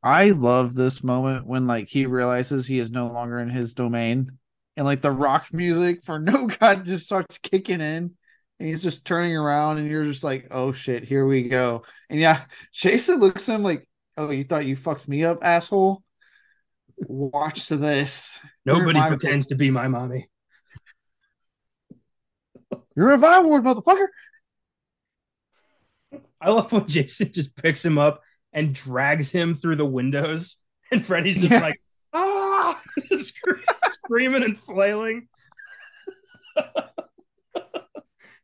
I love this moment when like he realizes he is no longer in his domain, and like the rock music for No God just starts kicking in, and he's just turning around, and you're just like, oh shit, here we go. And yeah, Jason looks at him like, oh, you thought you fucked me up, asshole. Watch this. Nobody pretends to be my mommy. You're a Vine Ward, motherfucker. I love when Jason just picks him up and drags him through the windows, and Freddy's just yeah. like, ah, screaming and flailing.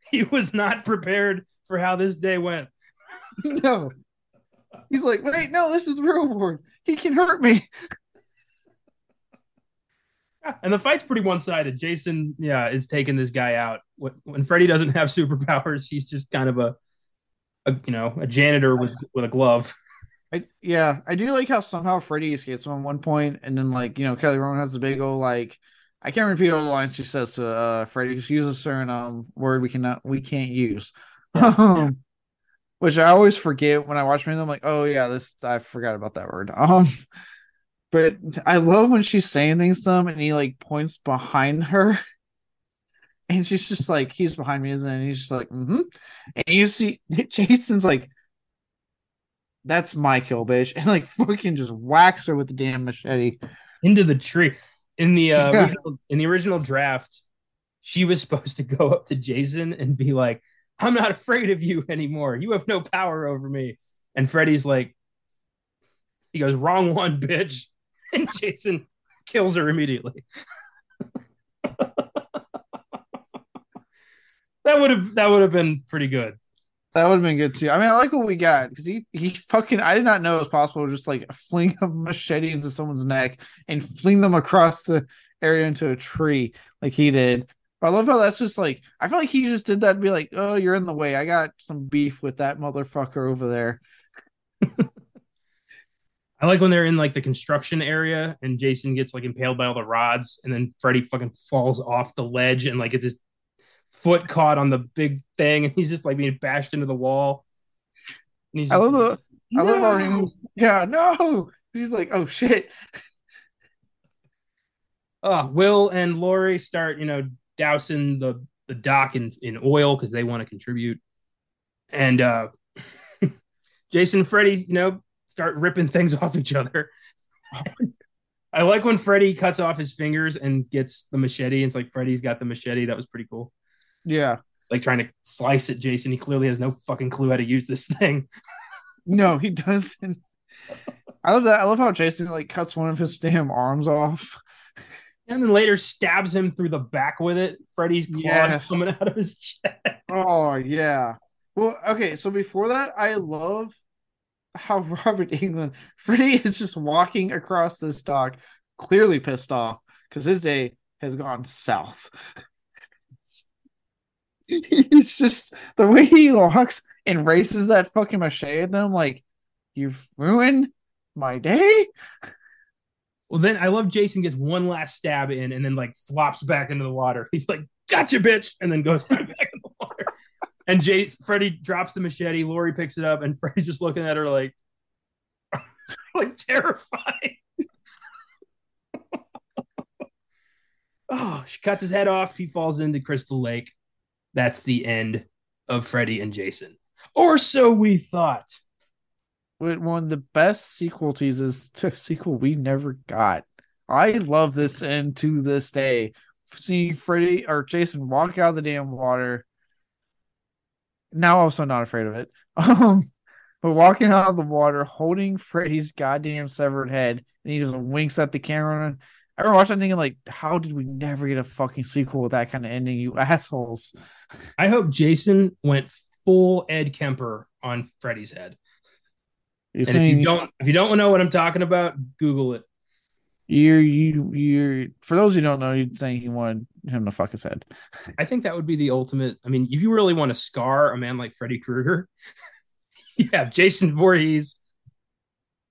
he was not prepared for how this day went. No. He's like, wait, no, this is the real ward. He can hurt me. and the fight's pretty one sided. Jason, yeah, is taking this guy out. When Freddy doesn't have superpowers, he's just kind of a, a you know, a janitor with with a glove. I, yeah, I do like how somehow Freddy escapes him at one point, and then like you know Kelly Rowland has the big old like I can't repeat all the lines she says to uh Freddy. She uses a certain um word we cannot we can't use, yeah. um, which I always forget when I watch me. I'm like, oh yeah, this I forgot about that word. Um, but I love when she's saying things to him and he like points behind her. And she's just like, he's behind me, isn't it? And he's just like, mm-hmm. And you see Jason's like, that's my kill, bitch. And like fucking just whacks her with the damn machete. Into the tree. In the uh, yeah. original, in the original draft, she was supposed to go up to Jason and be like, I'm not afraid of you anymore. You have no power over me. And Freddy's like, he goes, wrong one, bitch. and Jason kills her immediately. that would have that would have been pretty good. That would have been good too. I mean, I like what we got because he he fucking I did not know it was possible to just like fling a machete into someone's neck and fling them across the area into a tree like he did. But I love how that's just like I feel like he just did that to be like, oh, you're in the way. I got some beef with that motherfucker over there. I like when they're in like the construction area and Jason gets like impaled by all the rods, and then Freddy fucking falls off the ledge and like it's his foot caught on the big thing, and he's just like being bashed into the wall. And he's I love the, no! I love how he, yeah, no. He's like, oh shit. Uh, Will and Lori start, you know, dousing the the dock in in oil because they want to contribute, and uh, Jason, and Freddy, you know, start ripping things off each other. I like when Freddy cuts off his fingers and gets the machete. It's like Freddy's got the machete. That was pretty cool. Yeah. Like trying to slice it, Jason. He clearly has no fucking clue how to use this thing. no, he doesn't. I love that. I love how Jason like cuts one of his damn arms off. And then later stabs him through the back with it. Freddy's claws yes. coming out of his chest. Oh yeah. Well, okay. So before that, I love how Robert Englund Freddy is just walking across this dock, clearly pissed off because his day has gone south. He's just the way he walks and races that fucking machete at them, like you've ruined my day. Well, then I love Jason gets one last stab in and then like flops back into the water. He's like, "Gotcha, bitch," and then goes right back in the water. And Jason, Freddy drops the machete. Lori picks it up, and Freddy's just looking at her like, like terrified. oh, she cuts his head off. He falls into Crystal Lake. That's the end of Freddy and Jason, or so we thought one of the best sequel teases to sequel we never got. I love this and to this day. Seeing Freddy or Jason walk out of the damn water. Now also not afraid of it. Um but walking out of the water, holding Freddy's goddamn severed head, and he just winks at the camera. I remember watching thinking like, how did we never get a fucking sequel with that kind of ending, you assholes? I hope Jason went full Ed Kemper on Freddy's head. You're and saying, if you don't if you don't know what I'm talking about, Google it. You're you you're for those who don't know, you're saying you wanted him to fuck his head. I think that would be the ultimate. I mean, if you really want to scar a man like Freddy Krueger, you have Jason Voorhees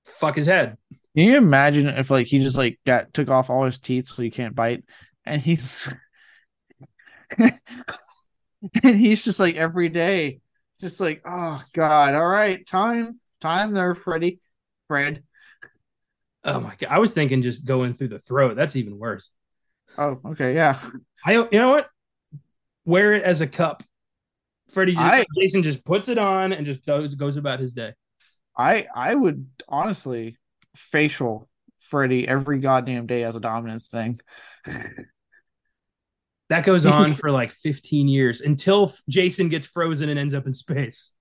fuck his head. Can you imagine if like he just like got took off all his teeth so he can't bite, and he's and he's just like every day, just like oh god, all right, time time there, Freddy. Fred. Oh my god. I was thinking just going through the throat. That's even worse. Oh, okay, yeah. I you know what? Wear it as a cup. Freddy just, I, Jason just puts it on and just goes goes about his day. I I would honestly facial Freddy every goddamn day as a dominance thing. That goes on for like 15 years until Jason gets frozen and ends up in space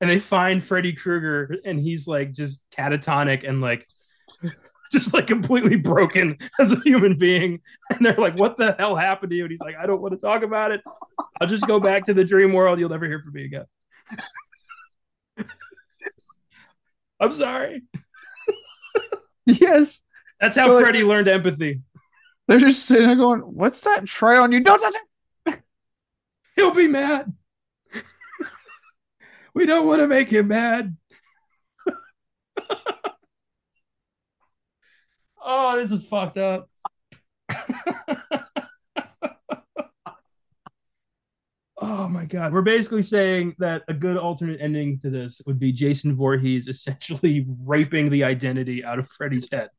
and they find Freddy Krueger and he's like just catatonic and like just like completely broken as a human being. And they're like, What the hell happened to you? And he's like, I don't want to talk about it. I'll just go back to the dream world. You'll never hear from me again. I'm sorry. yes. That's how so Freddy like, learned empathy. They're just sitting there going, What's that tray on you? Don't touch it. He'll be mad. We don't want to make him mad. oh, this is fucked up. Oh my god. We're basically saying that a good alternate ending to this would be Jason Voorhees essentially raping the identity out of Freddy's head.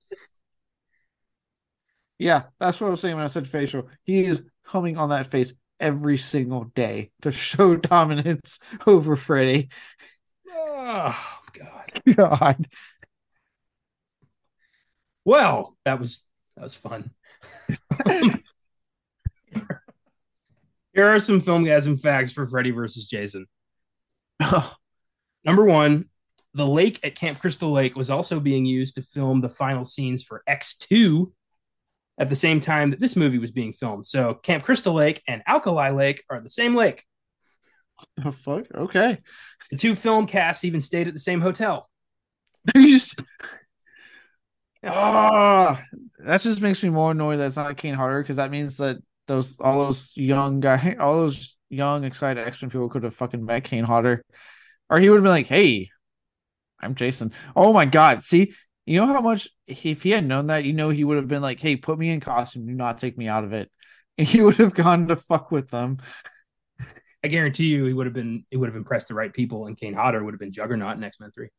Yeah, that's what I was saying when I said facial. He is coming on that face every single day to show dominance over Freddy. Oh God. God. Well, that was that was fun. Here are some filmgazm facts for Freddy versus Jason. Number one, the lake at Camp Crystal Lake was also being used to film the final scenes for X2 at the same time that this movie was being filmed. So Camp Crystal Lake and Alkali Lake are the same lake. Oh fuck. Okay. The two film casts even stayed at the same hotel. you just Ah, that just makes me more annoyed that it's not Kane Hodder because that means that those all those young guy, all those young excited X Men people could have fucking met Kane Hodder, or he would have been like, "Hey, I'm Jason." Oh my god! See, you know how much if he had known that, you know, he would have been like, "Hey, put me in costume, do not take me out of it," and he would have gone to fuck with them. I guarantee you, he would have been. He would have impressed the right people, and Kane Hodder would have been Juggernaut in X Men Three.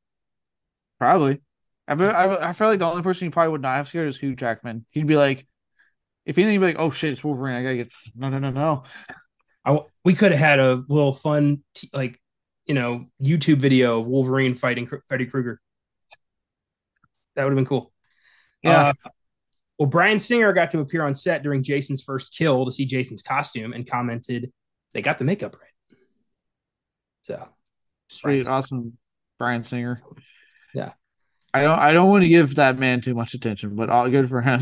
Probably. I, I I feel like the only person he probably would not have scared is Hugh Jackman. He'd be like, if anything, like, "Oh shit, it's Wolverine! I gotta get no, no, no, no." I, we could have had a little fun, t- like you know, YouTube video of Wolverine fighting Freddy Krueger. That would have been cool. Yeah. Uh, well, Bryan Singer got to appear on set during Jason's first kill to see Jason's costume and commented, "They got the makeup right." So, sweet, awesome, Bryan Singer. Yeah, I don't, I don't want to give that man too much attention, but all good for him.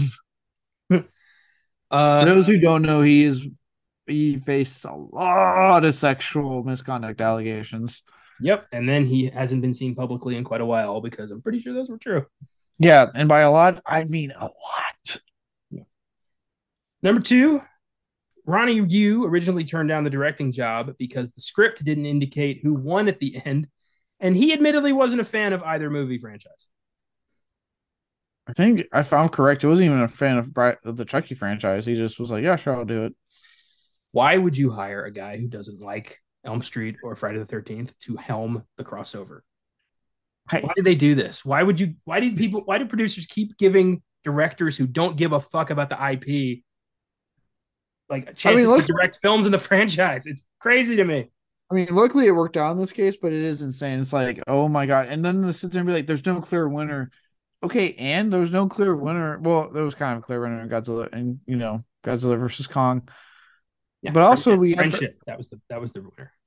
Uh, For those who don't know, he is he faced a lot of sexual misconduct allegations. Yep, and then he hasn't been seen publicly in quite a while because I'm pretty sure those were true. Yeah, and by a lot, I mean a lot. Yeah. Number two, Ronnie Yu originally turned down the directing job because the script didn't indicate who won at the end, and he admittedly wasn't a fan of either movie franchise. I think I found correct. He wasn't even a fan of, of the Chucky franchise. He just was like, "Yeah, sure, I'll do it." Why would you hire a guy who doesn't like Elm Street or Friday the Thirteenth to helm the crossover? Why did they do this? Why would you? Why did people? Why do producers keep giving directors who don't give a fuck about the IP like chances I mean, to direct films in the franchise? It's crazy to me. I mean, luckily it worked out in this case, but it is insane. It's like, oh my god! And then to sit there and be like, "There's no clear winner." Okay, and there was no clear winner. Well, there was kind of a clear winner in Godzilla, and you know, Godzilla versus Kong. Yeah, but also we friendship. That was the that was the winner.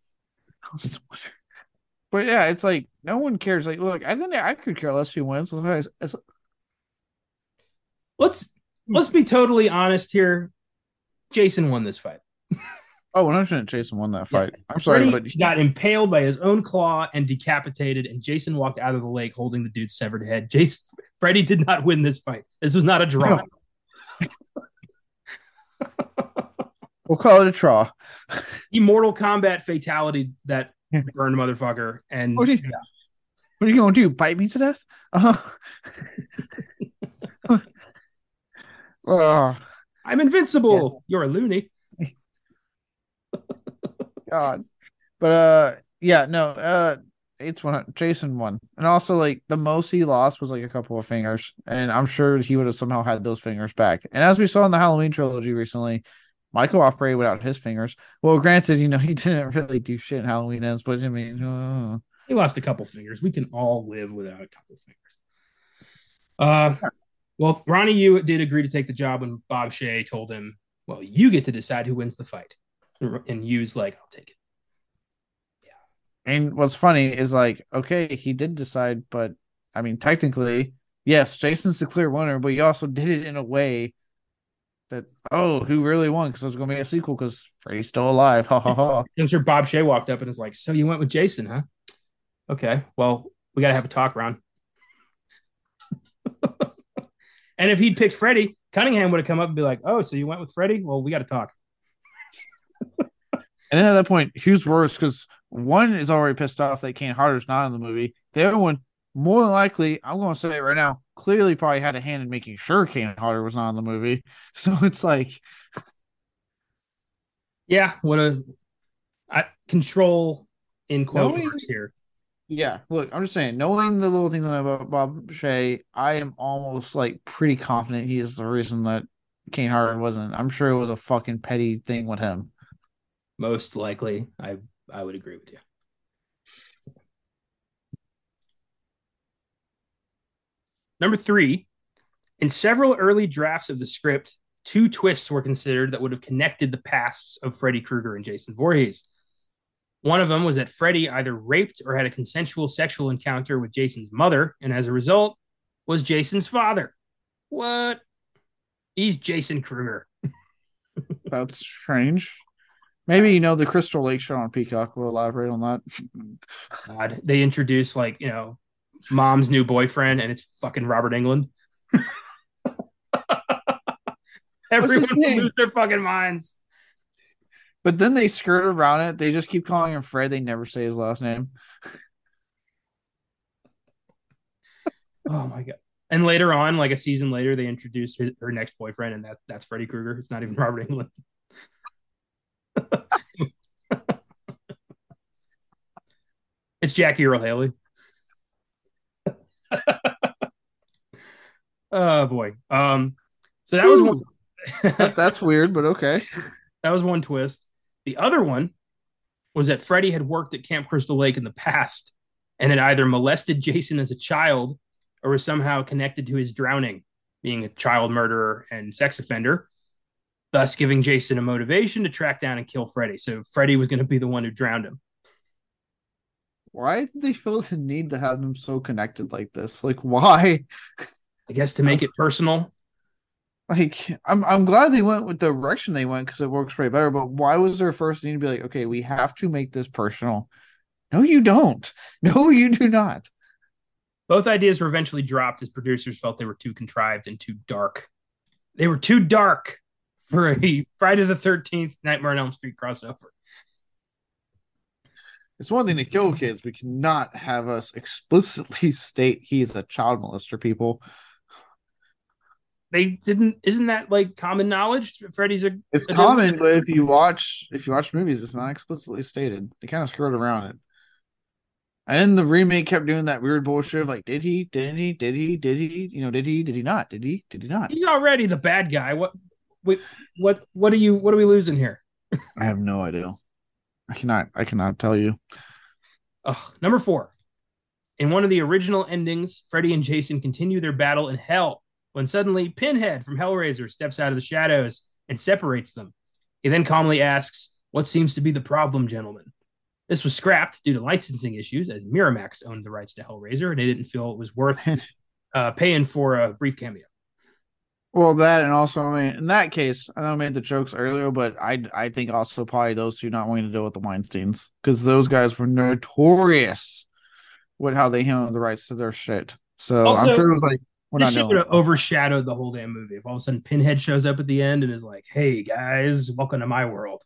That was the winner. But yeah, it's like no one cares. Like, look, I think I could care less who wins. Let's let's, let's be totally honest here. Jason won this fight. Oh, 100 Jason won that fight. Yeah. I'm sorry, Freddy but he got impaled by his own claw and decapitated, and Jason walked out of the lake holding the dude's severed head. Jason Freddy did not win this fight. This was not a draw. we'll call it a draw. Immortal combat fatality that burned motherfucker. And what are you, yeah. what are you gonna do? Bite me to death? Uh-huh. uh, I'm invincible. Yeah. You're a loony. God. But uh yeah, no, uh it's one Jason won. And also like the most he lost was like a couple of fingers. And I'm sure he would have somehow had those fingers back. And as we saw in the Halloween trilogy recently, Michael operated without his fingers. Well, granted, you know, he didn't really do shit in Halloween ends, but I mean, uh... he lost a couple fingers. We can all live without a couple fingers. Uh, well, Ronnie Yu did agree to take the job when Bob Shaye told him, "Well, you get to decide who wins the fight," and Yu's like, "I'll take it." Yeah. And what's funny is like, okay, he did decide, but I mean, technically, yes, Jason's the clear winner, but he also did it in a way that oh, who really won? Because there's going to be a sequel because Freddy's still alive. Ha ha ha. I'm sure Bob Shaye walked up and is like, "So you went with Jason, huh? Okay, well, we got to have a talk, Ron." and if he'd picked Freddy, Cunningham would have come up and be like, "Oh, so you went with Freddy? Well, we got to talk." And then at that point, who's worse? Because one is already pissed off that Kane Hodder's not in the movie. The other one, more than likely, I'm going to say it right now, clearly probably had a hand in making sure Kane Hodder was not in the movie. So it's like, yeah, what a I, control in quote knowing, here. Yeah, look, I'm just saying, knowing the little things I know about Bob Shaye, I am almost like pretty confident he is the reason that Kane Hodder wasn't. I'm sure it was a fucking petty thing with him. Most likely, I I would agree with you. Number three, in several early drafts of the script, two twists were considered that would have connected the pasts of Freddy Krueger and Jason Voorhees. One of them was that Freddy either raped or had a consensual sexual encounter with Jason's mother, and as a result, was Jason's father. What? He's Jason Krueger. That's strange. Maybe you know the Crystal Lake show on Peacock will elaborate on that. God, they introduce like you know mom's new boyfriend, and it's fucking Robert Englund. Everyone will lose their fucking minds. But then they skirt around it. They just keep calling him Fred. They never say his last name. oh my god! And later on, like a season later, they introduce her, her next boyfriend, and that that's Freddy Krueger. It's not even Robert Englund. it's Jackie Earle Haley. oh boy. Um, so that Ooh. was one. that, that's weird, but okay. That was one twist. The other one was that Freddy had worked at Camp Crystal Lake in the past and had either molested Jason as a child or was somehow connected to his drowning, being a child murderer and sex offender, thus giving Jason a motivation to track down and kill Freddy. So Freddy was going to be the one who drowned him why did they feel the need to have them so connected like this? Like, why? I guess to make it personal. like I'm I'm glad they went with the direction they went because it works way better. But why was their first need to be like, okay, we have to make this personal? No, you don't. No, you do not. Both ideas were eventually dropped as producers felt they were too contrived and too dark. They were too dark for a Friday the Thirteenth Nightmare on Elm Street crossover. It's one thing to kill kids. We cannot have us explicitly state he's a child molester. People they didn't isn't that like common knowledge freddy's a it's a common but if you watch if you watch movies it's not explicitly stated they kind of skirt around it and the remake kept doing that weird bullshit of like did he did he did he did he you know did he did he not did he did he not he's already the bad guy what wait, what what are you what are we losing here i have no idea i cannot i cannot tell you oh number four in one of the original endings freddy and jason continue their battle in hell when suddenly Pinhead from Hellraiser steps out of the shadows and separates them. He then calmly asks, What seems to be the problem, gentlemen? This was scrapped due to licensing issues, as Miramax owned the rights to Hellraiser and they didn't feel it was worth uh, paying for a brief cameo. Well, that and also, I mean, in that case, I know I made the jokes earlier, but I I think also probably those two not wanting to deal with the Weinsteins because those guys were notorious with how they handled the rights to their shit. So also, I'm sure it was like we're this shit would have overshadowed the whole damn movie if all of a sudden Pinhead shows up at the end and is like, "Hey guys, welcome to my world."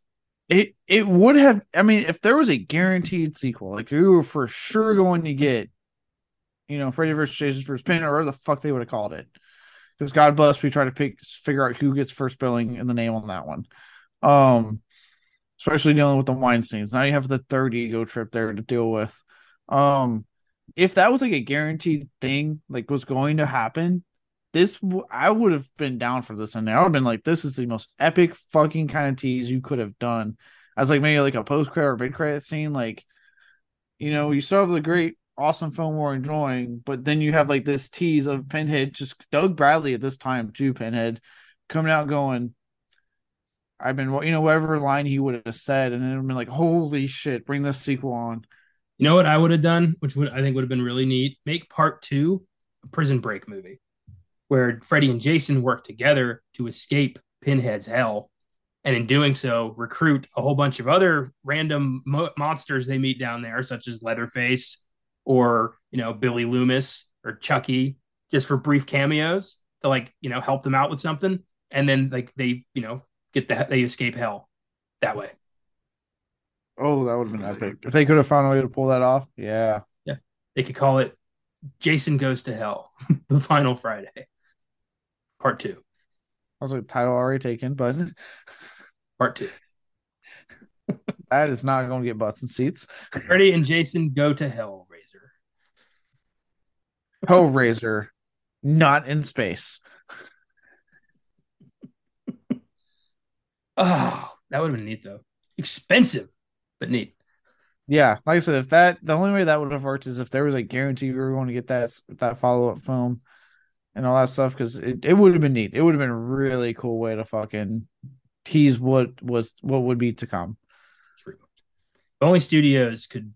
It it would have. I mean, if there was a guaranteed sequel, like you were for sure going to get, you know, Freddy vs. Jason vs. Pinhead, or whatever the fuck they would have called it. Because God bless, we try to pick figure out who gets first billing in the name on that one. Um, especially dealing with the Weinsteins. Now you have the third ego trip there to deal with. Um, if that was like a guaranteed thing, like was going to happen, this I would have been down for this, and I would have been like, this is the most epic fucking kind of tease you could have done. As like maybe like a post credit or mid credit scene, like you know, you still have the great, awesome film we're enjoying, but then you have like this tease of Pinhead, just Doug Bradley at this time too, Pinhead coming out going, I've been, you know, whatever line he would have said, and then it would been like, holy shit, bring this sequel on. You know what I would have done, which would I think would have been really neat? Make part two a prison break movie where Freddy and Jason work together to escape Pinhead's hell. And in doing so, recruit a whole bunch of other random mo- monsters they meet down there, such as Leatherface or, you know, Billy Loomis or Chucky, just for brief cameos to like, you know, help them out with something. And then like they, you know, get the, they escape hell that way. Oh, that would have been epic. If they could have found a way to pull that off, yeah. Yeah. They could call it Jason Goes to Hell, the final Friday. Part two. Also, title already taken, but part two. that is not going to get butts and seats. Freddy and Jason go to Hellraiser. Hellraiser, not in space. oh, that would have been neat though. Expensive but neat. Yeah, like I said, if that the only way that would have worked is if there was a guarantee we were going to get that that follow up film and all that stuff because it, it would have been neat. It would have been a really cool way to fucking tease what was what would be to come. True. only studios could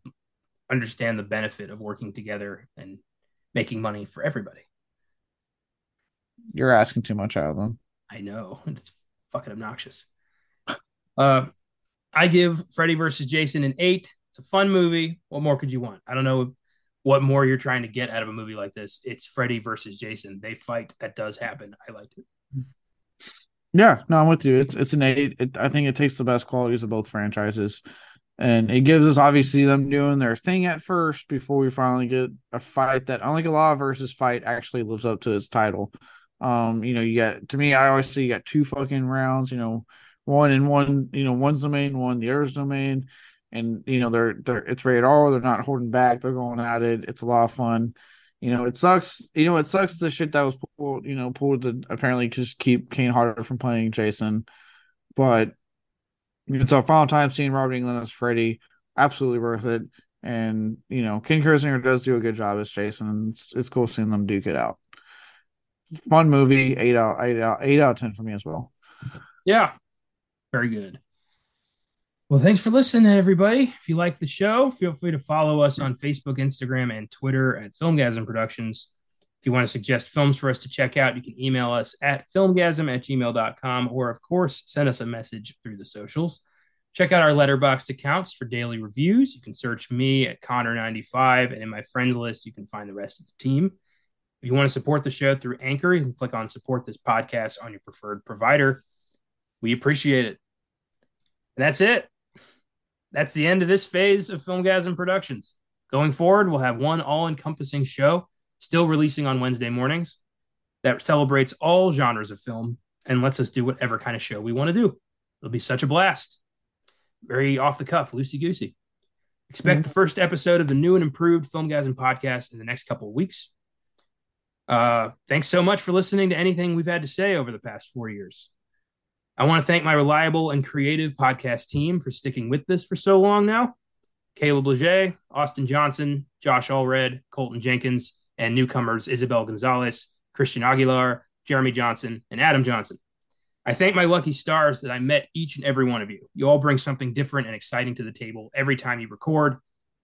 understand the benefit of working together and making money for everybody. You're asking too much out of them. I know. It's fucking obnoxious. Uh I give Freddy versus Jason an eight. It's a fun movie. What more could you want? I don't know what more you're trying to get out of a movie like this. It's Freddy versus Jason. They fight. That does happen. I liked it. Yeah, no, I'm with you. It's it's an eight. It, I think it takes the best qualities of both franchises, and it gives us obviously them doing their thing at first before we finally get a fight that, unlike a law versus fight, actually lives up to its title. Um, you know, you got to me, I always say you got two fucking rounds. You know, one and one, you know, one's the main one, the other's the main, and you know they're they're it's rated R. They're not holding back. They're going at it. It's a lot of fun. You know, it sucks. You know, it sucks the shit that was pulled. You know, pulled to apparently just keep Kane Hodder from playing Jason, but it's our final time seeing Robert Englund as Freddy. Absolutely worth it. And you know, Ken Kirzinger does do a good job as Jason. It's, it's cool seeing them duke it out. Fun movie. Eight out. Eight out. Eight out of ten for me as well. Yeah, very good. Well, thanks for listening, everybody. If you like the show, feel free to follow us on Facebook, Instagram, and Twitter at Filmgazm Productions. If you want to suggest films for us to check out, you can email us at filmgazm at gmail.com or, of course, send us a message through the socials. Check out our Letterboxd accounts for daily reviews. You can search me at Connor95, and in my friends list, you can find the rest of the team. If you want to support the show through Anchor, you can click on support this podcast on your preferred provider. We appreciate it. And that's it. That's the end of this phase of Filmgazm Productions. Going forward, we'll have one all encompassing show still releasing on Wednesday mornings that celebrates all genres of film and lets us do whatever kind of show we want to do. It'll be such a blast. Very off the cuff, loosey goosey. Expect mm-hmm. the first episode of the new and improved Filmgazm podcast in the next couple of weeks. Uh, thanks so much for listening to anything we've had to say over the past four years. I want to thank my reliable and creative podcast team for sticking with this for so long now. Caleb Leger, Austin Johnson, Josh Allred, Colton Jenkins, and newcomers Isabel Gonzalez, Christian Aguilar, Jeremy Johnson, and Adam Johnson. I thank my lucky stars that I met each and every one of you. You all bring something different and exciting to the table every time you record,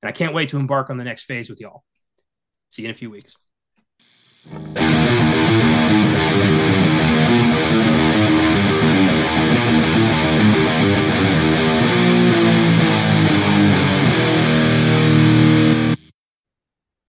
and I can't wait to embark on the next phase with y'all. See you in a few weeks.